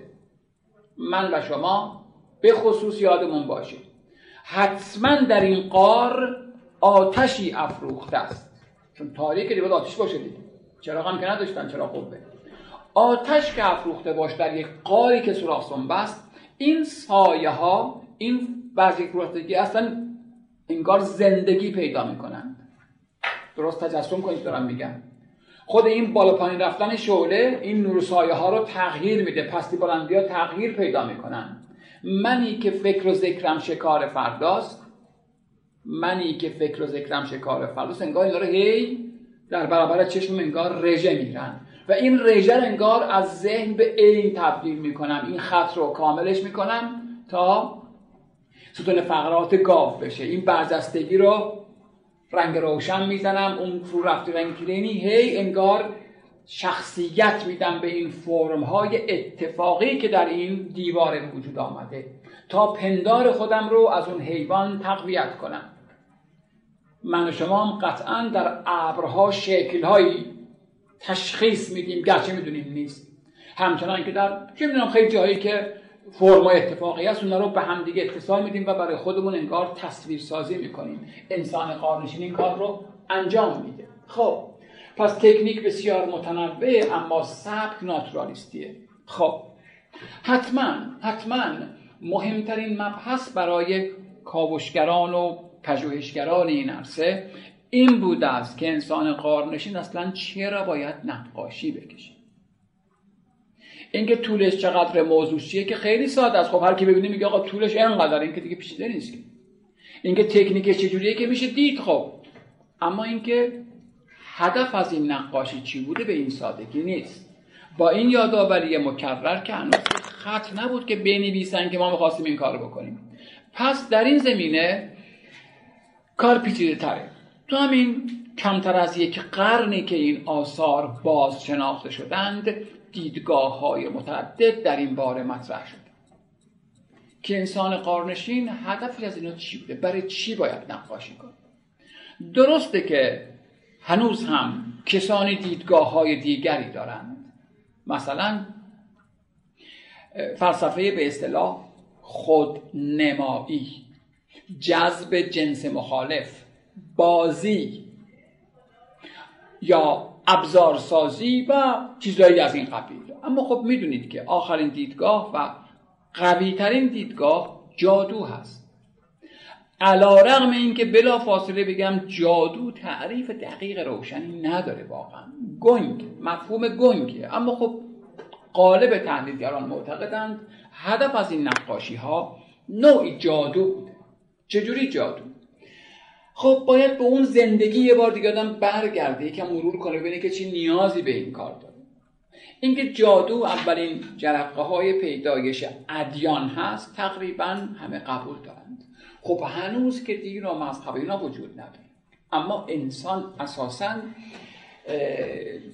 من و شما به خصوص یادمون باشه. حتما در این قار آتشی افروخته است. چون تاریک دیگه آتش باشه دیگه. چرا هم که نداشتن چرا قبه آتش که افروخته باش در یک قاری که سوراخ بست این سایه ها این ورزیک اصلا انگار زندگی پیدا می‌کنند. درست تجسم کنید دارم میگم. خود این بالا پایین رفتن شعله این نور سایه ها رو تغییر میده. پستی بلندی ها تغییر پیدا می‌کنن. منی که فکر و ذکرم شکار فرداست. منی که فکر و ذکرم شکار فرداست. انگار اینا رو هی در برابر چشم انگار رژه میرن و این رژه انگار از ذهن به عین تبدیل می‌کنم این خط رو کاملش می‌کنم تا ستون فقرات گاو بشه. این برجستگی رو رنگ روشن می‌زنم اون فرو رفتی رنگ هی انگار شخصیت میدم به این فرم های اتفاقی که در این دیوار وجود آمده. تا پندار خودم رو از اون حیوان تقویت کنم. من و شما هم قطعا در ابرها شکلهایی تشخیص میدیم گرچه می‌دونیم نیست. همچنان که در چه می‌دونم خیلی جایی که فرما اتفاقی هست اونا رو به هم دیگه اتصال میدیم و برای خودمون انگار تصویر سازی می‌کنیم. انسان قارنشین این کار رو انجام میده. خب پس تکنیک بسیار متنوع اما سبک ناتورالیستیه خب حتما حتما مهمترین مبحث برای کاوشگران و پژوهشگران این عرصه این بوده است که انسان قارنشین اصلا چرا باید نقاشی بکشه. اینکه طولش چقدر موضوع چیه که خیلی ساده است. خب هر کی ببینه میگه آقا طولش اینقدر این که دیگه پیچیده نیست که. اینکه تکنیکش چجوریه که میشه دید خب. اما اینکه هدف از این نقاشی چی بوده به این سادگی نیست. با این یادآوری مکرر که هنوز خط نبود که بنویسن که ما می‌خواستیم این کار بکنیم. پس در این زمینه کار پیچیده تره. تو همین کمتر از یک قرنی که این آثار باز شناخته شدند دیدگاه های متعدد در این باره مطرح شد که انسان قارنشین هدفی از اینا چی بوده؟ برای چی باید نقاشی کنه؟ درسته که هنوز هم کسانی دیدگاه های دیگری دارند. مثلا فلسفه به اصطلاح خودنمایی جذب جنس مخالف بازی یا ابزارسازی و چیزهایی از این قبیل. اما خب می‌دونید که آخرین دیدگاه و قویترین دیدگاه جادو هست. علا رغم این که بلا فاصله بگم جادو تعریف دقیق روشنی نداره واقعا. گنگ مفهوم گنگه. اما خب قالب تحلیلگران معتقدند هدف از این نقاشی ها نوعی جادو بوده. چجوری جادو؟ خب باید به اون زندگی یه بار دیگه آدم برگرده یکم مرور کنه ببینه که چی نیازی به این کار داره. اینکه جادو اولین جرقه های پیدایش ادیان هست تقریبا همه قبول دارند. خب هنوز که دین و مذهب اینا وجود نداره. اما انسان اساسا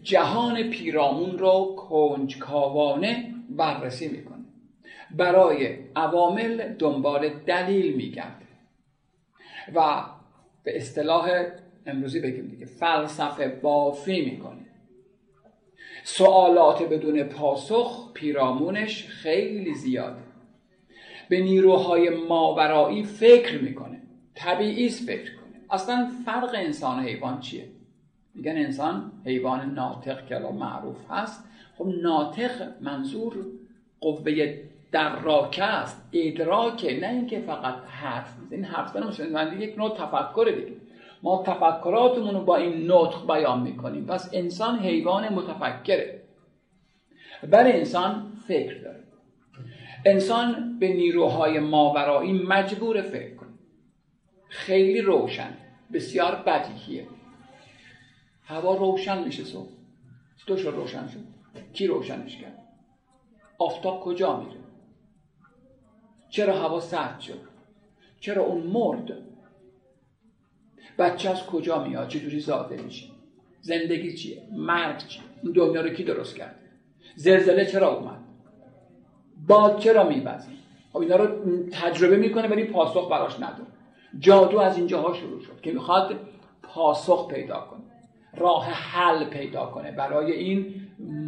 جهان پیرامون رو کنجکاوانه بررسی می‌کنه. برای عوامل دنبال دلیل میگرده. و به اصطلاح امروزی بگیم دیگه فلسفه بافی می‌کنه. سوالات بدون پاسخ پیرامونش خیلی زیاده. به نیروهای ماورایی فکر می‌کنه طبیعی فکر کنه. اصلا فرق انسان و حیوان چیه؟ میگن انسان حیوان ناطق که معروف هست. خب ناطق منظور قوه دراکه است ادراکه نه اینکه فقط حرف این حرف زدن یک نوع تفکر دیگه. ما تفکراتمون رو با این نطق بیان می‌کنیم. پس انسان حیوان متفکره. برای انسان فکر داره. انسان به نیروهای ماورایی مجبور فکر کنه. خیلی روشن. بسیار بدیهیه. هوا روشن میشه صبح. دو روشن شد؟ کی روشنش کرد؟ آفتاب کجا میره؟ چرا هوا سرد شد؟ چرا اون مرد؟ بچه از کجا میاد؟ چجوری زاده میشه؟ زندگی چیه؟ مرگ چیه؟ این دنیا رو کی درست کرد؟ زلزله چرا اومد؟ باد چرا میبزه خب اینا رو تجربه می‌کنه ولی پاسخ براش نداره. جادو از اینجاها شروع شد که می‌خواد پاسخ پیدا کنه راه حل پیدا کنه برای این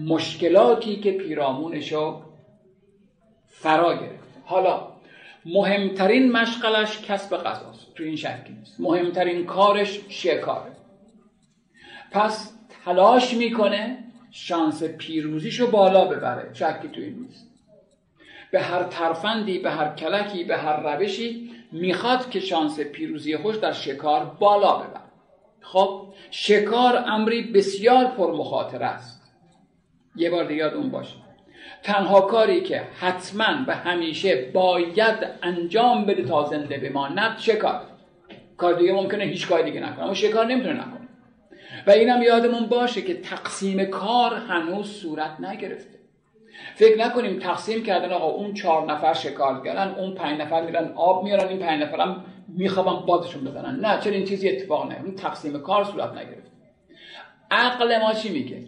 مشکلاتی که پیرامونش رو فرا گرفته حالا مهمترین مشغلش کسب غذاست. تو این شکی نیست. مهمترین کارش شکاره پس تلاش می‌کنه شانس پیروزیشو بالا ببره. شکی تو این نیست. به هر ترفندی به هر کلکی به هر روشی می‌خواد که شانس پیروزی خوش در شکار بالا ببره. خب شکار امری بسیار پرمخاطره است. یه بار دیگه یادون باشه. تنها کاری که حتما و همیشه باید انجام بده تا زنده بماند شکار. کار دیگه ممکنه هیچ کار دیگه نکنه اما شکار نمی‌تونه نکنه. و اینم یادمون باشه که تقسیم کار هنوز صورت نگرفته. فکر نکنیم تقسیم کردن آقا اون چهار نفر شکار کردن اون پنج نفر میرن آب میارن این پنج نفر هم میخوابن بادشون بزنن. نه چرا این چیزی اتفاق نه اون تقسیم کار صورت نگرفته. عقل ما چی میگه؟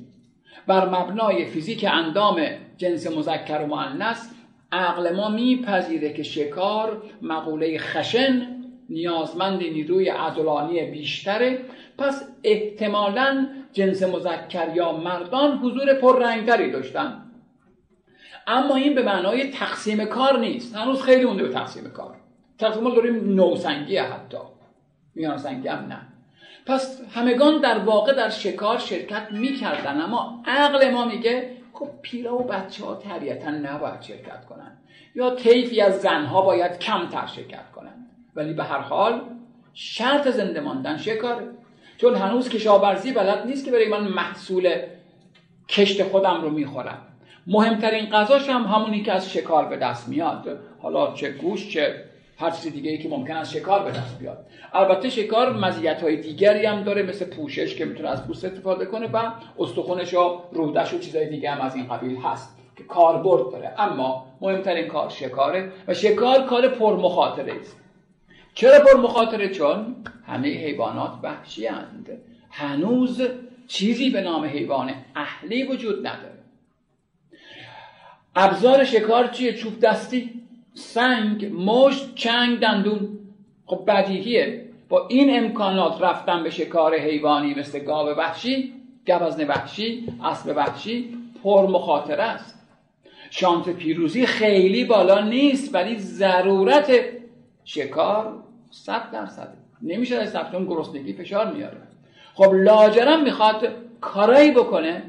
بر مبنای فیزیک اندام جنس مذکر و مؤنث عقل ما میپذیره که شکار مقوله خشن نیازمند نیروی عضلانی بیشتره. پس احتمالا جنس مذکر یا مردان حضور پررنگتری داشتن. اما این به معنای تقسیم کار نیست. هنوز خیلی مونده به تقسیم کار. تقسیم داریم نوسنگی حتی. میان سنگی هم نه. پس همگان در واقع در شکار شرکت می‌کردن. اما عقل ما میگه خب پیرا و بچه ها طبیعتا نباید شرکت کنن یا طیفی از زنها باید کمتر شرکت کنن ولی به هر حال شرط زنده ماندن شکاره چون هنوز کشاورزی بلد نیست که برای من محصول کشت خودم رو می‌خورم مهمترین غذاش هم همونی که از شکار به دست میاد. حالا چه گوش چه هر چیز دیگه ای که ممکن است شکار به دست بیاد. البته شکار مزیت های دیگری هم داره مثل پوشش که می‌تونه از پوست استفاده کنه و استخونش و رودش و چیزهای دیگه هم از این قبیل هست که کاربرد داره. اما مهمترین کار شکاره و شکار کار پرمخاطره است. چرا پرمخاطره؟ چون همه حیوانات وحشی هند. هنوز چیزی به نام حیوان اهلی وجود نداره. ابزار شکار چیه؟ چوب دستی. سنگ مشت چنگ دندون. خب بدیهیه. با این امکانات رفتن به شکار حیوانی مثل گاو وحشی گوزن وحشی اسب وحشی پر مخاطره است. شانس پیروزی خیلی بالا نیست ولی ضرورت شکار صد درصد نمیشه از سبتون گرسنگی فشار میاره خب لاجرم می‌خواد کارایی بکنه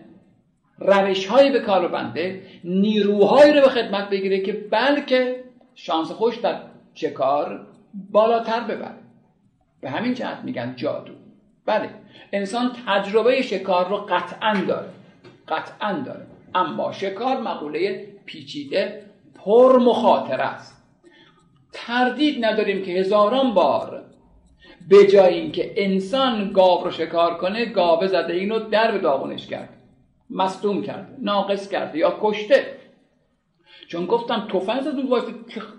روشهایی به کار بنده نیروهایی رو به خدمت بگیره که بلکه شانس خوش در شکار بالاتر ببره. به همین جهت میگن جادو. بله انسان تجربه شکار رو قطعا داره قطعا داره. اما شکار مقوله پیچیده پر مخاطره است. تردید نداریم که هزاران بار به جای اینکه انسان گاو رو شکار کنه گاوه زده اینو در به داغونش کرد. مصدوم کرده ناقص کرده یا کشته. چون گفتم تفنگ زد واسه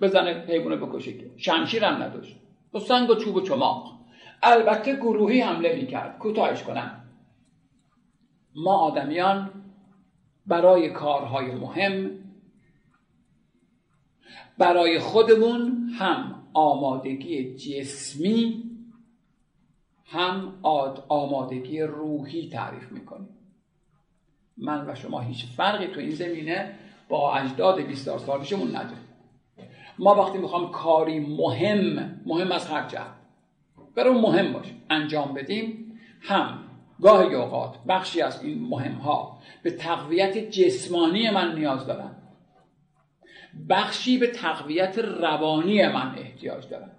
بزنه حیوانه بکشه که شمشیر هم نداشت. با سنگ و چوب و چماق. البته گروهی حمله می‌کرد. کوتاهش کنم. ما آدمیان برای کارهای مهم برای خودمون هم آمادگی جسمی هم آمادگی روحی تعریف می‌کنیم. من و شما هیچ فرقی تو این زمینه با اجداد 20 سال پیشمون نداریم. ما وقتی می‌خوام کاری مهم مهم از هر جهت برای مهم باشه. انجام بدیم. هم گاهی اوقات بخشی از این مهم ها به تقویت جسمانی من نیاز دارن. بخشی به تقویت روانی من احتیاج دارن.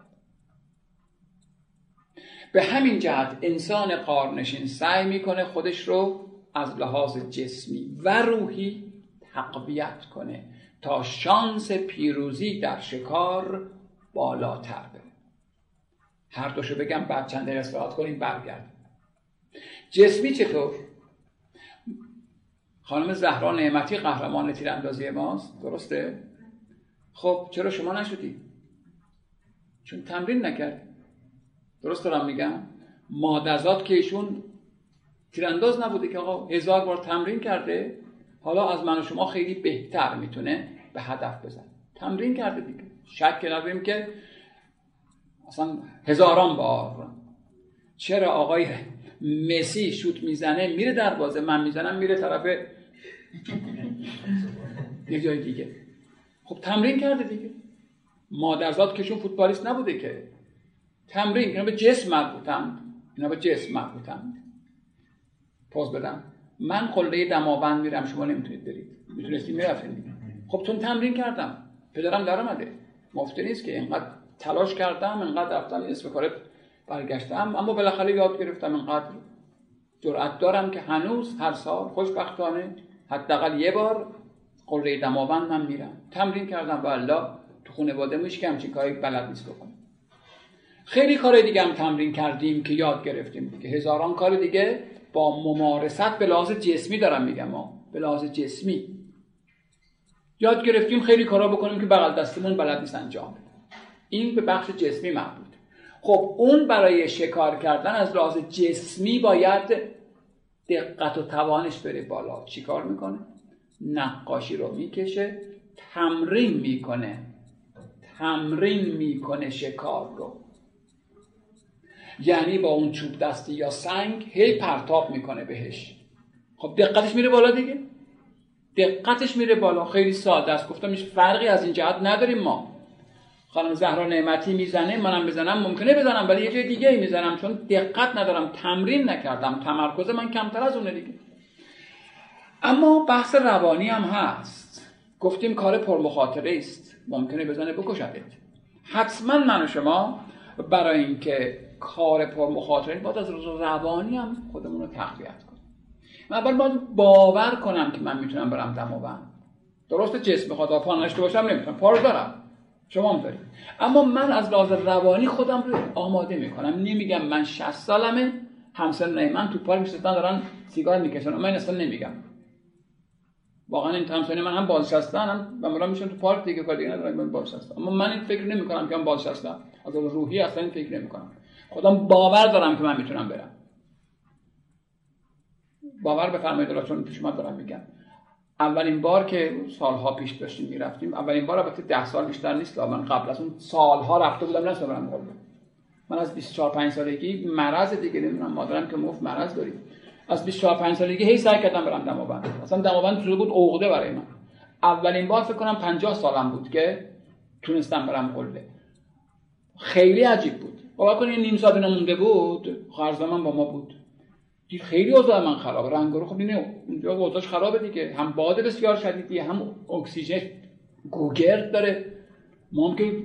به همین جهت انسان قارنشین سعی می‌کنه خودش رو از لحاظ جسمی و روحی تقویت کنه تا شانس پیروزی در شکار بالاتر بره. هر دوشو بگم بعد چند دقیقه استراحت کنیم برگرد جسمی چطور؟ خانم زهرا نعمتی قهرمان تیراندازی ماست درسته؟ خب چرا شما نشدی؟ چون تمرین نکرد. درست دارم میگم. مادرزاد که ایشون تیرانداز نبوده که آقا هزار بار تمرین کرده حالا از من و شما خیلی بهتر می‌تونه به هدف بزن تمرین کرده دیگه. شک نداریم که اصلا هزاران بار. چرا آقای مسی شوت می‌زنه؟ میره دروازه من می‌زنم میره طرف یه جای دیگه. خب تمرین کرده دیگه. مادرزاد کشون فوتبالیست نبوده که. تمرین اینا به جسم مربوطن اینا به جسم مربوطن پوز بدم. من قله دماوند میرم شما نمی‌تونید برید. می‌تونستی می‌رفتین خب چون تمرین کردم. پدرم در آمده مفته نیست که اینقدر تلاش کردم اینقدر رفتم اسم کارت برگشتم. اما بالاخره یاد گرفتم اینقدر جرأت دارم که هنوز هر سال خوشبختانه حداقل یه بار قله دماوند من میرم. تمرین کردم و الله تو خانواده میشه که همچین کاری بلد نیست بکنم خیلی کار دیگه هم تمرین کردیم که یاد گرفتیم. که هزاران کار دیگه با ممارست به لحاظ جسمی دارم میگم به لحاظ جسمی. یاد گرفتیم خیلی کارا بکنیم که بغل دستمون بلد نیست انجام این به بخش جسمی مربوط خب اون برای شکار کردن از لحاظ جسمی باید دقت و توانش بره بالا. چیکار می‌کنه؟ نقاشی رو می‌کشه تمرین می‌کنه. تمرین می‌کنه شکار رو. یعنی با اون چوب دستی یا سنگ هی پرتاب می‌کنه بهش. خب دقتش میره بالا دیگه. دقتش میره بالا. خیلی ساده است. گفتم فرقی از این جهت نداریم ما. خانم زهرا نعمتی می‌زنه منم بزنم ممکنه بزنم ولی یه جای دیگه می‌زنم چون دقت ندارم تمرین نکردم. تمرکز من کمتر از اونه دیگه. اما بحث روانی هم هست. گفتیم کار پرمخاطره است. ممکنه بزنه بکشدت. حتما من و شما برای اینکه کار پرمخاطره باید از روانی هم خودمون رو تقویت کنیم. من اول باید باور کنم که من می‌تونم برم دماوند. درست جسم بخواد پا نشته باشم نمی‌تونم. پا رو دارم. شما هم دارید. اما من از لحاظ روانی خودم رو آماده می‌کنم. نمیگم من 60 سالمه. همسن من تو پارک میشستن دارن سیگار می‌کشن. من اصلا نمیگم. واقعا این همسن من هم بازنشستن هم و میشن تو پارک دیگه کار دیگه ندارم من بازنشستم اما من این فکر نمی‌کنم که من بازنشستم. از روحی اصلا این فکر نمی‌کنم. خودم باور دارم که من می‌تونم برم. باور بفرمایید چون پیش دارم میگم. اولین بار که سالها پیش داشتیم می‌رفتیم اولین بار البته ده سال بیشتر نیست من قبل از اون سالها رفته بودم نسبت برم قلب من از 24 5 سالگی مرض دیگه نمی‌دونم. مادرم که مفت مرض داریم از 24 5 سالگی هی سعی کردم برم دماوند. اصلا دماوند تو بود عقده برای من. اولین بار فکر کنم 50 سالم بود که تونستم برم قله. خیلی عجیب بود. باور کنید نیم ساعت مونده بود خرز من با ما بود. خیلی اوضاع من خرابه. رنگ رو خب اینه اونجا اوضاعش خرابه دیگه. هم باد بسیار شدیدی هم اکسیژن. گوگرد داره. ما هم که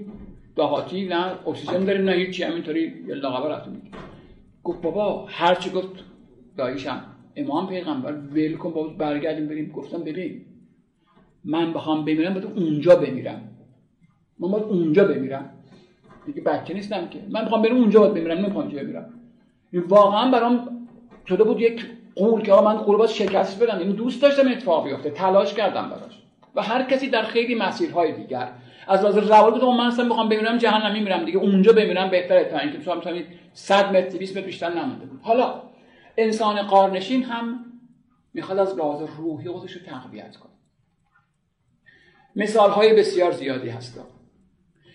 دهاتی نه اکسیژن داریم نه هیچی. همینطوری لاغبه رفتیم. گفت بابا هر چی گفت داییشم. امام پیغمبر ول کن بابا برگردیم بریم. گفتم ببین من بخوام بمیرم باید اونجا بمیرم. من باید اونجا بمیرم. دیگه بچه نیستم که. من می‌خوام برم اونجا باید بمیرم نمی‌خوام اونجا بمیرم این واقعا برام شده بود یک قول که من قول باز شکست بدم. اینو دوست داشتم اتفاق بیفته. تلاش کردم براش. و هر کسی در خیلی مسیرهای دیگر از لحاظ روال بود من اصلا می‌خوام بمیرم جهنم میرم دیگه. اونجا بمیرم بهتره. تا اینکه مثلا مثلا 100 متر 20 متر بیشتر نمونده بود. حالا انسان قارنشین هم می‌خواد از لحاظ روحی خودش رو تقویت کنه. مثال های بسیار زیادی هست.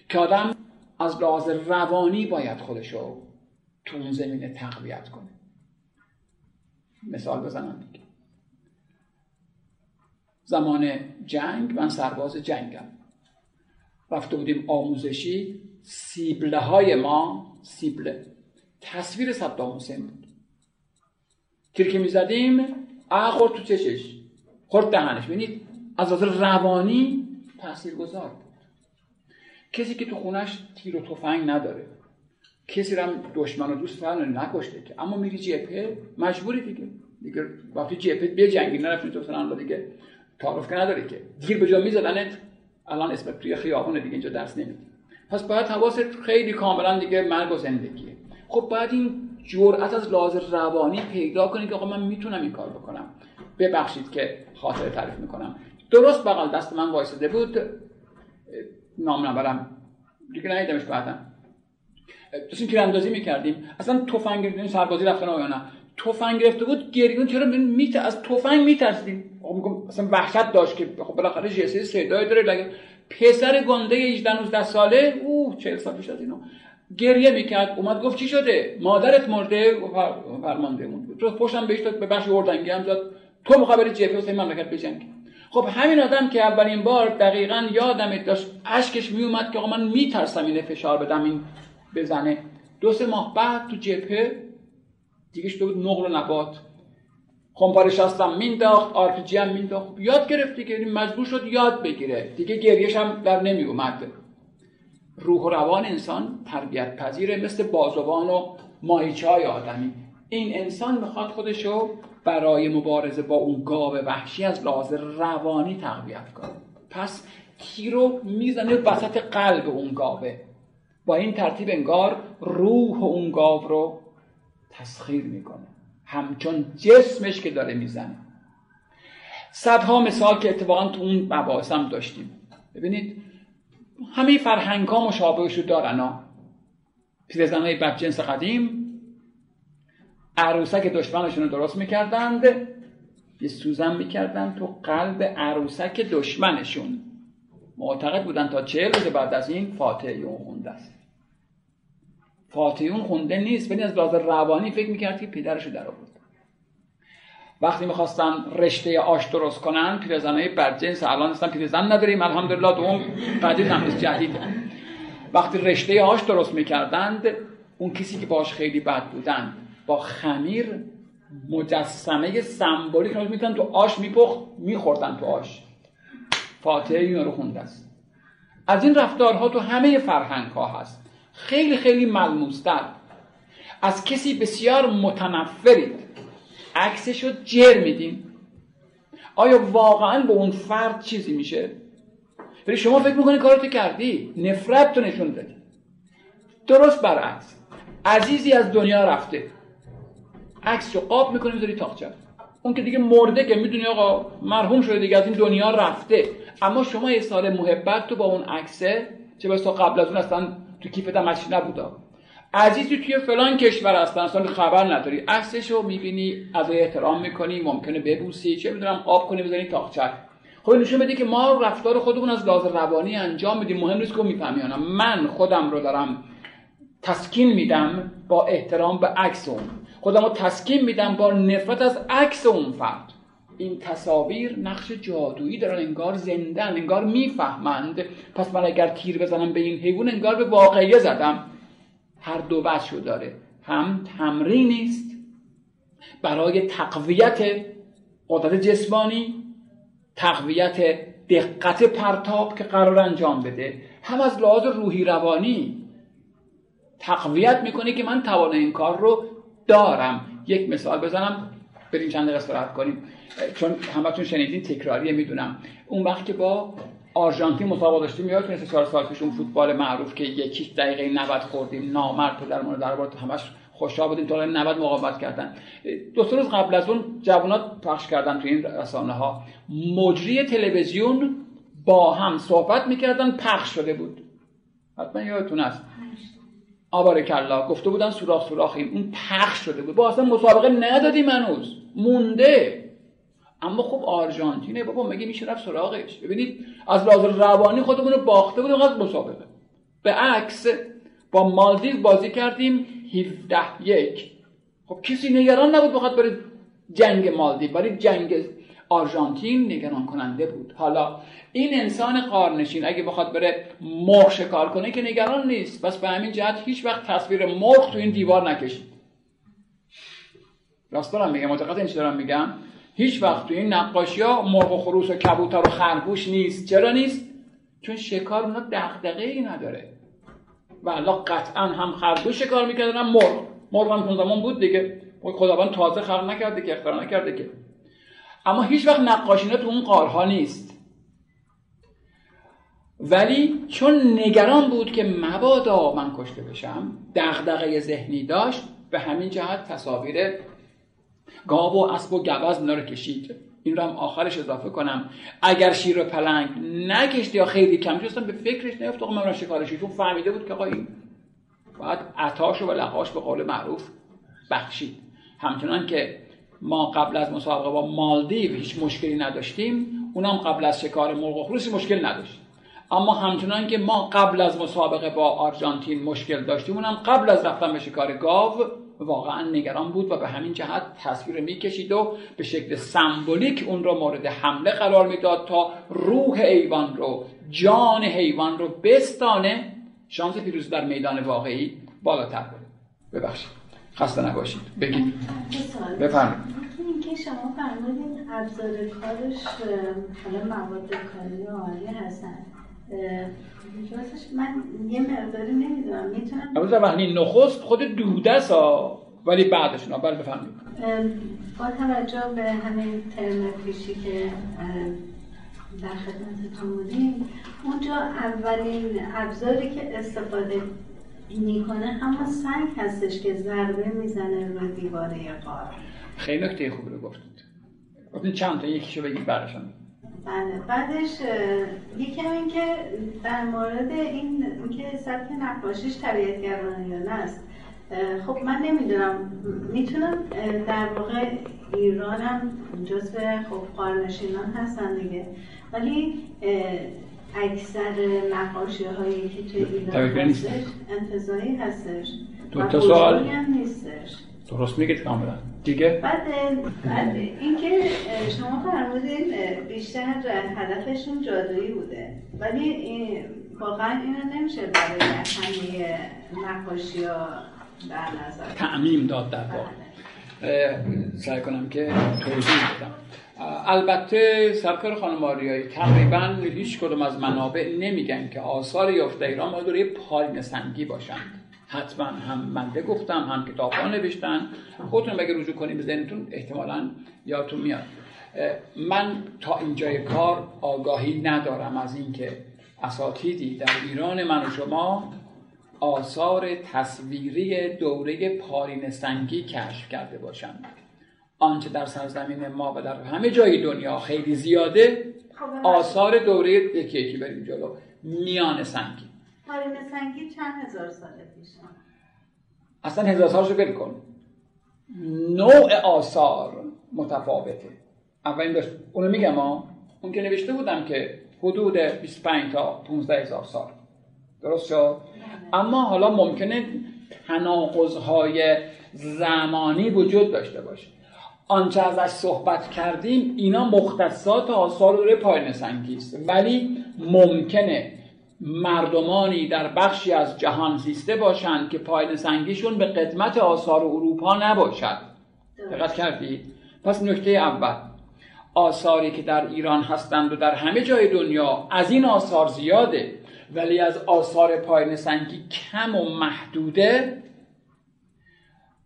که آدم از لحاظ روانی باید خودش رو تو اون زمینه تقویت کنه. مثال بزنم. دیگه زمان جنگ من سرباز جنگم. رفته بودیم آموزشی سیبله های ما سیبله تصویر صدام حسین بود. تیر که می‌زدیم تو چشش. خورد دهنش. ببینید از نظر روانی تاثیر گذار بود. کسی که تو خونش تیر و تفنگ نداره. کسی رو دشمن و دوست دارن نکشته که. اما میری جبهه مجبوری دیگه. دیگه وقتی جبهه به جنگی نرفتی تو سنان دیگه تعارف که نداری که. دیر به جا میزدنت الان اسم توی خیابونه دیگه اینجا درس نمیدی پس باید حواست خیلی کاملا دیگه مرگ و زندگیه. خب باید این جرأت از لازم روانی پیدا کنی که آقا من می‌تونم این کار بکنم. ببخشید که خاطر تعریف می‌کنم. درست بغل دست من وایساده بود. نام نبرم. دیگه ندیدمش بعدا. داشتیم تیراندازی می‌کردیم. اصلا تفنگ سربازی رفتن یا نه تفنگ گرفته بود گریون چرا میت از تفنگ میترسیدیم. خب میگم مثلا وحشت داشت که خب بالاخره جسه صدای داره. لگه پسر گنده 18 19 ساله؟ اوه 40 سال پیش از اینو. گریه می‌کرد. اومد گفت چی شده؟ مادرت مرده؟ فرمانده بود. تو پشتم بهش داد به بخش اردنگی هم داد تو می‌خوای بری جبهه واسه مملکت بجنگی. خب همین آدم که اولین بار دقیقا یادم داشت اشکش میومد که آقا من میترسم اینه فشار بدم این بزنه. دو سه ماه بعد تو جبهه دیگه شده بود نقل و نبات. خمپاره شستم مینداخت آرپیجی هم مینداخت. یاد گرفت دیگه مجبور شد یاد بگیره. دیگه گریش هم در نمی اومد روح و روان انسان تربیت پذیره مثل بازوان و ماهیچه های آدمی. این انسان می‌خواد خودشو برای مبارزه با اون گاو وحشی از لحاظ روانی تقویت کنه. پس تیرو می‌زنه وسط قلب اون گاوه؟ با این ترتیب انگار روح اون گاو رو تسخیر می‌کنه. همچون جسمش که داره می‌زنه. صدها مثال که اتفاقا تو اون مباحث هم داشتیم. ببینید همه فرهنگ ها مشابهش رو دارن ها پیرزن های جنس قدیم عروسک دشمنشون رو درست می‌کردند. یه سوزن می‌کردن تو قلب عروسک دشمنشون. معتقد بودن تا چهل روز بعد از این فاتحیون خونده است. فاتحیون خونده نیست ولی از لحاظ روانی فکر می‌کرد که پدرشو در آورد. وقتی می‌خواستن رشته آش درست کنن پیرزنهای برجنس الان هستن پیرزن نداریم الحمدلله دوم قدید هم جدید وقتی رشته آش درست می‌کردند اون کسی که باش خیلی بد بودن با خمیر مجسمه سمبولیک رو می‌تونن تو آش میپخت میخوردن تو آش. فاتحه این رو خونده است. از این رفتارها تو همه فرهنگ ها هست. خیلی خیلی ملموستر. از کسی بسیار متنفرید. عکسش رو جر میدین. آیا واقعا به اون فرد چیزی میشه؟ ولی شما فکر می‌کنی کارتو کردی؟ نفرت تو نشون دادی. درست برعکس. عزیزی از دنیا رفته. عکس رو قاب می‌کنی می‌ذاری تاقچه اون که دیگه مرده که می‌دونی آقا مرحوم شده دیگه از این دنیا رفته. اما شما یه سال محبت تو با اون عکسه چه بس قبل از اون اصلا تو کیفت هم نبودا عزیزی توی فلان کشور هستن اصلا خبر نداری. عکسش رو می‌بینی از احترام می‌کنی ممکنه ببوسی. چه می‌دونم قاب کنی بزنی تاقچه خب نشون بده که ما رفتار خودمون از لحاظ روانی انجام میدیم. مهم نیست که می‌فهمی من خودم رو دارم تسکین میدم با احترام به عکس اون. خودم رو تسکین میدم با نفرت از عکس اون فرد. این تصاویر نقش جادویی دارن انگار زندن انگار می‌فهمند. پس من اگر تیر بزنم به این حیوان انگار به واقعیه زدم. هر دو بچه داره. هم تمرین است برای تقویت قدرت جسمانی تقویت دقت پرتاب که قرار انجام بده. هم از لحاظ روحی روانی تقویت می‌کنه که من توان این کار رو دارم. یک مثال بزنم بریم چند دقیقه کنیم. چون همتون شنیدین تکراریه می‌دونم. اون وقت که با آرژانتین مسابقه داشتیم یادتونه سه چهار سال پیش اون فوتبال معروف که یکی دقیقه 90 خوردیم نامرد تو در مورد دربار همش خوشحال بودیم تا 90 مقاومت کردن. دو روز قبل از اون جوانات پخش کردن تو این رسانه ها مجری تلویزیون با هم صحبت می‌کردن پخش شده بود. حتما یادتون است آباره کلا گفته بودن سوراخ سوراخیم. اون پخش شده بود. با اصلا مسابقه ندادیم هنوز. مونده. اما خب آرژانتینه بابا مگه میشه رفت سراغش؟ ببینید از لحاظ روانی خودمون رو باخته بودیم از مسابقه. به عکس با مالدیو بازی کردیم 17 یک. خب کسی نگران نبود بخواد بره جنگ مالدیو. ولی جنگ آرژانتین نگران کننده بود. حالا این انسان قارنشین اگه بخواد بره مرغ شکار کنه که نگران نیست. بس به همین جهت هیچ وقت تصویر مرغ تو این دیوار نکشید. راست دارم میگم معتقد این دارم میگم. هیچ وقت تو این نقاشی ها مرغ و خروس و کبوتر و خرگوش نیست. چرا نیست؟ چون شکار اونا دغدغه ای نداره والا قطعا هم خرگوش شکار می‌کردن هم مرغ. مرغ هم زمان بود دیگه. خداوند تازه خلق نکرده که اختراع نکرده که. اما هیچ وقت نقاشینا تو اون قارها نیست. ولی چون نگران بود که مبادا من کشته بشم دغدغه ذهنی داشت به همین جهت تصاویر گاو و اسب و گوز اینا رو کشید. این رو هم آخرش اضافه کنم. اگر شیر و پلنگ نکشته یا خیلی کم شد به فکرش نیفت آقا من شکارشی چون فهمیده بود که آقا این باید عطاش و لقاش به قول معروف بخشید. همچنان که ما قبل از مسابقه با مالدیو هیچ مشکلی نداشتیم اونم قبل از شکار مرغ و خروسی مشکل نداشت. اما همچنان که ما قبل از مسابقه با آرژانتین مشکل داشتیم اونم قبل از رفتن به شکار گاو واقعا نگران بود و به همین جهت تصویر می‌کشید و به شکل سمبولیک اون رو مورد حمله قرار می‌داد تا روح حیوان رو جان حیوان رو بستانه شانس پیروزی در میدان واقعی بالاتر کنه. ببخشید. خسته نباشید. بگید. بفرمایید. اینکه شما فرمودین ابزار کارش حالا مواد کاری عالی هستن. من یه مقداری نمی‌دونم می‌تونم اما وقتی نخست خود دوده سا ولی بعدش نه بله بفرمایید با توجه به همین ترم پیشی که در خدمتتون بودیم اونجا اولین ابزاری که استفاده می‌کنه همون سنگ هستش که ضربه می‌زنه روی دیواره قار خیلی نکته خوبی رو گفتید. گفتید چند تا یکیشو بگید برشان بله. بعدش یکم این که در مورد این که سبک نقاشیش طبیعتگرانه یا نه است. خب من نمی‌دونم. می‌تونم در واقع ایرانم جزو خب قارنشینان هستن دیگه. ولی اکثر نقاشی هایی که توی ایران هستش انتظایی هستش دو تا سوال؟ هم نیستش. درست میگید کاملا دیگه؟ بعد اینکه شما فرمودین بیشتر هدفشون جادویی بوده. ولی واقعا اینو نمیشه برای همه نقاشی در نظر تعمیم داد در واقع. بله. سعی کنم که توضیح بدم. البته سرکار خانم آریایی تقریبا هیچ کدوم از منابع نمیگن که آثار یافته ایران باید روی پالین سنگی باشند. حتما هم منده گفتم هم کتاب ها نوشتن. خودتون اگه رجوع کنیم به ذهنتون احتمالا یادتون میاد. من تا اینجای کار آگاهی ندارم از اینکه اساتیدی در ایران من و شما آثار تصویری دوره پارین سنگی کشف کرده باشند آنچه در سرزمین ما و در همه جای دنیا خیلی زیاده خب، آثار دوره یکی یکی بریم جلو. میان سنگی. پارین سنگی چند هزار ساله پیشه اصلا هزار سالش رو کن. نوع آثار متفاوته. اولین داشت اونو میگم ها. اون که نوشته بودم که حدود 25 تا 15 هزار سال. درست شد؟ اما حالا ممکنه تناقضهای زمانی وجود داشته باشه. آنچه ازش صحبت کردیم اینا مختصات آثار روی پایین سنگی است. ولی ممکنه مردمانی در بخشی از جهان زیسته باشند که پایین سنگیشون به قدمت آثار اروپا نباشد. دقت کردید پس نکته اول آثاری که در ایران هستند و در همه جای دنیا از این آثار زیاده ولی از آثار پایین سنگی کم و محدوده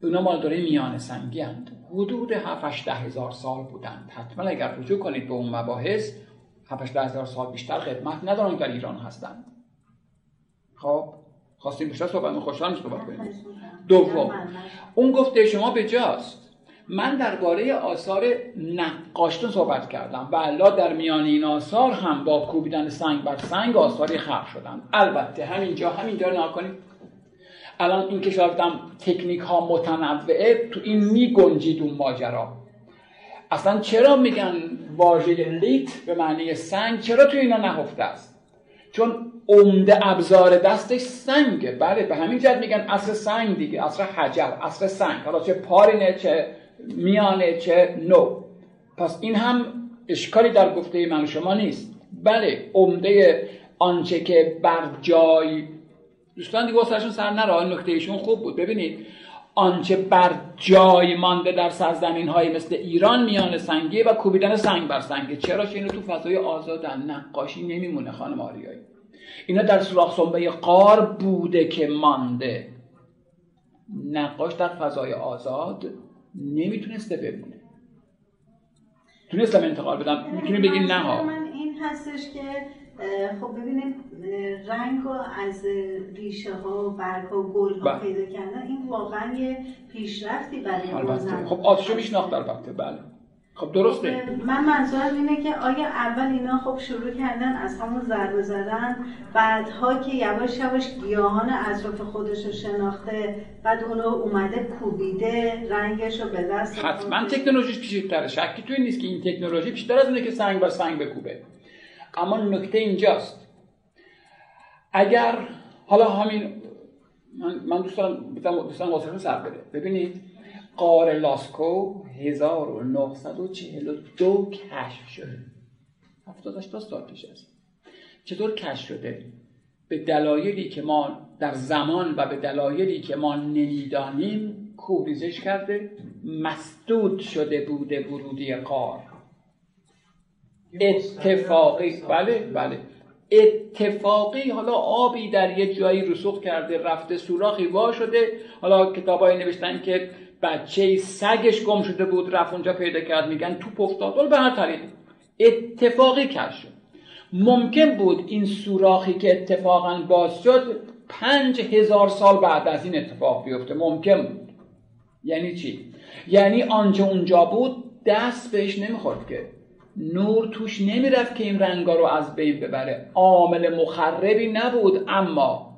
اونا مال دوره میان سنگی هند حدود 7 هزار سال بودند. حتما اگر رجوع کنید به اون مباحث 7 هزار سال بیشتر خدمت ندارن در ایران هستند. خب خواستیم بیشتر صحبت خوشحال صحبت کنیم. دوم اون گفته شما به جاست من درباره آثار نقاشتون صحبت کردم و الله در میان این آثار هم با کوبیدن سنگ بر سنگ آثاری خلق شدن البته همینجا همینجا نها کنید. الان این که تکنیک ها متنوعه تو این می گنجید اون ماجرا. اصلا چرا میگن واژه لیت به معنی سنگ چرا تو اینا نهفته است؟ چون عمده ابزار دستش سنگه. بله به همین جد میگن اصر سنگ دیگه اصر حجر اصر سنگ. حالا چه پارینه چه میانه چه نو. پس این هم اشکالی در گفته من شما نیست. بله عمده آنچه که بر جای دوستان دیگه واسهشون سر نره نکته ایشون خوب بود. ببینید آنچه بر جای مانده در سرزمین های مثل ایران میان سنگی و کوبیدن سنگ بر سنگه. چرا اینو تو فضای آزاد نقاشی نمیمونه خانم آریایی. اینا در سوراخ سنبه قار بوده که مانده. نقاش در فضای آزاد نمی‌تونسته بمونه تونستم انتقال بدم. می‌تونی بگی نه. ها این هستش که خب ببینید رنگ رو از ریشه ها و برگ ها و گل ها بله. پیدا کردن این واقعا یه پیشرفتی برای البته. خب آتشو میشناخت البته. بله. خب درسته. من منظورم اینه که آیا اول اینا خب شروع کردن از همون ضربه زدن بعدها که یواش یواش گیاهان اطراف خودش رو شناخته بعد اونو اومده کوبیده رنگش رو به دست حتما تکنولوژیش پیشتره شکی توی نیست که این تکنولوژی بیشتر از اینه که سنگ بر سنگ بکوبه. اما نکته اینجاست. اگر حالا همین من, من دوست دارم دوستان واسه سر بده ببینید قار لاسکو 1942 کشف شده. 78 سال پیش است. چطور کشف شده؟ به دلایلی که ما در زمان و به دلایلی که ما نمی‌دانیم کوریزش کرده مسدود شده بوده ورودی قار. اتفاقی. بله بله. اتفاقی حالا آبی در یه جایی رسوخ کرده رفته سوراخی وا شده. حالا کتابایی نوشتن که بچه سگش گم شده بود رفت اونجا پیدا کرد میگن توپ افتاد. به هر طریق. اتفاقی کرد شد. ممکن بود این سوراخی که اتفاقا باز شد پنج هزار سال بعد از این اتفاق بیفته. ممکن بود. یعنی چی؟ یعنی آنچه اونجا بود دست بهش نمی‌خورد که. نور توش نمی‌رفت که این رنگا رو از بین ببره. عامل مخربی نبود اما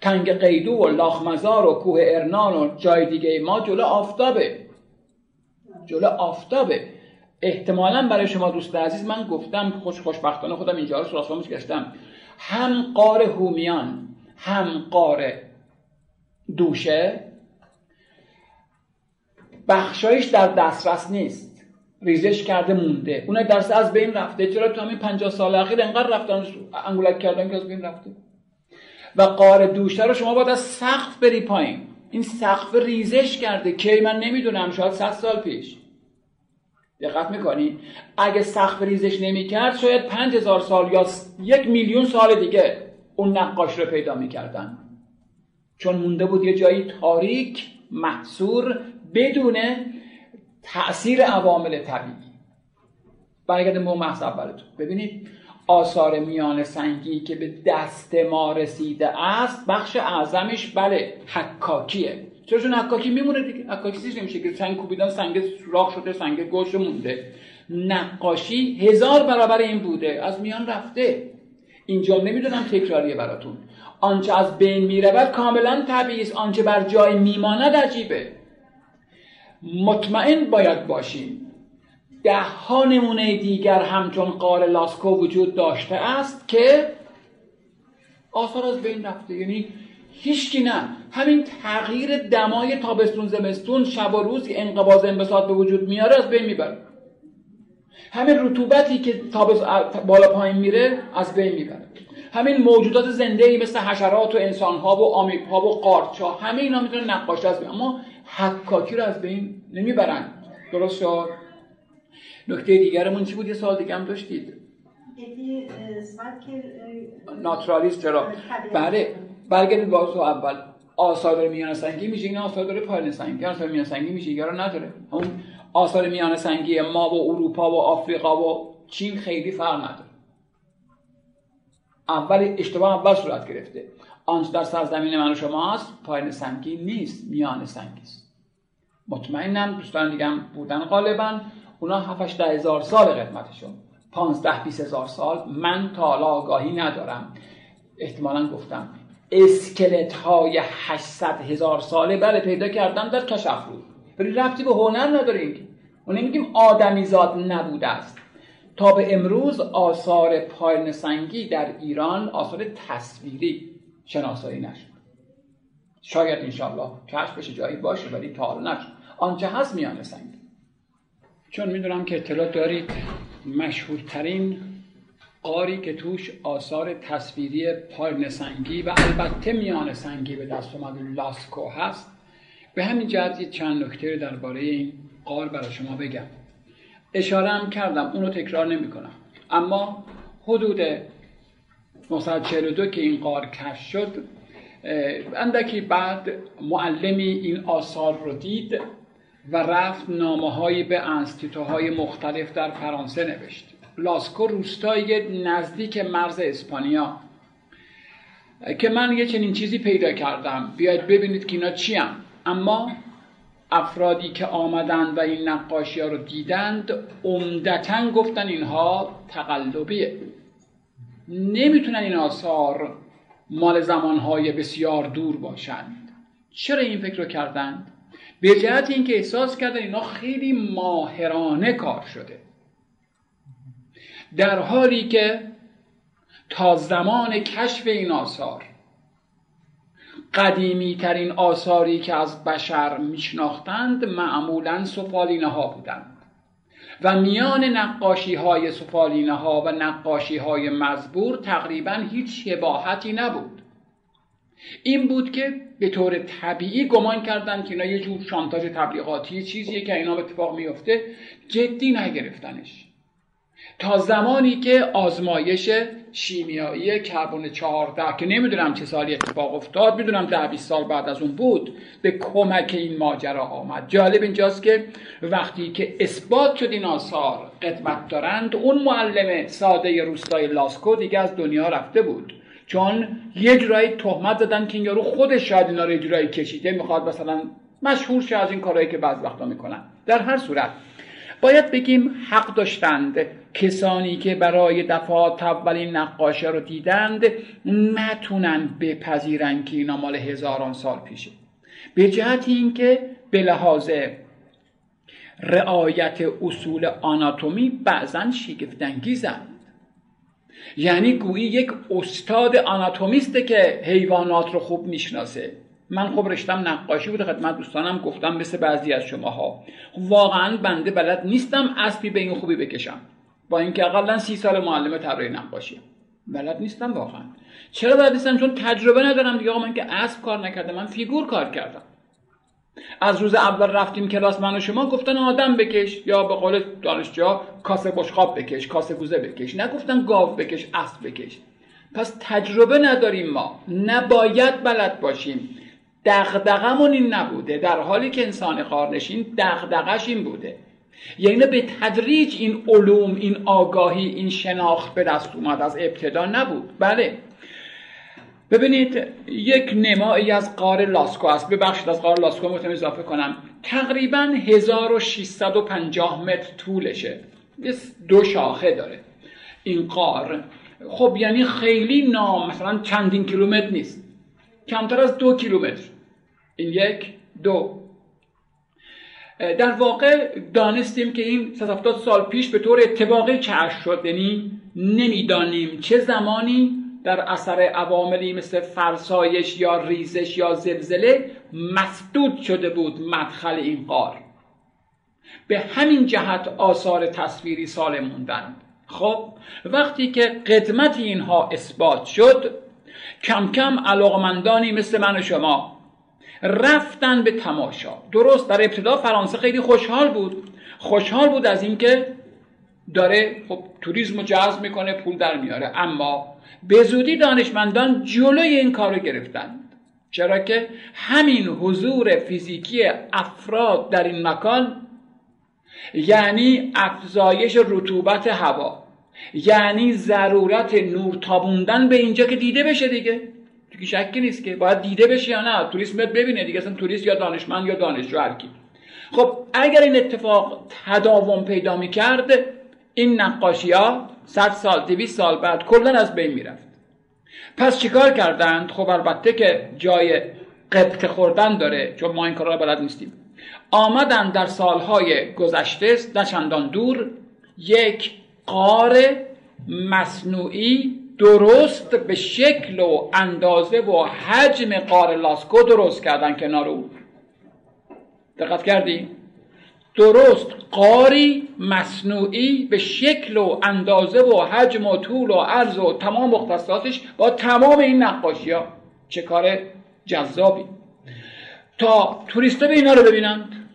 تنگ قیدو و لاخمزار و کوه ارنان و جای دیگه ما جلو آفتابه. جلو آفتابه. احتمالا برای شما دوست عزیز من گفتم خوش خوشبختانه خودم اینجا رو سراسفامش گشتم. هم قار هومیان هم قار دوشه بخشایش در دسترس نیست. ریزش کرده مونده. اون درس از بین رفته. چرا تو همین 50 سال اخیر انقدر رفتن انگولک کردن که از بین رفته؟ و قار دوشته رو شما باید از سقف بری پایین. این سقف ریزش کرده. کی من نمی‌دونم. شاید 100 سال پیش. دقت می‌کنی؟ اگه سقف ریزش نمی‌کرد شاید 5000 سال یا یک میلیون سال دیگه اون نقاش رو پیدا می‌کردن. چون مونده بود یه جایی تاریک محصور بدون تاثیر عوامل طبیعی. برگرده به محض اولتون. ببینید آثار میان سنگی که به دست ما رسیده است بخش اعظمش بله حکاکیه. چرا؟ چون حکاکی میمونه دیگه. حکاکی چیزی نمیشه که سنگ کوبیدن سنگ سوراخ شده سنگ گوش مونده. نقاشی هزار برابر این بوده. از میان رفته. اینجا نمی‌دونم تکراریه براتون. آنچه از بین می‌رود کاملا طبیعی است. آنچه بر جای میماند عجیبه. مطمئن باید باشیم. ده ها نمونه دیگر همچون قار لاسکو وجود داشته است که آثار از بین رفته. یعنی هیچکی نه. همین تغییر دمای تابستون زمستون شب و روز که انقباض انبساط به وجود میاره از بین می‌بره. همین رطوبتی که تابست بالا پایین میره از بین می‌بره. همین موجودات زنده ای مثل حشرات و انسان ها و آمیب ها و قارچ ها همه اینا می‌تونه نقاشی از بین اما حکاکی رو از بین نمی‌برن. درست شد؟ نکته دیگرمون چی بود؟ یه سال دیگه هم داشتید. ناترالیست چرا؟ بله برگردید باز اول. آثار میان سنگی میشه؟ این آثار داره پایین سنگی. آثار میان سنگی میشه؟ رو نداره. اون آثار میان سنگی ما و اروپا و آفریقا و چین خیلی فرق نداره. اول اشتباه اول صورت گرفته. آنچه در سرزمین من و شما هست پایین سنگی نیست میان سنگی است. مطمئنم دوستان دیگه هم بودن غالبا. اونا 7 هزار سال قدمتشون 15 20 هزار سال من تا آگاهی ندارم. احتمالا گفتم اسکلت های 800 هزار ساله بله پیدا کردن در کشافرود ولی رفتی به هنر نداریم اون نمیگیم آدمیزاد نبوده است. تا به امروز آثار پایین سنگی در ایران آثار تصویری. شناسایی نشد. شاید انشالله کشف بشه جایی باشه ولی تا حالا نشد. آنچه هست میان سنگی چون می‌دونم که اطلاع دارید مشهورترین قاری که توش آثار تصویری پایین سنگی و البته میان سنگی به دست اومد لاسکو هست. به همین جهت چند نکته درباره این قار برای شما بگم. اشاره هم کردم اونو تکرار نمی کنم اما حدود 942 که این قار کش شد اندکی بعد معلمی این آثار رو دید و رفت نامه هایی به های مختلف در فرانسه نوشت. لاسکو روستایی نزدیک مرز اسپانیا. که من یه چنین چیزی پیدا کردم. بیاید ببینید که اینا چی هم. اما افرادی که آمدند و این نقاشی ها رو دیدند عمدتا گفتن اینها تقلبیه. نمی‌تونن این آثار مال زمانهای بسیار دور باشند. چرا این فکر رو کردند؟ به جهت اینکه احساس کردن اینا خیلی ماهرانه کار شده. در حالی که تا زمان کشف این آثار قدیمی ترین آثاری که از بشر میشناختند معمولا سفالینه ها بودند. و میان نقاشی های سفالینه ها و نقاشی های مزبور تقریبا هیچ شباهتی نبود. این بود که به طور طبیعی گمان کردند که اینا یه جور شانتاج تبلیغاتی چیزیه که اینا به اتفاق میفته جدی نگرفتنش. تا زمانی که آزمایش شیمیایی کربن 14 که نمی‌دونم چه سالی اتفاق افتاد می‌دونم ده 20 سال بعد از اون بود به کمک این ماجرا آمد. جالب اینجاست که وقتی که اثبات شد این آثار قدمت دارند اون معلم ساده روستای لاسکو دیگه از دنیا رفته بود. چون یه جورایی تهمت زدن که این یارو خودش شاید اینا رو یه جورایی کشیده می‌خواد مثلا مشهور شه از این کارهایی که بعض وقتا می‌کنن. در هر صورت باید بگیم حق داشتند. کسانی که برای دفعات اولین نقاشه رو دیدند نتونن بپذیرن که اینا مال هزاران سال پیشه. به جهت اینکه به لحاظ رعایت اصول آناتومی بعضا شگفتانگیزند. یعنی گویی یک استاد آناتومیسته که حیوانات رو خوب می‌شناسه. من خب رشتم نقاشی بوده خدمت دوستانم گفتم مثل بعضی از شماها. واقعا بنده بلد نیستم اسبی به این خوبی بکشم. با اینکه اقلا سی سال معلم طراحی نقاشی. بلد نیستم واقعا. چرا بلد نیستم؟ چون تجربه ندارم دیگه. آقا من که اسب کار نکردم من فیگور کار کردم. از روز اول رفتیم کلاس من و شما گفتن آدم بکش یا به قول دانشجو کاسه بشقاب بکش کاسه گوزه بکش. نگفتن گاو بکش اسب بکش. پس تجربه نداریم ما. نباید بلد باشیم. دغدغمون این نبوده. در حالی که انسان خارنشین دغدغش این بوده. یعنی به تدریج این علوم این آگاهی این شناخت به دست اومد. از ابتدا نبود. بله. ببینید یک نمایی از قار لاسکو است. ببخشید از قار لاسکو می‌تونم اضافه کنم. تقریبا 1650 متر طولشه. دو شاخه داره. این قار. خب یعنی خیلی نام. مثلا چندین کیلومتر نیست. کمتر از دو کیلومتر. این یک دو. در واقع دانستیم که این 170 سال پیش به طور اتفاقی کشف شد. یعنی نمی‌دانیم چه زمانی در اثر عواملی مثل فرسایش یا ریزش یا زلزله مسدود شده بود مدخل این قار به همین جهت آثار تصویری سال موندند خب وقتی که قدمت اینها اثبات شد کم کم علاقمندانی مثل من و شما رفتن به تماشا. درست در ابتدا فرانسه خیلی خوشحال بود. خوشحال بود از اینکه داره خب توریسم جذب می‌کنه پول در میاره. اما به زودی دانشمندان جلوی این کار رو گرفتند چرا که همین حضور فیزیکی افراد در این مکان یعنی افزایش رطوبت هوا یعنی ضرورت نور تابوندن به اینجا که دیده بشه دیگه. دیگه شکی نیست که باید دیده بشه یا نه. توریست میاد ببینه دیگه. اصلا توریست یا دانشمند یا دانشجو هر کی. خب اگر این اتفاق تداوم پیدا می‌کرد این نقاشی ها 100 سال 200 سال بعد کلا از بین می‌رفت. پس چیکار کردند؟ خب البته که جای قبط خوردن داره چون ما این کارا بلد نیستیم. آمدن در سالهای گذشته نه چندان دور یک قار مصنوعی درست به شکل و اندازه و حجم قار لاسکو درست کردن کنار او. دقت کردی؟ درست قاری مصنوعی به شکل و اندازه و حجم و طول و عرض و تمام مختصاتش با تمام این نقاشی ها چه کار جذابی. تا توریستا به اینا رو ببینند.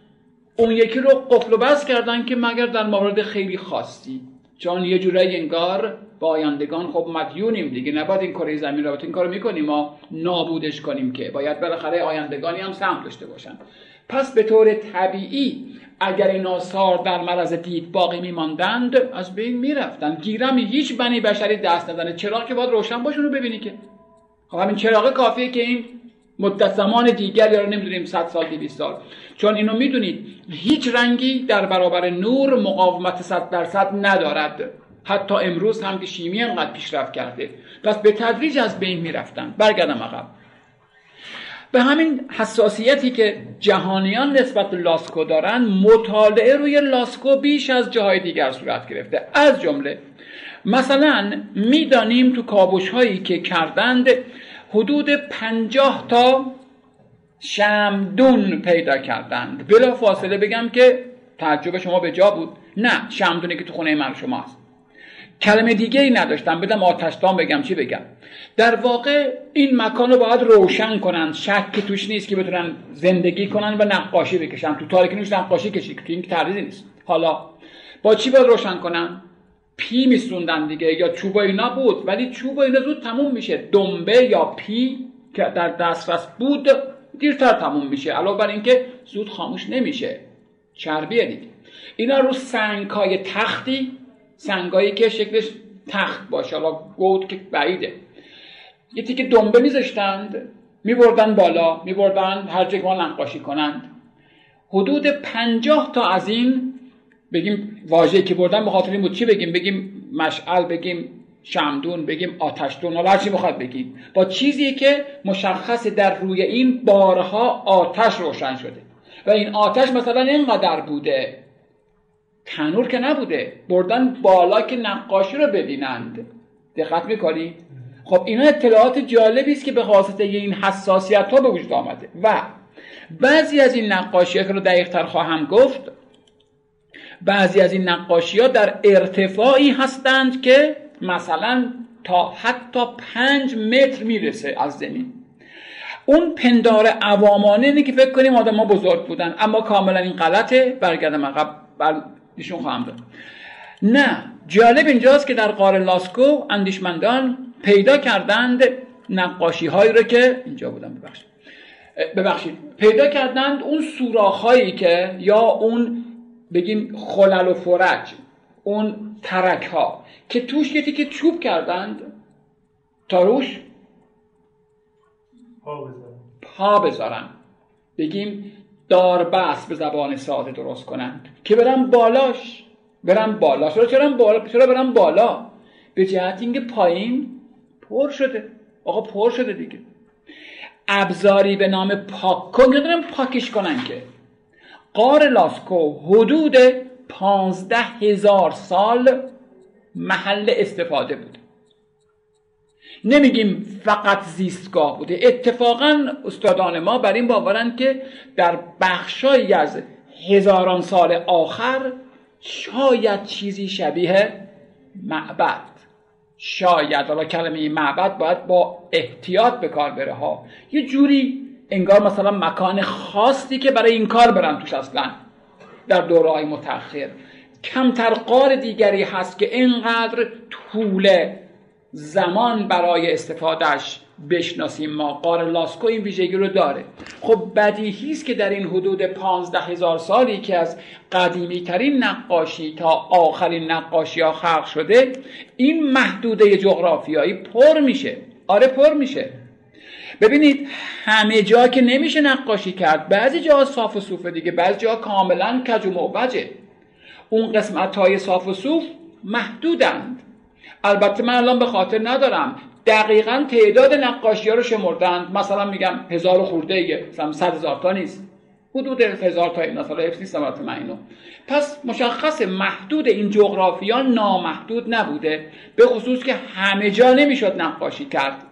اون یکی رو قفل و بس کردن که مگر در مورد خیلی خاصی. چون یه جورایی انگار با آیندگان خب مدیونیم دیگه. نباید این کره زمین رو این کارو می‌کنیم. ما نابودش کنیم که باید بالاخره آیندگانی هم سهم داشته باشن. پس به طور طبیعی اگر این آثار در مرز دید باقی میماندند از بین می‌رفتن. گیرم هیچ بنی بشری دست نزنه چراغ که باید روشن باشه رو ببینی که. خب همین چراغ کافیه که این مدت زمان دیگر یا نمی‌دونیم 100 سال 200 سال. چون اینو می‌دونید هیچ رنگی در برابر نور مقاومت 100 درصد ندارد. حتی امروز هم که شیمی انقدر پیشرفت کرده. پس به تدریج از بین می‌رفتن. برگردم عقب. به همین حساسیتی که جهانیان نسبت لاسکو دارن مطالعه روی لاسکو بیش از جاهای دیگر صورت گرفته. از جمله مثلا می‌دانیم تو کابوش هایی که کردند حدود پنجاه تا شمدون پیدا کردند. بلا فاصله بگم که تعجب شما به جا بود. نه شمدونی که تو خونه من شماست. کلمه دیگه ای نداشتم بدم آتشتان بگم چی بگم؟ در واقع این مکان رو باید روشن کنن شک که توش نیست که بتونن زندگی کنن و نقاشی بکشن. تو تاریکی نوش نقاشی کشی تو این تردیدی نیست. حالا با چی باید روشن کنن؟ پی میسوندن دیگه. یا چوب اینا بود ولی چوب اینا زود تموم میشه. دنبه یا پی که در دسترس بود دیرتر تموم میشه. علاوه بر اینکه زود خاموش نمیشه. چربیه دیگه. اینا رو سنگ های تختی سنگایی که شکلش تخت باشه. حالا گود که بعیده. یه تیکه دنبه میذاشتند میبردن بالا میبردن هر ما نقاشی کنند. حدود پنجاه تا از این بگیم واژه‌ای که بردن این بود. چی بگیم؟ بگیم مشعل بگیم شمدون بگیم آتشدون. حالا چی بخواد بگیم. با چیزی که مشخص در روی این بارها آتش روشن شده. و این آتش مثلا اینقدر بوده. تنور که نبوده. بردن بالا که نقاشی رو ببینند. دقت می‌کنید خب اینا اطلاعات جالبی است که به واسطه این حساسیت ها به وجود آمده. و بعضی از این نقاشی رو دقیق تر خواهم گفت بعضی از این نقاشی ها در ارتفاعی هستند که مثلا تا حتی پنج متر می‌رسه از زمین. اون پندار عوامانه اینه که فکر کنیم آدم ها بزرگ بودن اما کاملا این غلطه. برگردم عقب. بر ایشون خواهم داد. نه جالب اینجاست که در قاره لاسکو اندیشمندان پیدا کردند نقاشی هایی رو که اینجا بودم ببخشید. ببخشید. پیدا کردند اون سوراخ هایی که یا اون بگیم خلل و فرج اون ترک ها که توش یه که چوب کردند. تا روش پا بذارن بگیم داربست به زبان ساده درست کنند. که برم بالاش برم بالا. چرا چرا بالا؟ چرا برم بالا؟ به جهت اینکه پایین پر شده. آقا پر شده دیگه. ابزاری به نام پاک. کن ندارم پاکش کنن که؟ قار لاسکو حدود پانزده هزار سال محل استفاده بوده نمیگیم فقط زیستگاه بوده. اتفاقا استادان ما بر این باورند که در بخشایی از هزاران سال آخر شاید چیزی شبیه معبد شاید حالا کلمه معبد باید با احتیاط به کار بره ها. یه جوری انگار مثلا مکان خاصی که برای این کار برن توش اصلا. در دورهای متأخر. کمتر قار دیگری هست که اینقدر طول زمان برای استفادهش بشناسیم. ما قار لاسکو این ویژگی رو داره. خب بدیهی است که در این حدود پانزده هزار سالی که از قدیمی ترین نقاشی تا آخرین نقاشی ها خلق شده این محدوده جغرافیایی پر میشه. آره پر میشه. ببینید همه جا که نمیشه نقاشی کرد بعضی جا صاف و صوفه دیگه بعضی جا کاملا کج و معوجه اون قسمت های صاف و صوف محدودند. البته من الان به خاطر ندارم. دقیقا تعداد نقاشی ها رو شمردند. مثلا میگم هزار خورده ایه. مثلا صد هزار تا نیست. حدود هزار تا این مثلا حفظ نیستم من اینو. پس مشخص محدود این جغرافیا نامحدود نبوده. به خصوص که همه جا نمی‌شد نقاشی کرد.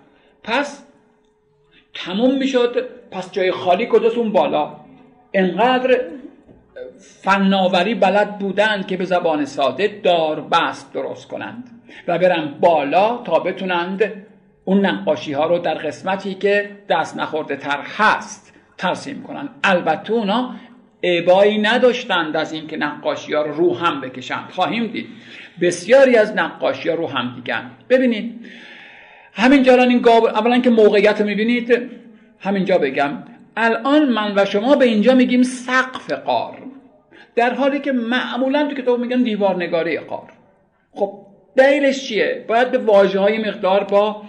پس تموم می‌شد پس جای خالی کجاست اون بالا؟ انقدر فناوری بلد بودند که به زبان ساده داربست درست کنند و برن بالا تا بتونند اون نقاشی ها رو در قسمتی که دست نخورده تر هست ترسیم کنند البته اونا عبایی نداشتند از اینکه نقاشی ها رو رو هم بکشند. خواهیم دید بسیاری از نقاشی ها رو هم دیگن ببینید همینجا این گاب اولا که موقعیت رو می‌بینید همینجا بگم. الان من و شما به اینجا میگیم سقف قار. در حالی که معمولا تو کتاب میگن دیوارنگاری قار. خب دلیلش چیه؟ باید به واژه های مقدار با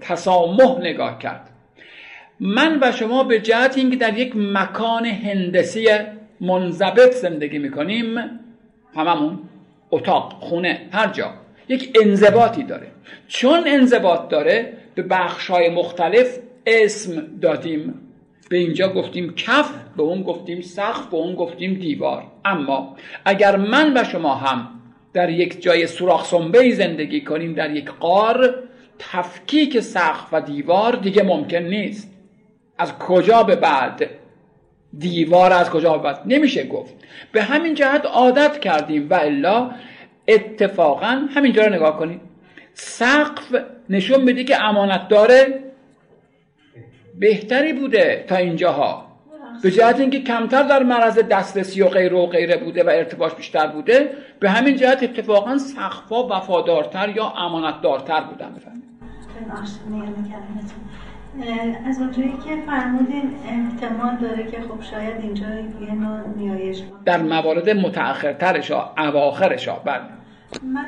تسامح نگاه کرد. من و شما به جهت اینکه در یک مکان هندسی منضبط زندگی می‌کنیم هممون اتاق خونه هر جا یک انضباطی داره. چون انضباط داره به بخشهای مختلف اسم دادیم. به اینجا گفتیم کف به اون گفتیم سقف به اون گفتیم دیوار. اما اگر من و شما هم در یک جای سوراخ سنبه زندگی کنیم در یک قار تفکیک سقف و دیوار دیگه ممکن نیست. از کجا به بعد دیوار از کجا به بعد؟ نمیشه گفت. به همین جهت عادت کردیم. و الا اتفاقا همینجا رو نگاه کنید. سقف نشون میده که امانت داره. بهتری بوده تا اینجاها. به جهت اینکه کمتر در مرز دسترسی و غیره و غیره بوده و ارتباط بیشتر بوده به همین جهت اتفاقا سقفا وفادارتر یا امانتدارتر بودن. بفهمید از اونجایی که فرمودین احتمال داره که خب شاید اینجا یه نوع نیایش در موارد متأخرترش ها اواخرش ها بله من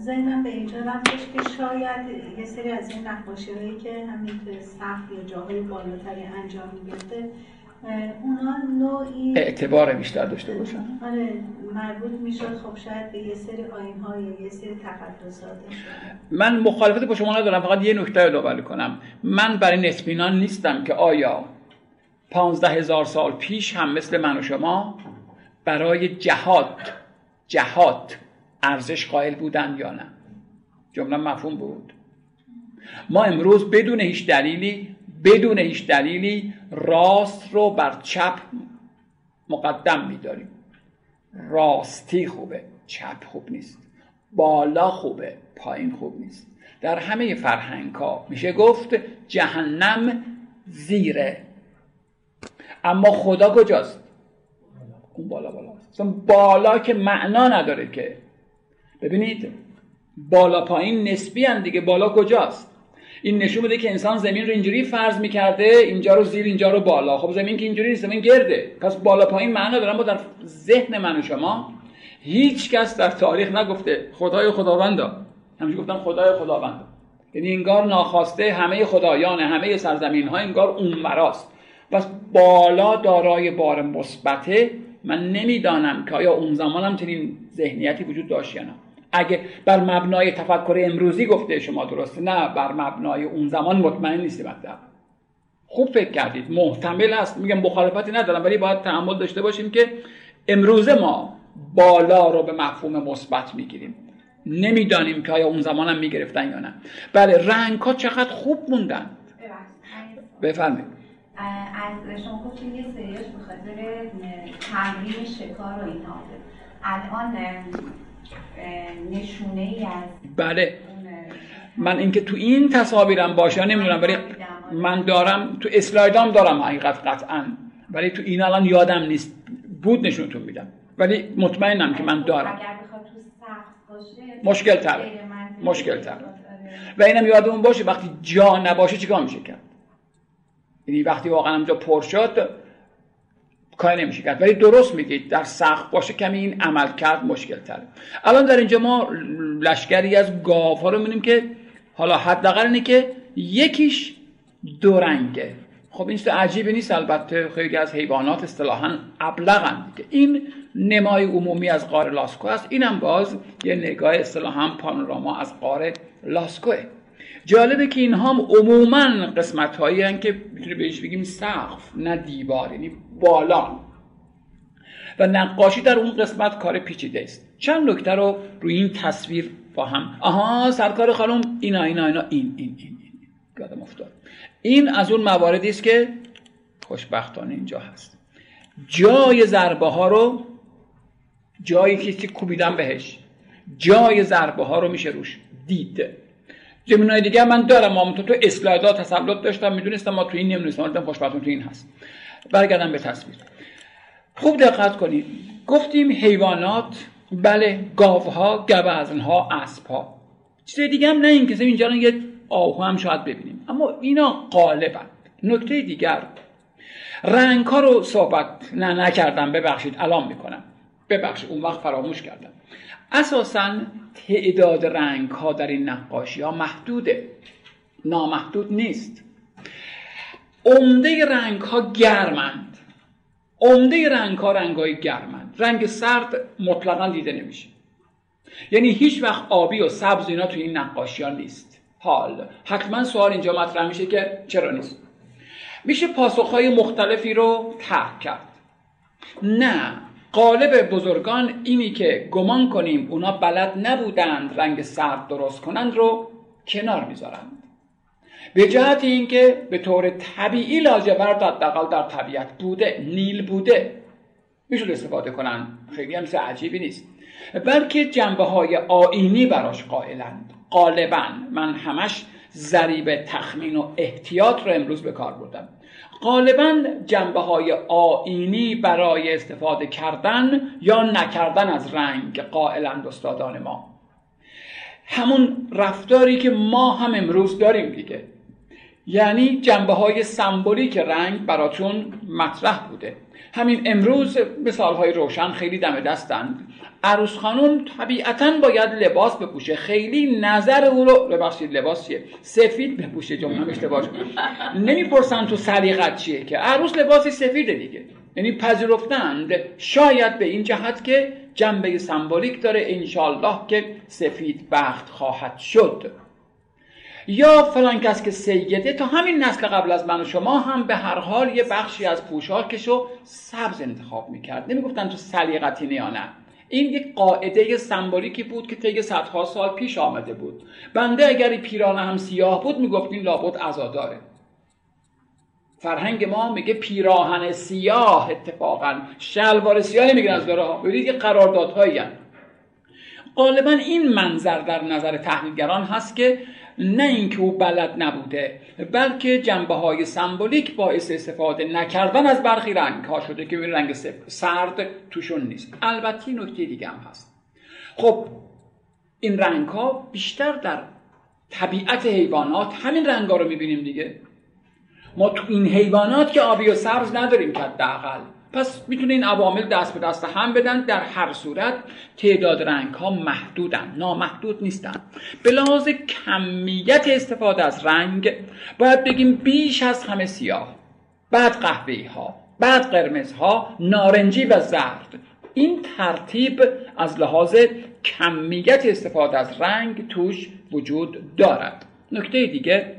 ذهنم به اینجا رفتش که شاید یه سری از این نقاشی هایی که همین توی سقف یا جاهای بالاتری انجام می‌گرفته اونا نوعی اعتبار بیشتر داشته باشن. آره مربوط می‌شد خب شاید به یه سری آین های یه سری تقدسات. من مخالفت با شما ندارم فقط یه نکته رو کنم. من برای نسبینان نیستم که آیا پانزده هزار سال پیش هم مثل من و شما برای جهاد جهاد ارزش قائل بودن یا نه؟ جمله مفهوم بود. ما امروز بدون هیچ دلیلی بدون هیچ دلیلی راست رو بر چپ مقدم میداریم. راستی خوبه چپ خوب نیست. بالا خوبه پایین خوب نیست. در همه فرهنگ ها میشه گفت جهنم زیره. اما خدا کجاست؟ اون بالا بالا بالا که معنا نداره که. ببینید بالا پایین نسبی هم دیگه. بالا کجاست؟ این نشون میده که انسان زمین رو اینجوری فرض می‌کرده اینجا رو زیر اینجا رو بالا. خب زمین که اینجوری نیست زمین گرده. پس بالا پایین معنا دارن با در ذهن من و شما. هیچ کس در تاریخ نگفته خدای خداوندا. همیشه گفتن خدای خداوند یعنی انگار ناخواسته همه خدایان همه سرزمین ها انگار اونوراست. پس بالا دارای بار مثبته. من نمی‌دانم که آیا اون زمان هم چنین ذهنیتی وجود داشت یا نه. اگه بر مبنای تفکر امروزی گفته شما درسته نه بر مبنای اون زمان مطمئن نیستیم مطلب. خوب فکر کردید محتمل است. میگم مخالفتی ندارم ولی باید تعمل داشته باشیم که امروزه ما بالا رو به مفهوم مثبت می‌گیریم. نمی‌دانیم که آیا اون زمان هم می‌گرفتن یا نه. بله رنگ ها چقدر خوب موندن. بفرمایید. از شما گفتید یه سریش به خاطر تمرین شکار و اینها الان نشونه ای از بله. من اینکه تو این تصاویرم باشه نمی‌دونم ولی من دارم تو اسلایدام دارم حقیقت قطعا. ولی تو این الان یادم نیست. بود نشونتون میدم. ولی مطمئنم که من دارم. مشکل تر مشکل تر و اینم یادمون باشه وقتی جا نباشه چیکار میشه کرد؟ یعنی وقتی واقعا اونجا پر شد کاری نمیشه کرد. ولی درست میگید در سخت باشه کمی این عمل کرد مشکل تره الان در اینجا ما لشکری از گاف ها رو می‌بینیم که حالا حداقل اینه که یکیش دو رنگه. خب این عجیبی نیست البته خیلی از حیوانات اصطلاحا ابلغن دیگه. این نمای عمومی از قاره لاسکو است. اینم باز یه نگاه اصطلاحا پانوراما از قاره لاسکوه. جالبه که اینها هم عموما قسمت هایی که می‌تونه بهش بگیم سقف نه دیوار یعنی بالان. و نقاشی در اون قسمت کار پیچیده است. چند نکته رو روی این تصویر با هم آها سرکار خانم اینا اینا اینا این این این این افتاد. این از اون مواردی است که خوشبختانه اینجا هست. جای ضربه ها رو جایی که کوبیدن بهش جای ضربه ها رو میشه روش دید. زمینای دیگه من دارم اما تو اسلایدها تسلط داشتم می‌دونستم ما تو این نمی‌دونستم ولی خوشبختانه تو این هست. برگردم به تصویر. خوب دقت کنید. گفتیم حیوانات بله گاوها گوزنها اسبها. چیز دیگه هم نه این که اینجا یه آهو هم شاید ببینیم. اما اینا غالبا نکته دیگر رنگ ها رو صحبت نه نکردم. ببخشید. الان می‌کنم. ببخشید. اون وقت فراموش کردم. اساسا تعداد رنگ ها در این نقاشی ها محدوده. نامحدود نیست. عمده رنگ ها گرمند. عمده رنگ ها رنگ های گرمند. رنگ سرد مطلقا دیده نمیشه. یعنی هیچ وقت آبی و سبز اینا تو این نقاشی ها نیست. حال. حتما سوال اینجا مطرح میشه که چرا نیست؟ میشه پاسخهای مختلفی رو طرح کرد. نه. قالب بزرگان اینی که گمان کنیم اونا بلد نبودند رنگ سرد درست کنند رو کنار می‌ذارند. به جهت اینکه به طور طبیعی لاجورد حداقل در طبیعت بوده نیل بوده. می‌شود استفاده کنن خیلی هم عجیبی نیست. بلکه جنبه های آینی براش قائلند. غالبا من همش ضریب تخمین و احتیاط رو امروز به کار بردم. غالبا جنبه های آینی برای استفاده کردن یا نکردن از رنگ قائلند استادان ما. همون رفتاری که ما هم امروز داریم دیگه. یعنی جنبه های سمبولیک رنگ براتون مطرح بوده. همین امروز مثال های روشن خیلی دم دستند عروس خانم طبیعتا باید لباس بپوشه. خیلی نظر او رو ببخشید لباس چیه؟ سفید بپوشه جمعه اشتباه نمی‌پرسن تو سلیقت چیه که. عروس لباسی سفیده دیگه. یعنی پذیرفتند شاید به این جهت که جنبه سمبولیک داره انشالله که سفید بخت خواهد شد. یا فلان کس که سیده. تا همین نسل قبل از من و شما هم به هر حال یه بخشی از پوشاکشو سبز انتخاب می‌کرد. نمی‌گفتن تو سلیقتی یا نه. این یک قاعده سمبولیکی بود که طی صدها سال پیش آمده بود. بنده اگر پیرانه هم سیاه بود می‌گفتیم لابد عزاداره فرهنگ ما میگه پیراهن سیاه اتفاقا. شلوار سیاه نمیگن از داره ها. ببینید یه قراردادهایی غالبا این منظر در نظر تحلیلگران هست که نه اینکه او بلد نبوده بلکه جنبه های سمبولیک باعث استفاده نکردن از برخی رنگ ها شده که رنگ سرد توشون نیست. البته نکته دیگه هم هست. خب این رنگ ها بیشتر در طبیعت حیوانات همین رنگ ها رو می‌بینیم دیگه. ما تو این حیوانات که آبی و سبز نداریم که حداقل. پس می‌تونه این عوامل دست به دست هم بدن. در هر صورت تعداد رنگ ها محدودن نامحدود نیستن. به لحاظ کمیت استفاده از رنگ باید بگیم بیش از همه سیاه بعد قهوه ها بعد قرمز ها نارنجی و زرد. این ترتیب از لحاظ کمیت استفاده از رنگ توش وجود دارد. نکته دیگه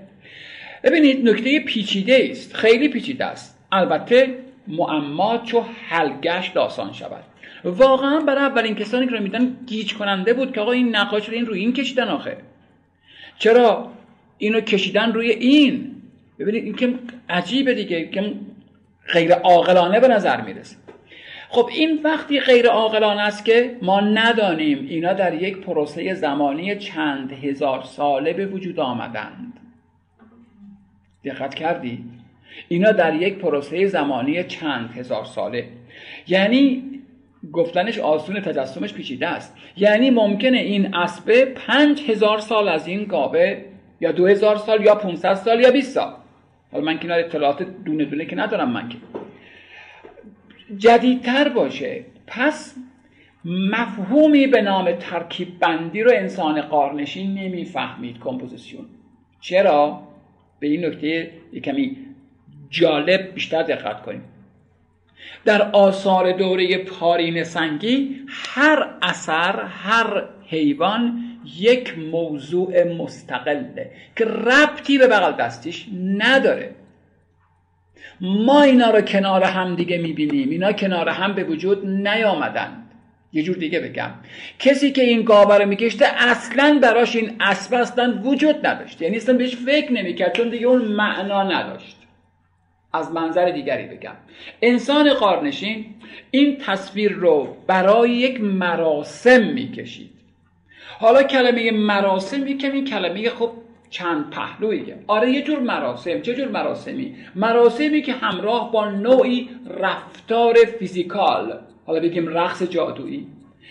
ببینید نکته پیچیده است. خیلی پیچیده است. البته معما چو حلگشت آسان شود. واقعا برای اولین کسانی که رو میدن گیج کننده بود که آقا این نقاش رو این روی این کشیدن آخه. چرا؟ اینو کشیدن روی این. ببینید این که عجیبه دیگه که غیر عاقلانه به نظر می‌رسه. خب این وقتی غیر عاقلانه است که ما ندانیم اینا در یک پروسه زمانی چند هزار ساله به وجود آمدند. دقت کردی؟ اینا در یک پروسه زمانی چند هزار ساله. یعنی گفتنش آسون تجسمش پیچیده است. یعنی ممکنه این اسبه پنج هزار سال از این گاوه یا دو هزار سال یا 500 سال یا 20 سال. حالا من که اطلاعات دونه دونه که ندارم من که. جدیدتر باشه. پس مفهومی به نام ترکیب بندی رو انسان قارنشین نمی‌فهمید کمپوزیسیون. چرا؟ به این نکته کمی جالب بیشتر دقت کنیم در آثار دوره پارین سنگی هر اثر هر حیوان یک موضوع مستقله که ربطی به بغل دستیش نداره. ما اینا رو کنار هم دیگه می‌بینیم. اینا کنار هم به وجود نیامدن یه جور دیگه بگم. کسی که این گاوه رو میکشته اصلا براش این اسب اصلا وجود نداشت. یعنی اصلا بهش فکر نمی‌کرد چون دیگه اون معنا نداشت. از منظر دیگری بگم. انسان قارنشین این تصویر رو برای یک مراسم می‌کشید. حالا کلمه مراسم یک کمی کلمه خب چند پهلویه. آره یه جور مراسم. چه جور مراسمی؟ مراسمی که همراه با نوعی رفتار فیزیکال. حالا بگیم رقص جادویی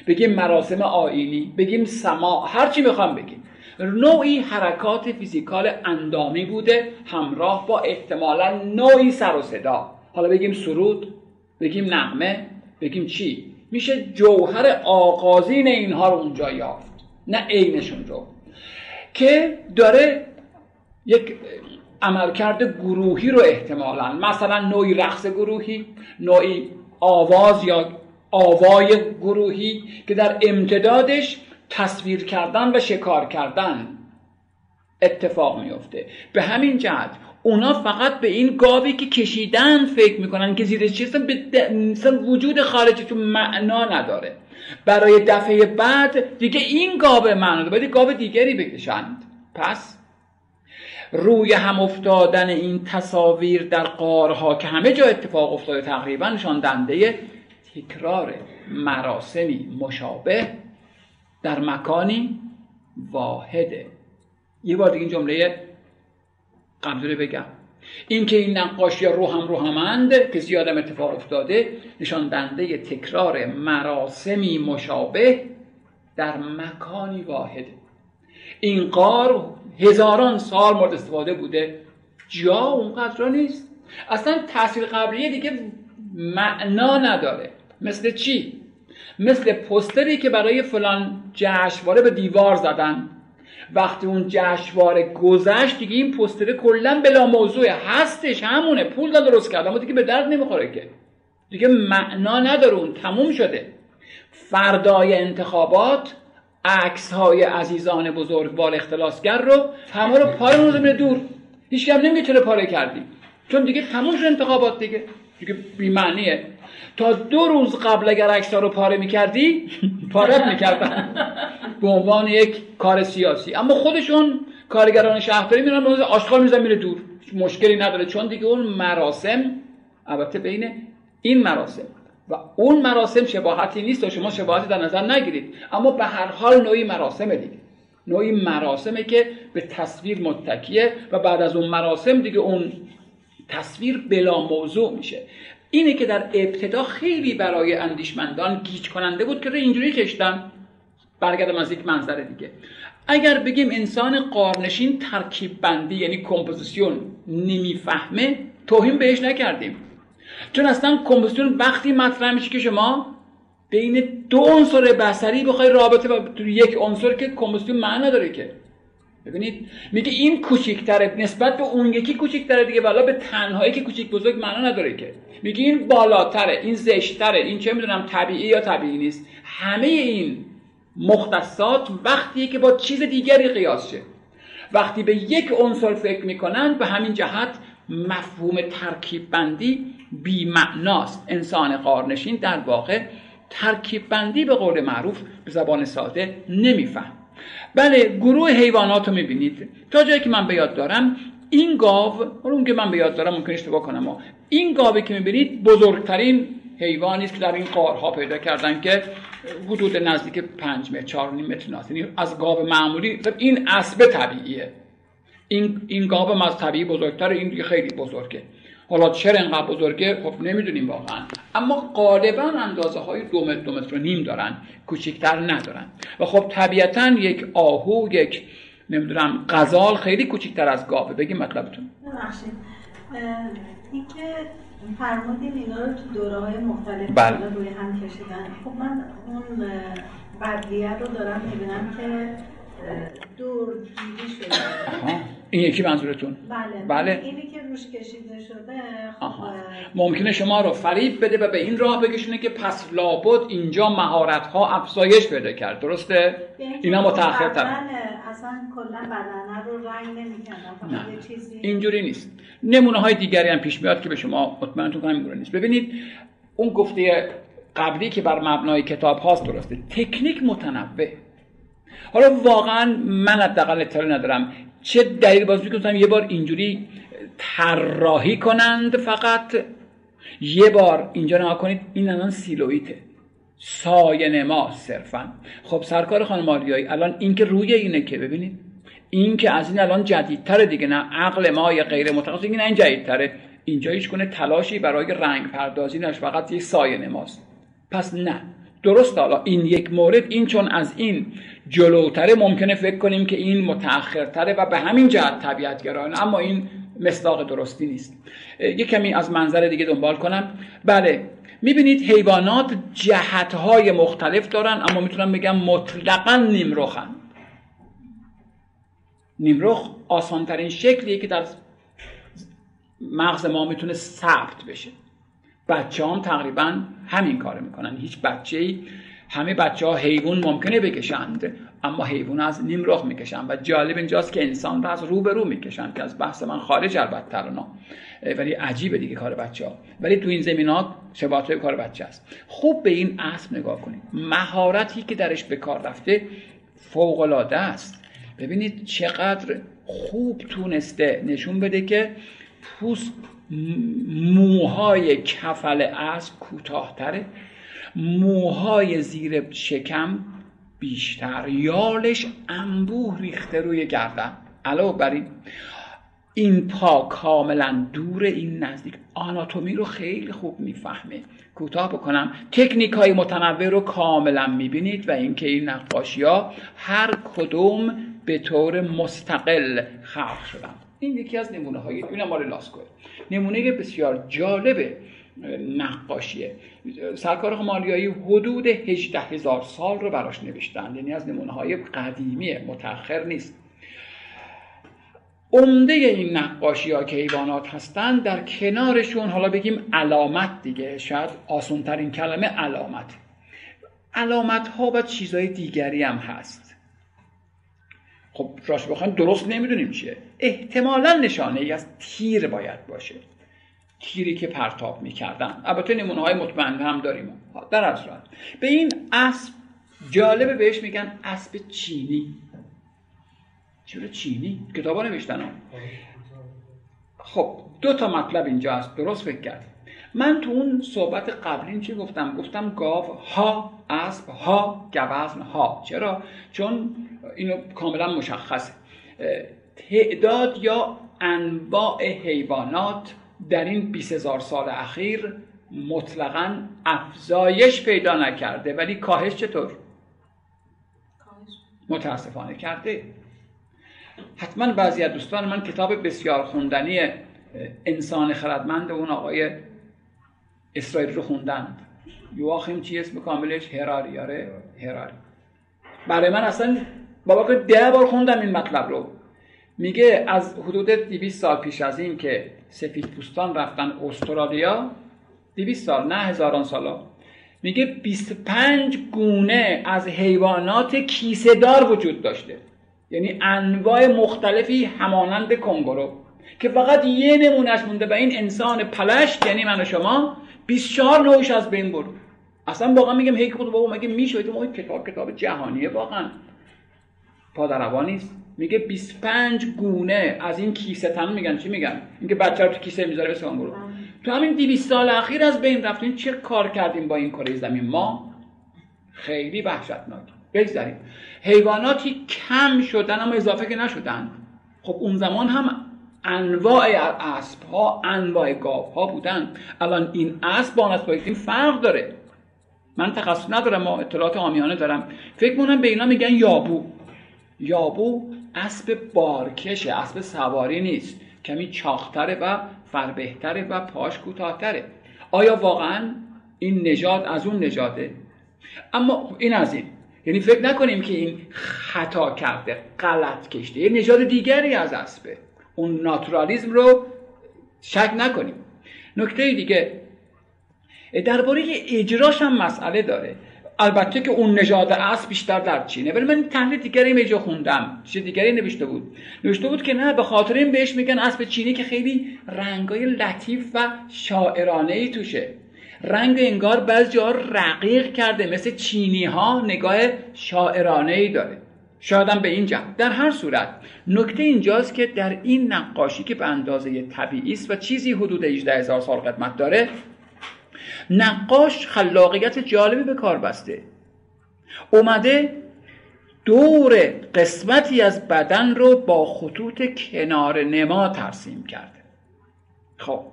بگیم مراسم آینی بگیم سما هر چی می‌خوام بگیم. نوعی حرکات فیزیکال اندامی بوده همراه با احتمالا نوعی سر و صدا. حالا بگیم سرود بگیم نغمه بگیم چی؟ میشه جوهر آغازین اینها رو اونجا یافت نه عینشون رو. که داره یک عملکرد گروهی رو احتمالا مثلا نوعی رقص گروهی نوعی آواز یا آوای گروهی که در امتدادش تصویر کردن و شکار کردن اتفاق میفته به همین جهت اونا فقط به این گاوی که کشیدن فکر می‌کنن که زیرش چیست به وجود خارجی تو معنا نداره. برای دفعه بعد دیگه این گاو معنا باید گاو دیگری بکشند. پس روی هم افتادن این تصاویر در قارها که همه جا اتفاق افتاده تقریبا نشان دنده تکرار مراسمی مشابه در مکانی واحده. یه بار دیگه این جمله قبل رو بگم. این که این نقاشی رو هم رو همند که زیادم اتفاق افتاده نشان دنده تکرار مراسمی مشابه در مکانی واحده. این قار هزاران سال مورد استفاده بوده. جا اونقدر نیست. اصلا تاثیر قبلیه دیگه معنا نداره. مثل چی؟ مثل پستری که برای فلان جشنواره به دیوار زدن. وقتی اون جشنواره گذشت دیگه این پستر کلا بلا موضوع هستش همونه. پول داد درست کرد اما دیگه به درد نمی‌خوره که. دیگه معنا نداره اون تموم شده. فردای انتخابات عکس های عزیزان بزرگوار اختلاسگر رو همه رو پاره رو دور. هیچ هم نمیگه چرا پاره کردی. چون دیگه تموم شد انتخابات دیگه. دیگه بی‌معنیه. تا دو روز قبل اگر عکس رو پاره می‌کردی پاره می‌کردن. به عنوان یک کار سیاسی. اما خودشون کارگران شهرداری میرن موزه آشغال میزن میره دور. مشکلی نداره چون دیگه اون مراسم البته بین این مراسم و اون مراسم شباهتی نیست و شما شباهتی در نظر نگیرید. اما به هر حال نوعی مراسم دیگه. نوعی مراسمه که به تصویر متکیه و بعد از اون مراسم دیگه اون تصویر بلا موضوع میشه. اینه که در ابتدا خیلی برای اندیشمندان گیج کننده بود که اینجوری کشتن برگردم از یک منظر دیگه. اگر بگیم انسان غارنشین ترکیب بندی یعنی کمپوزیسیون نمی‌فهمه توهین بهش نکردیم. چون اصلا کمپوزیسیون وقتی مطرح میشه که شما بین دو عنصر بصری بخوای رابطه با یک عنصر که کمپوزیسیون معنی نداره که. ببینید میگه این کوچیکتره نسبت به اون یکی کوچیکتره دیگه بالا به تنهایی که کوچیک بزرگ معنا نداره که. میگه این بالاتره این زشتره این چه می‌دونم طبیعی یا طبیعی نیست. همه این مختصات وقتی که با چیز دیگری قیاس شه. وقتی به یک عنصر فکر می‌کنن به همین جهت مفهوم ترکیب بندی بی معناست انسان قارنشین در واقع ترکیب بندی به قول معروف به زبان ساده نمیفهم بله گروه حیوانات رو می‌بینید. تا جایی که من به یاد دارم این گاو حالا اون که من به یاد دارم ممکن اشتباه کنم این گاوی که می‌بینید بزرگترین حیوانی است که در این قارها پیدا کردن که حدود نزدیک 5 متر 4 متر یعنی از گاو معمولی این اسب طبیعیه. این این گاو از طبیعی بزرگتر این خیلی بزرگه. حالا چرا اینقدر بزرگه؟ خب نمی‌دونیم واقعا. اما غالبا اندازه های دو متر دو متر و نیم دارن کوچکتر ندارن. و خب طبیعتا یک آهو یک نمی‌دونم غزال خیلی کوچکتر از گاوه. بگیم مطلبتون. ببخشید. اینکه فرمودین اینا رو تو دوره های مختلف بله. روی هم کشیدن. خب من اون بدلیه رو دارم می‌بینم که شده. این یکی منظورتون؟ بله. بله. اینی که روش کشیده شده خب. ممکنه شما رو فریب بده و به این راه بکشونه که پس لابد اینجا مهارت ها افزایش پیدا کرد. درسته؟ اینا متأخر تر اصلا کلا بدنه رو رنگ نمی‌کردن فقط نه. یه چیزی. اینجوری نیست. نمونه های دیگری هم پیش میاد که به شما مطمئنتون کنم نیست. ببینید اون گفته قبلی که بر مبنای کتاب هاست درسته. تکنیک متنوع. حالا واقعا من حداقل اطلاع ندارم. چه دلیل باز می‌کنم یه بار اینجوری طراحی کنند فقط. یه بار اینجا نگاه کنید این الان سیلویته سایه نما صرفا. خب سرکار خانم آریایی الان این که روی اینه که ببینید. این که از این الان جدیدتره دیگه نه عقل ما یا غیر متخصص این این جدیدتره. اینجا هیچ کنه تلاشی برای رنگ پردازی نش فقط یک سایه نماست پس نه. درست حالا این یک مورد این چون از این جلوتره ممکنه فکر کنیم که این متأخرتره و به همین جهت طبیعت گرایانه اما این مصداق درستی نیست. یک کمی از منظر دیگه دنبال کنم. بله می‌بینید حیوانات جهتهای مختلف دارن اما می‌تونم بگم مطلقا نیمرخن. نیمرخ آسانترین شکلیه که در مغز ما می‌تونه ثبت بشه. بچه هم تقریبا همین کار می‌کنن. هیچ بچه ای همه بچه ها حیوان ممکنه بکشند اما حیوان از نیم رخ می‌کشن و جالب اینجاست که انسان را از رو به رو می‌کشن که از بحث من خارج البته نه ولی عجیبه دیگه کار بچه ها ولی تو این زمین ها کار بچه است. خوب به این اسب نگاه کنید. مهارتی که درش به کار رفته فوق است. ببینید چقدر خوب تونسته نشون بده که پوست موهای کفل اسب کوتاهتره. موهای زیر شکم بیشتر. یالش انبوه ریخته روی گردن. علاوه بر این این پا کاملا دور این نزدیک. آناتومی رو خیلی خوب می‌فهمه. کوتاه بکنم. تکنیک های متنوع رو کاملا می‌بینید و اینکه این نقاشی ها هر کدوم به طور مستقل خلق شدن. این یکی از نمونه های این مال لاسکوه. نمونه بسیار جالبه نقاشیه. سرکار مالیایی حدود 18 هزار سال رو براش نوشتن یعنی از نمونه های قدیمیه متأخر نیست. عمده این نقاشی ها که حیوانات هستن در کنارشون حالا بگیم علامت دیگه شاید آسان ترین کلمه علامت. علامت ها و چیزهای دیگری هم هست. خب راست بخوایم درست نمی‌دونیم چیه. احتمالا نشانه ای از تیر باید باشه. تیری که پرتاب می‌کردن. البته نمونه های مطمئن هم داریم. در اصلا به این اسب جالبه بهش میگن اسب چینی. چرا چینی؟ کتاب ها. نوشتن. خب دو تا مطلب اینجا هست. درست فکر کرد من تو اون صحبت قبلی چی گفتم؟ گفتم گاو ها اسب ها گوزن ها. چرا؟ چون اینو کاملا مشخصه. تعداد یا انواع حیوانات در این 20 هزار سال اخیر مطلقا افزایش پیدا نکرده. ولی کاهش چطور؟ متاسفانه کرده. حتما بعضی از دوستان من کتاب بسیار خوندنی انسان خردمند اون آقای اسرائیل رو خوندن یواخیم چی اسم کاملش؟ هراری. آره هراری. برای من اصلا بابا که ده بار خوندم این مطلب رو. میگه از حدود 200 سال پیش از این که سفید پوستان رفتن استرالیا 200 سال نه هزاران سالا میگه 25 گونه از حیوانات کیسه دار وجود داشته. یعنی انواع مختلفی همانند کنگورو که فقط یه نمونهش مونده و این انسان پلشت یعنی من و شما 24 نوعش از بین برد. اصلا واقعا میگم هی خود بابا مگه میشه؟ ما کتاب کتاب جهانیه واقعا. پادروا نیست. میگه 25 گونه از این کیسه تن میگن. چی میگن؟ اینکه بچه رو تو کیسه می‌ذاره به برو. تو همین 200 سال اخیر از بین رفتیم چه کار کردیم با این کره زمین؟ ما خیلی وحشتناک. بگذاریم. حیواناتی کم شدن اما اضافه که نشدن. خب اون زمان هم انواع اسب ها انواع گاو ها بودن. الان این اسب با نسبت فرق داره. من تخصص ندارم ما اطلاعات آمیانه دارم. فکر مونم به اینا میگن یابو. یابو اسب بارکشه اسب سواری نیست. کمی چاختره و فربهتره و پاش کوتاهتره. آیا واقعا این نژاد از اون نژاده؟ اما این از این. یعنی فکر نکنیم که این خطا کرده غلط کشته. یه نژاد دیگری از اسبه. اون ناتورالیزم رو شک نکنیم. نکته دیگه درباره اجراش هم مسئله داره. البته که اون نژاد اسب بیشتر در چینه. ولی من تحلیل دیگری میجا خوندم. چیز دیگری نوشته بود. نوشته بود که نه به خاطر این بهش میگن اسب چینی که خیلی رنگای لطیف و شاعرانه ای توشه. رنگ انگار بعض جا رقیق کرده مثل چینی ها نگاه شاعرانه ای داره. شایدم به این جهت. در هر صورت نکته اینجاست که در این نقاشی که به اندازه طبیعی است و چیزی حدود 18 هزار سال قدمت داره نقاش خلاقیت جالبی به کار بسته. اومده دور قسمتی از بدن رو با خطوط کنار نما ترسیم کرده. خب.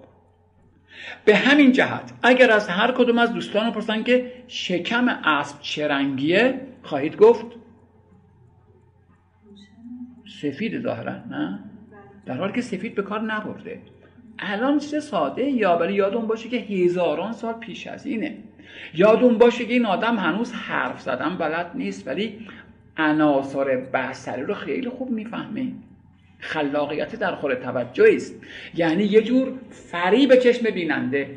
به همین جهت اگر از هر کدوم از دوستان پرسن که شکم اسب چه رنگیه خواهید گفت سفید ظاهرا نه؟ در حالی که سفید به کار نبرده. الان چه ساده؟ یا ولی یادون باشه که هزاران سال پیش از اینه. یادون باشه که این آدم هنوز حرف زدن بلد نیست ولی عناصر بصری رو خیلی خوب می‌فهمه. خلاقیت در خور توجه است. یعنی یه جور فریب چشم بیننده.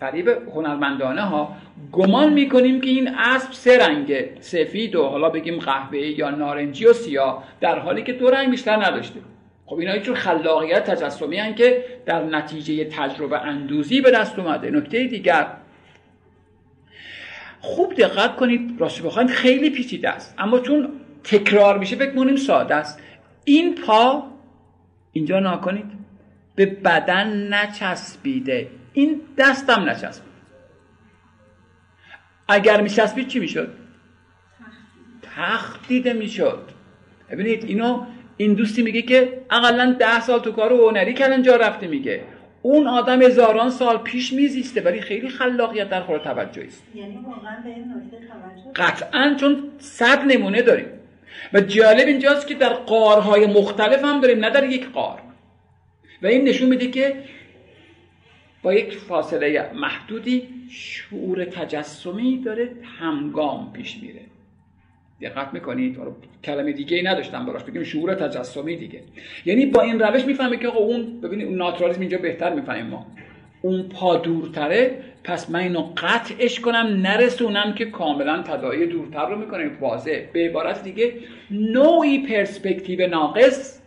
فریب هنرمندانه ها گمان می‌کنیم که این اسب سه رنگه سفید و حالا بگیم قهوه‌ای یا نارنجی و سیاه در حالی که دو رنگ بیشتر نداشته. خب اینا چون خلاقیت تجسمی هن که در نتیجه تجربه اندوزی به دست اومده. نکته دیگر. خوب دقت کنید راست بخواید خیلی پیچیده است. اما چون تکرار میشه فکر کنیم ساده است. این پا اینجا ناکنید. به بدن نچسبیده. این دستم نچسبید اگر میچسبید چی می‌شد؟ تخت دیده می‌شد. ببینید اینو این دوستی میگه که اقلا ده سال تو کار هنری کلنجا رفته میگه. اون آدم هزاران سال پیش میزیسته ولی خیلی خلاقیت در خور توجه است. یعنی واقعا به این نکته توجه قطعا چون صد نمونه داریم. و جالب اینجاست که در قارهای مختلف هم داریم نه در یک قار. و این نشون میده که با یک فاصله محدودی شعور تجسمی داره همگام پیش میره. دقت می‌کنید؟ کلمه دیگه ای نداشتم براش بگیم شعور تجسمی دیگه. یعنی با این روش می‌فهمه که آقا اون ببینید اون ناتورالیسم اینجا بهتر می‌فهمیم ما. اون پا دورتره پس من اینو قطعش کنم نرسونم که کاملا تداعی دورتر رو می‌کنه. واضح. به عبارت دیگه نوعی پرسپکتیو ناقص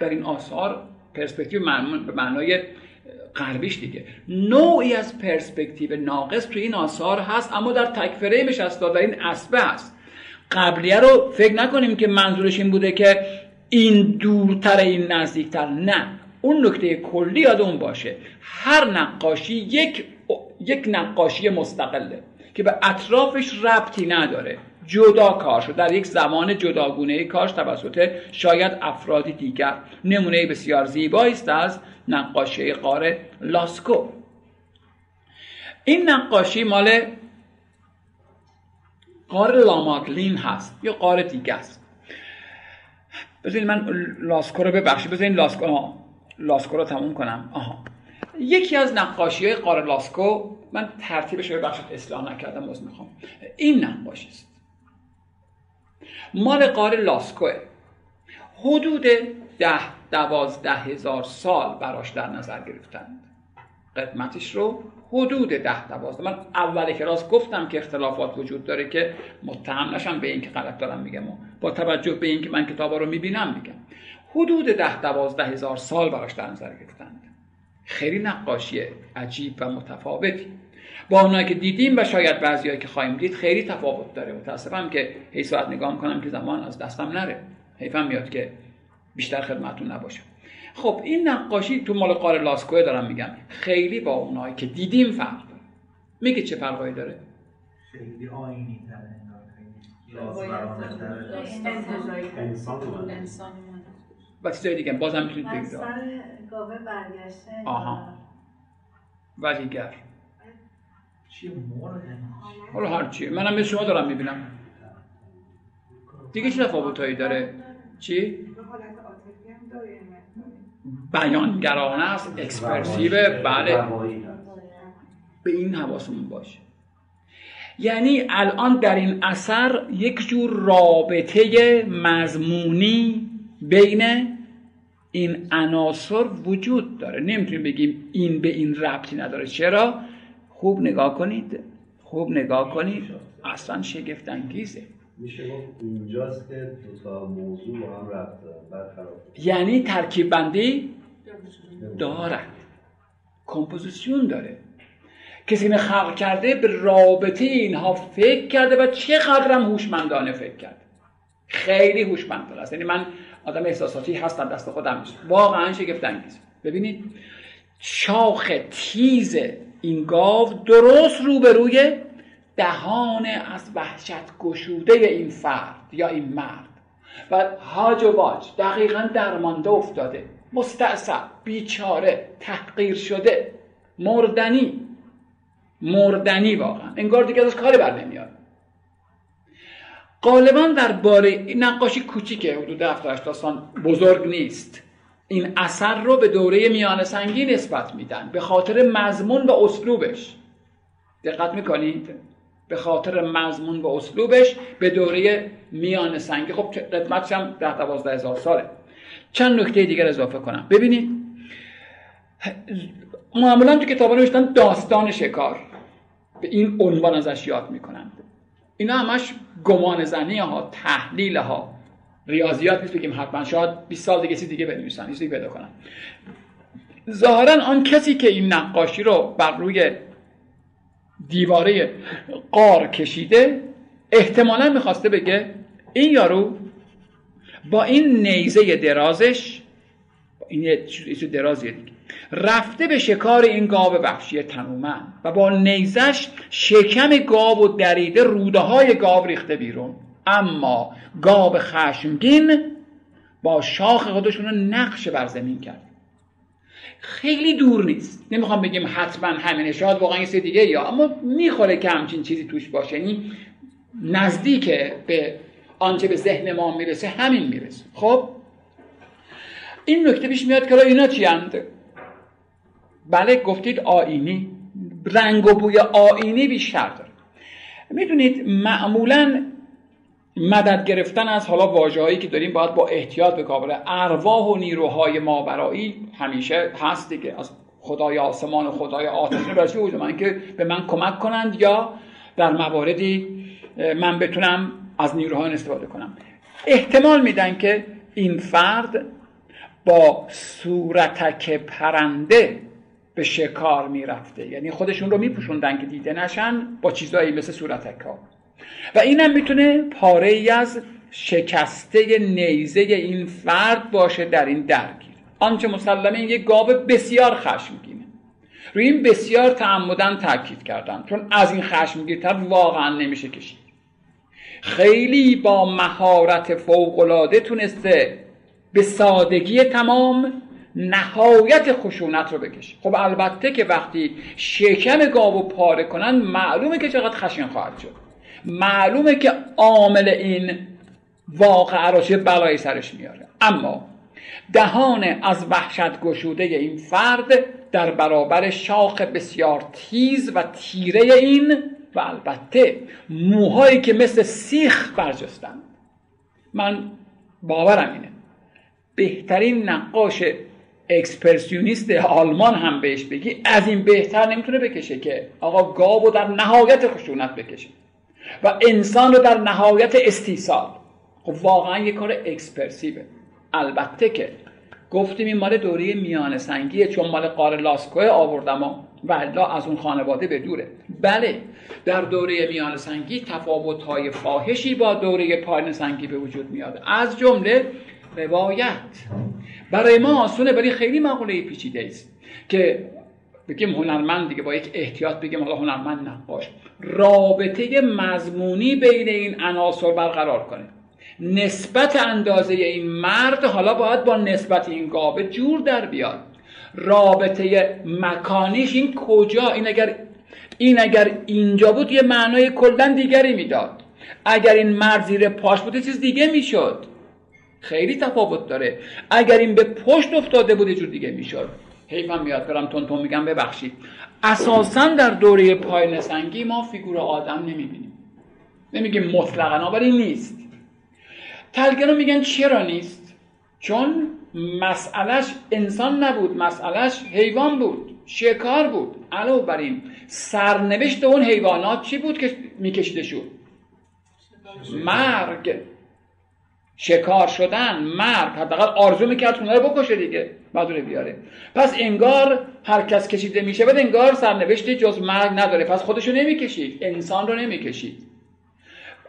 در این آثار پرسپکتیو به معنای غربیش دیگه. نوعی از پرسپکتیو ناقص توی این آثار هست اما در تک فریمش هست در این اسبه هست قبلیه رو فکر نکنیم که منظورش این بوده که این دورتر این نزدیکتر نه. اون نکته کلی یاد اون باشه. هر نقاشی یک یک نقاشی مستقله که به اطرافش ربطی نداره. جدا کار شد. در یک زمان جداگونه کارش توسط شاید افرادی دیگر. نمونه بسیار زیبایی است از نقاشی قاره لاسکو. این نقاشی مال قار لامادلین هست یا قار دیگه است. بذارید من لاسکو رو ببخشید. بذارید لاسکو لاسکو رو تموم کنم. آها. یکی از نقاشی های قار لاسکو من ترتیبش رو ببخشید اصلاح نکردم باز می‌خوام. این نقاشی است. مال قار لاسکوه حدود ده دوازده هزار سال براش در نظر گرفتند. قدمتش رو حدود ده دوازده. من اول کلاس گفتم که اختلافات وجود داره که متهم نشم به اینکه غلط دارم میگم و با توجه به اینکه من کتابا رو می‌بینم میگم. حدود ده دوازده هزار سال براش در نظر گرفتند. خیلی نقاشی عجیب و متفاوتی. با اونایی که دیدیم و شاید بعضیایی که خواهیم دید خیلی تفاوت داره. متاسفم که هی ساعت نگاه کنم که زمان از دستم نره. حیفم میاد که بیشتر خدمتون نباشم خب این نقاشی تو مال قار لاسکوه دارم میگم. خیلی با اونایی که دیدیم فرق داره. میگه چه فرقایی داره؟ خیلی آینی و چیزای دیگه بازم می‌تونید بگید. گاوه برگشته. آها. و دیگر چیه مرغ حالا هر چیه منم به شما دارم می‌بینم. دیگه چه تفاوتایی داره؟ چی؟ بیانگرانه است اکسپرسیو بله. به این حواسمون باشه. یعنی الان در این اثر یک جور رابطه مضمونی بین این عناصر وجود داره. نمی‌تونیم بگیم این به این ربطی نداره. چرا؟ خوب نگاه کنید. خوب نگاه کنید. اصلا شگفت انگیزه میشه اینجاست که دو تا موضوع با هم برخلاف یعنی ترکیب بندی دارد. کمپوزیسیون داره. کسی اینو خلق کرده به رابطه اینها فکر کرده و چقدرم هوشمندانه فکر کرده. خیلی هوشمند است. یعنی من آدم احساساتی هستم دست خودم واقعا شگفت انگیز ببینید شاخ تیز این گاو درست روبروی دهان از وحشت گشوده این فرد یا این مرد. و هاج و باج دقیقا درمانده افتاده. مستعصب بیچاره تحقیر شده. مردنی. مردنی واقعا. انگار دیگه از کاری بر نمیاد. غالبا در باره نقاشی کوچیکه. حدود 70 سال بزرگ نیست. این اثر رو به دوره میان سنگی نسبت میدن. به خاطر مضمون و اسلوبش. دقت می‌کنید؟ به خاطر مضمون و اسلوبش به دوره میان سنگی. خب قدمتش هم ده دوازده هزار ساله. چند نکته دیگر اضافه کنم. ببینید معمولا تو کتابا نوشتن داستان شکار. به این عنوان ازش یاد می‌کنند. اینا همش گمان زنی ها تحلیل ها ریاضیات نیست بگیم حتما. شاید 20 سال دیگه دیگه بنویسن چیزی پیدا کنن. ظاهرا آن کسی که این نقاشی رو بر روی دیواره قار کشیده احتمالا می‌خواسته بگه این یارو با این نیزه درازش این یه درازیه دیگه رفته به شکار این گاو وحشی تنومن و با نیزش شکم گاو و دریده روده های گاو ریخته بیرون. اما گاو خشمگین با شاخ خودشون رو نقش بر زمین کرد. خیلی دور نیست. نمی‌خوام بگیم حتما همینه شاید واقعا یه دیگه یا اما می‌خوره که همچین چیزی توش باشه. یعنی نزدیک به آنچه به ذهن ما می‌رسه همین می‌رسه. خب؟ این نکته پیش میاد که اینا چی هند؟ بله گفتید آینی. رنگ و بوی آینی بیشتر داره. می‌دونید معمولا مدد گرفتن از حالا واژه‌هایی که داریم باید با احتیاط به کار ارواح و نیروهای ماورایی همیشه هست دیگه. از خدای آسمان و خدای آتش برای من که به من کمک کنند یا در مواردی من بتونم از نیروها استفاده کنم. احتمال میدن که این فرد با صورتک پرنده به شکار می‌رفته. یعنی خودشون رو میپوشوندن که دیده نشن با چیزایی مثل صورتک ها و اینم می‌تونه پاره ای از شکسته نیزه این فرد باشه در این درگیر. آنچه مسلمه این یک گاو بسیار خشمگینه. روی این بسیار تعمدن تاکید کردن چون از این خشمگیرتر واقعا نمیشه کشید. خیلی با مهارت فوقالعاده تونسته به سادگی تمام نهایت خشونت رو بکشه. خب البته که وقتی شکم گاو پاره کنن معلومه که چقدر خشن خواهد شد. معلومه که عامل این واقعه رو چه بلایی سرش میاره. اما دهان از وحشت گشوده این فرد در برابر شاخ بسیار تیز و تیره این و البته موهایی که مثل سیخ برجستن من باورم اینه. بهترین نقاش اکسپرسیونیست آلمان هم بهش بگی از این بهتر نمی‌تونه بکشه که آقا گاو در نهایت خشونت بکشه. و انسان رو در نهایت استیصال. خب واقعا یه کار اکسپرسیوه. البته که گفتیم این مال دوره میان سنگیه چون مال قار لاسکوه آوردم و ولا از اون خانواده به دوره. بله در دوره میان سنگی تفاوت های فاحشی با دوره پایین سنگی به وجود میاد. از جمله روایت. برای ما آسونه ولی خیلی مقوله پیچیده است که بگیم هنرمند دیگه با یک احتیاط بگیم حالا هنرمند نقاش رابطه مضمونی بین این عناصر برقرار کنه. نسبت اندازه این مرد حالا باید با نسبت این گاوه جور در بیاد. رابطه مکانیش این کجا؟ این اگر این اگر اینجا بود یه معنای کلا دیگری می‌داد. اگر این مرد زیر پاش بود چیز دیگه می‌شد. خیلی تفاوت داره. اگر این به پشت افتاده بود یه جور دیگه می‌شد. حیفم میاد برم تون تون میگم ببخشید. اساسا در دوره پایین سنگی ما فیگور آدم نمی‌بینیم. نمیگیم مطلقا ولی نیست. تلگرام میگن چرا نیست؟ چون مسئلهش انسان نبود مسئلهش حیوان بود شکار بود. علاوه بر این سرنوشت اون حیوانات چی بود که میکشیده شد مرگ. شکار شدن مرگ حداقل آرزو می‌کرد اونها رو بکشه دیگه مدونه بیاره. پس انگار هر کس کشیده میشه بعد انگار سرنوشتی جز مرگ نداره. پس خودشو نمی‌کشید انسان رو نمی‌کشید.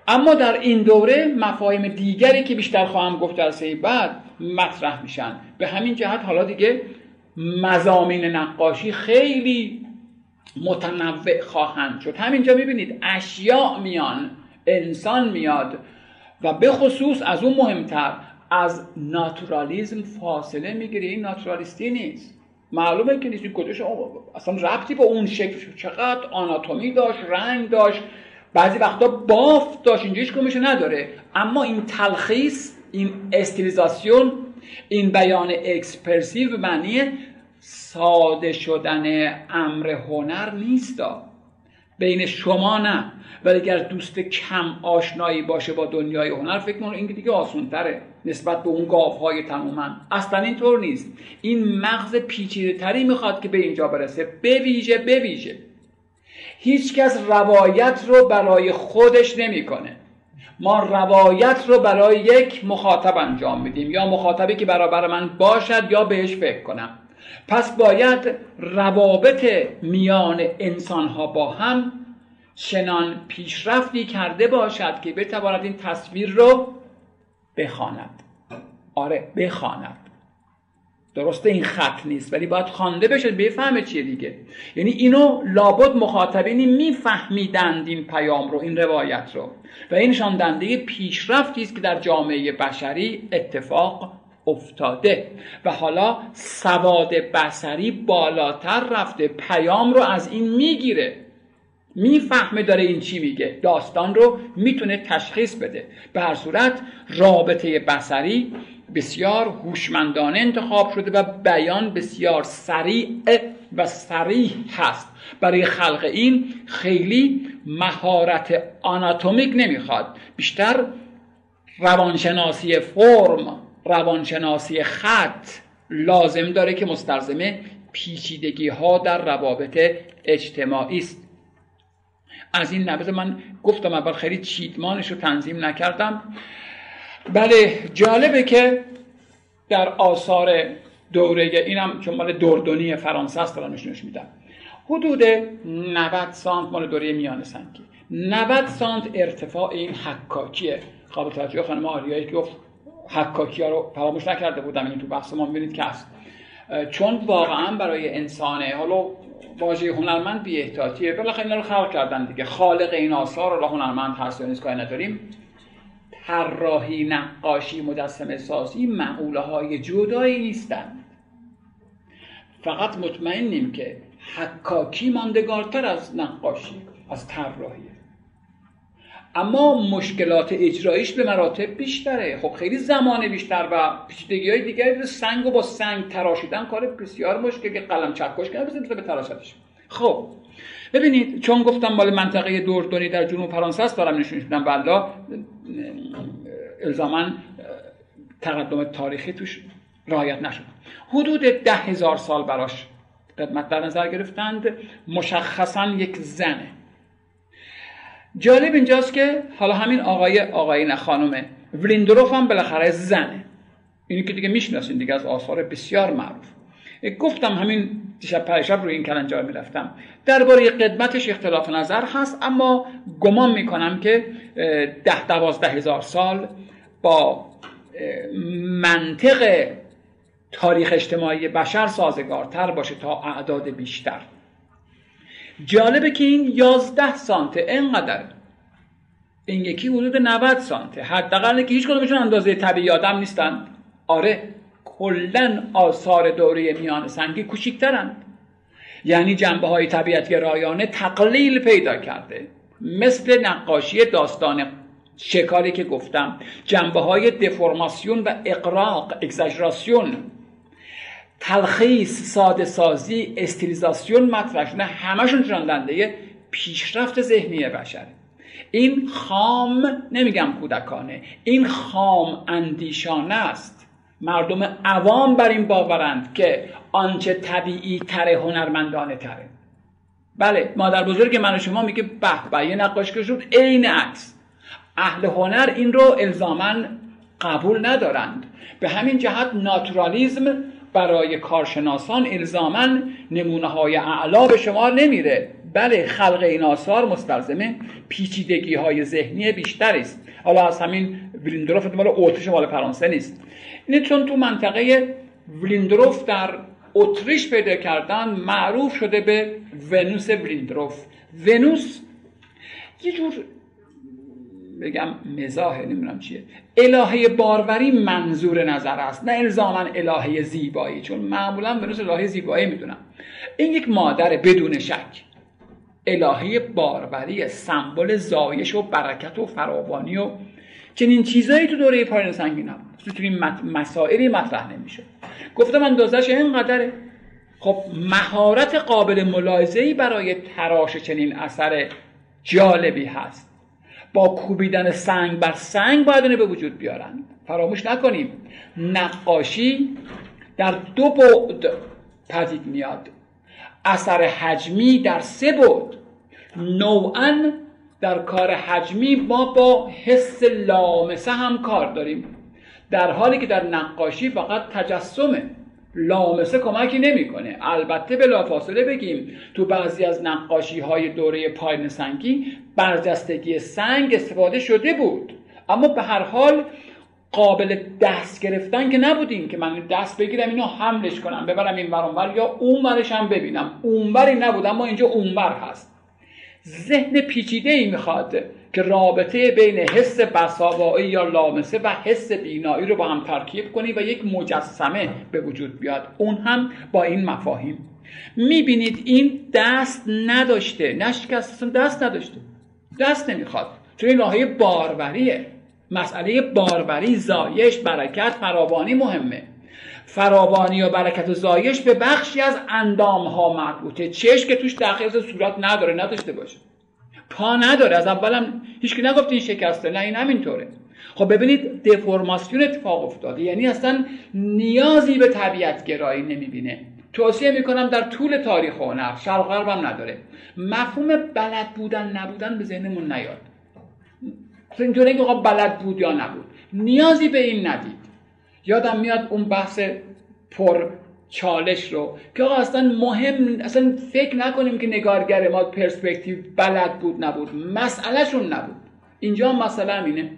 اما در این دوره مفاهیم دیگری که بیشتر خواهم گفت در بعد مطرح میشن. به همین جهت حالا دیگه مزامین نقاشی خیلی متنوع خواهند شد. همینجا می‌بینید اشیاء میان انسان میاد. و به خصوص از اون مهمتر از ناتورالیزم فاصله می‌گیره این ناتورالیستی نیست. معلومه که نیست. کدش اصلا ربطی به اون شکل چقدر آناتومی داشت رنگ داشت. بعضی وقتا بافت داشت. اینجا هیچ نداره. اما این تلخیص این استیلیزاسیون این بیان اکسپرسیو معنی ساده شدن امر هنر نیست. بین شما نه. ولی اگر دوست کم آشنایی باشه با دنیای هنر فکر کنم این دیگه آسون تره نسبت به اون گاوهای تماما اصلا اینطور نیست. این مغز پیچیده تری می‌خواد که به اینجا برسه. بویژه بویژه. هیچکس روایت رو برای خودش نمی‌کنه. ما روایت رو برای یک مخاطب انجام میدیم. یا مخاطبی که برابر من باشد یا بهش فکر کنم. پس باید روابط میان انسان ها با هم چنان پیشرفتی کرده باشد که بتواند این تصویر رو بخواند. آره بخواند. درسته این خط نیست ولی باید خوانده بشه بفهمه چیه دیگه. یعنی اینو لابد مخاطبینی میفهمیدند این پیام رو این روایت رو. و این نشان پیشرفتی است که در جامعه بشری اتفاق افتاده. و حالا سواد بسری بالاتر رفته پیام رو از این می‌گیره. می‌فهمه داره این چی میگه. داستان رو می‌تونه تشخیص بده. به هر صورت رابطه بسری بسیار هوشمندانه انتخاب شده و بیان بسیار سریع و سریح هست. برای خلق این خیلی مهارت آناتومیک نمی‌خواد. بیشتر روانشناسی فرم روانشناسی خط لازم داره که مستلزم پیچیدگی ها در روابط اجتماعی است. از این نبض من گفتم اول خیلی چیدمانش رو تنظیم نکردم. بله جالبه که در آثار دوره اینم چون مال دوردونی فرانسه است دارم نشونش میدم. حدود 90 سانت مال دوره میان سنگی. 90 سانت ارتفاع این حکاکیه. قابل توجه خانم آریایی که گفت حکاکی ها رو فراموش نکرده بودم این تو بحث ما. می‌بینید که هست. چون واقعا برای انسانه حالا واژه هنرمند بی احتیاطیه. بالاخره اینا رو خلق کردن دیگه. خالق این آثار رو هنرمند هست یا نیست کاری نداریم. طراحی نقاشی مجسمه سازی معقوله های جدایی نیستند. فقط مطمئنیم که حکاکی ماندگارتر از نقاشی از طراحی اما مشکلات اجراییش به مراتب بیشتره. خب خیلی زمان بیشتر و پیچیدگی های دیگری سنگ و با سنگ تراشیدن کار بسیار مشکل که قلم چکش کنه بزنید به تراشتش. خب ببینید چون گفتم مال منطقه دوردونی در جنوب فرانسه است دارم نشونش میدم بلا الزاما تقدم تاریخی توش رعایت نشد. حدود ده هزار سال براش قدمت در نظر گرفتند. مشخصا یک زنه. جالب اینجاست که حالا همین آقای آقای نه خانومه. ولیندروف هم بالاخره زنه. اینی که دیگه می‌شناسین دیگه از آثار بسیار معروف. گفتم همین دیشب پریشب روی این کلنجار می‌رفتم. درباره قدمتش اختلاف نظر هست اما گمان می‌کنم که ده دوازده هزار سال با منطق تاریخ اجتماعی بشر سازگارتر باشه تا اعداد بیشتر. جالبه که این یازده سانته اینقدر این یکی حدود 90 سانته. حداقل که هیچ کدومشون اندازه طبیعی آدم نیستن. آره کلا آثار دوره میان سنگی کوچیکترند یعنی جنبه های طبیعت گرایانه تقلیل پیدا کرده. مثل نقاشی داستان شکاری که گفتم. جنبه های دفرماسیون و اقراق اگزاجراسیون. تلخیص ساده سازی استیلیزاسیون مطرح نه همشون جاندنده پیشرفت ذهنی بشره این خام نمیگم کودکانه این خام اندیشانه است. مردم عوام بر این باورند که آنچه طبیعی تره هنرمندانه تره بله مادر بزرگ من و شما میگه به به یه نقاش شد عین عکس. اهل هنر این رو الزاما قبول ندارند. به همین جهت ناتورالیزم برای کارشناسان الزاما نمونه های اعلا به شما نمیره. بله خلق این آثار مستلزمه پیچیدگی های ذهنی بیشتری است. حالا از همین ولیندروف مال اتریش مال فرانسه نیست. اینه چون تو منطقه ولیندروف در اتریش پیدا کردن معروف شده به ونوس ولیندروف ونوس یه جور بگم مزاح نمی‌دونم چیه. الهه باروری منظور نظر است نه الزاما الهه زیبایی چون معمولا ونوس الهه زیبایی می‌دونم. این یک مادر بدون شک. الهه باروری سمبل زایش و برکت و فراوانی و چنین چیزایی تو دوره پایان سنگی نبود تو این مسائلی مطرح نمیشه. گفتم اندازش اینقدره. خب مهارت قابل ملاحظه‌ای برای تراش چنین اثر جالبی هست. با کوبیدن سنگ بر سنگ باید اینو به وجود بیارن. فراموش نکنیم. نقاشی در دو بعد پدید میاد. اثر حجمی در سه بعد. نوعا در کار حجمی ما با حس لامسه هم کار داریم. در حالی که در نقاشی فقط تجسمه. لامسه کمکی نمی‌کنه. البته بلافاصله بگیم تو بعضی از نقاشی های دوره پایین سنگی برجستگی سنگ استفاده شده بود. اما به هر حال قابل دست گرفتن که نبودیم که من دست بگیرم اینو حملش کنم ببرم این ور یا اون ورش هم ببینم. اونوری نبود اما اینجا اونور هست. ذهن پیچیده ای می‌خواد که رابطه بین حس بساوایی یا لامسه و حس بینایی رو با هم ترکیب کنی و یک مجسمه به وجود بیاد. اون هم با این مفاهیم. می‌بینید این دست نداشته. نشکست دست نداشته. دست نمی‌خواد. چون این راهی باروریه. مسئله باروری زایش برکت فراوانی مهمه. فراوانی و برکت و زایش به بخشی از اندام ها مربوطه. چشم که توش داخل صورت نداره نداشته باشه. پا نداره. از اولم هیچکی نگفت این شکسته. نه این همینطوره. خب ببینید دفرماسیون اتفاق افتاده. یعنی اصلا نیازی به طبیعت گرایی نمی‌بینه. توصیه می‌کنم در طول تاریخ هنر شرق غربم نداره. مفهوم بلد بودن نبودن به ذهنمون نیاد. اینطوری که بلد بود یا نبود. نیازی به این ندید. یادم میاد اون بحث پر چالش رو که آقا اصلا مهم اصلا فکر نکنیم که نگارگر ما پرسپکتیو بلد بود نبود. مسئلهشون نبود. اینجا مسئله اینه.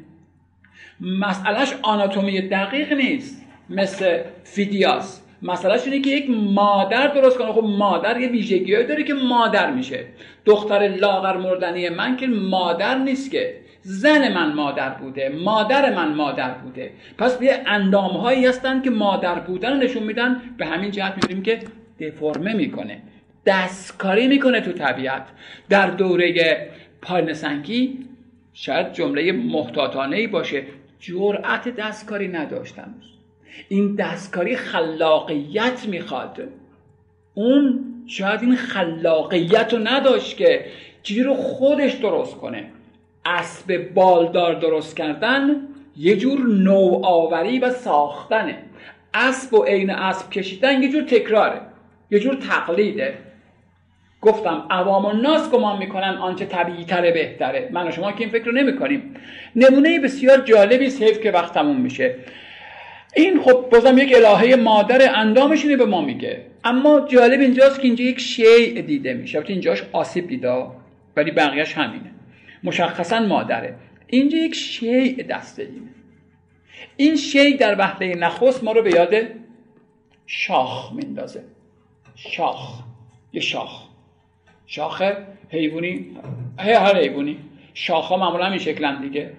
مسئلهش آناتومی دقیق نیست. مثل فیدیاس. مسئلهش اینه که یک مادر درست کنه. خب مادر یه ویژگیهایی داره که مادر میشه. دختر لاغر مردنی من که مادر نیست که. زن من مادر بوده مادر من مادر بوده. پس یه اندام هایی هستن که مادر بودن نشون میدن به همین جهت می‌بینیم که دفرمه می‌کنه دستکاری می‌کنه تو طبیعت. در دوره پارنسنگی شاید جمله محتاطانه ای باشه جرأت دستکاری نداشتن این دستکاری خلاقیت می‌خواد. اون شاید این خلاقیت رو نداشت که چیزی رو خودش درست کنه. اسب بالدار درست کردن یه جور نوآوری و ساختنه. اسب و عین اسب کشیدن یه جور تکراره یه جور تقلیده. گفتم عوام و ناس گمان می‌کنن آنچه طبیعی تره بهتره. من و شما که این فکر رو نمی کنیم نمونه بسیار جالبی است حیف که وقت تموم میشه. این خب بازم یک الهه مادر اندامش به ما میگه. اما جالب اینجاست که اینجا یک شیء دیده میشه. اینجاش آسیب دیده ولی بقیهش همینه. مشخصا مادره. اینجا یک شیء دسته اینه این شیء در وحله نخست ما رو به یاد شاخ میندازه. شاخ. یه شاخ. شاخ حیوانی. هر حیوانی. شاخ ها معمولا این شکلن دیگه.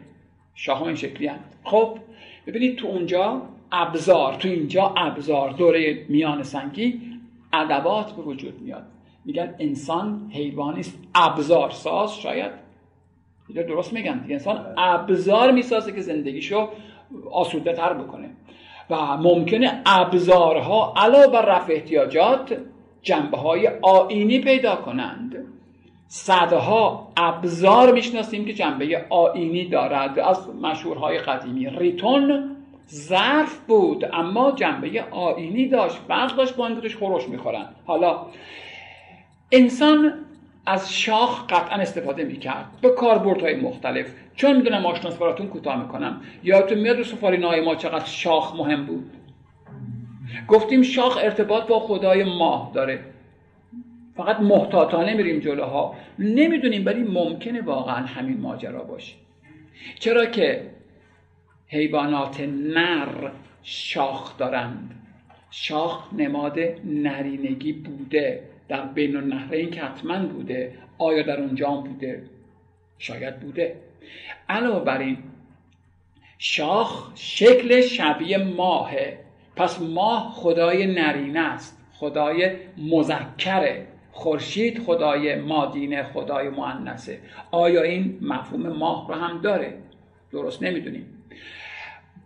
شاخ ها این شکلی هم. خب ببینید تو اونجا ابزار تو اینجا ابزار دوره میان سنگی ادوات به وجود میاد. میگن انسان حیوانی است ابزار ساز شاید. درست میگن. دیگه انسان ابزار می‌سازه که زندگیشو آسوده تر بکنه. و ممکنه ابزارها علاوه بر رفع احتیاجات جنبه های آینی پیدا کنند. صدها ابزار می‌شناسیم که جنبه آینی دارد. از مشهورهای قدیمی. ریتون ظرف بود اما جنبه آینی داشت. فرق داشت با اینکه خورش می‌خورن حالا انسان از شاخ قطعا استفاده می‌کرد. به کاربردهای مختلف. چون می‌دونم آشناس براتون کوتاه می‌کنم. یادتون میاد رو سفالینای ما چقدر شاخ مهم بود؟ گفتیم شاخ ارتباط با خدای ماه داره. فقط محتاطانه میریم جلوها. نمی‌دونیم ولی ممکنه واقعا همین ماجرا باشه. چرا که حیوانات نر شاخ دارند. شاخ نماد نرینگی بوده. در بین النهرین که حتما بوده آیا در اونجا هم بوده؟ شاید بوده. علاوه بر این شاخ شکل شبیه ماهه. پس ماه خدای نرینه است خدای مذکره. خورشید خدای مادینه خدای مؤنثه. آیا این مفهوم ماه رو هم داره؟ درست نمی‌دونیم.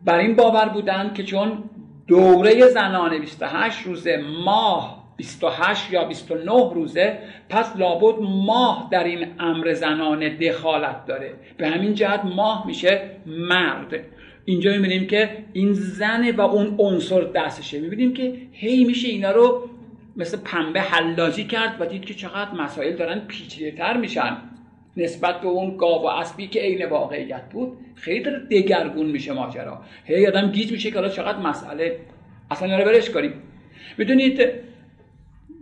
بر این باور بودن که چون دوره زنانه 28 روز ماه 28 یا 29 روزه پس لابد ماه در این امر زنانه دخالت داره. به همین جهت ماه میشه مرد. اینجا می‌بینیم که این زنه و اون عنصر دستشه. می‌بینیم که هی میشه اینا رو مثل پنبه حلاجی کرد و دید که چقدر مسائل دارن پیچیده تر میشن. نسبت به اون گاو و اسبی که عین واقعیت بود خیلی داره دگرگون میشه ماجرا. هی آدم گیج میشه که حالا چقدر مسئله. اصلا رو برش کنیم. بدونید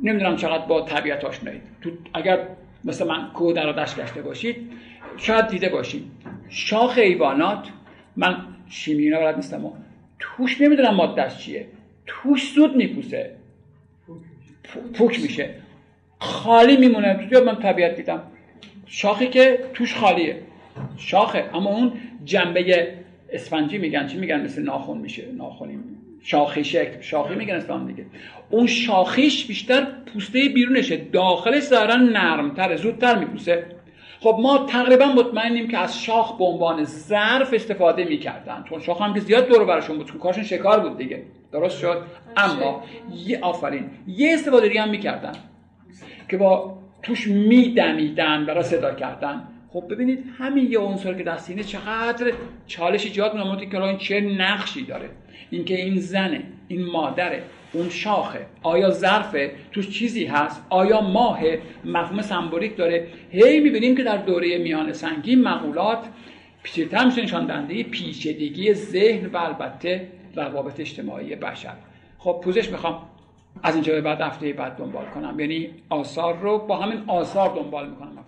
نمی‌دونم چقدر با طبیعت آشنایید. تو اگر مثل من کوه در دشت گشته باشید شاید دیده باشید. شاخ ایوانات من شیمی اینا بلد نیستم. توش نمی‌دونم مادهش چیه. توش زود میپوسه. پوک میشه. خالی میمونه. تو من طبیعت دیدم. شاخی که توش خالیه. شاخه. اما اون جنبه اسفنجی میگن. چی میگن؟ مثل ناخون میشه. ناخونی شاخی شکل. شاخی میگن اسلام دیگه. اون شاخیش بیشتر پوسته بیرونشه. داخلش ظاهرا نرمتره زودتر میپوسه. خب ما تقریبا مطمئنیم که از شاخ به عنوان ظرف استفاده می‌کردن. چون شاخ هم که زیاد دور براشون بود. چون کارشون شکار بود دیگه. درست شد؟ اما یه آفرین. یه استفاده هم می‌کردن که با توش میدمیدن برای صدا کردن. خب ببینید همین یه عنصر که دستینه چقدر چالش ایجاد می‌کنه که این چه نقشی داره. اینکه این زنه این مادره اون شاخه. آیا ظرفه؟ توش چیزی هست؟ آیا ماه مفهوم سمبولیک داره. هی می‌بینیم که در دوره میان سنگی مقولات پیچیده‌تر میشه نشان دهنده پیچیدگی ذهن و البته روابط اجتماعی بشر. خب پوزش می‌خوام از اینجا به بعد هفته بعد دنبال کنم. یعنی آثار رو با همین آثار دنبال می‌کنم.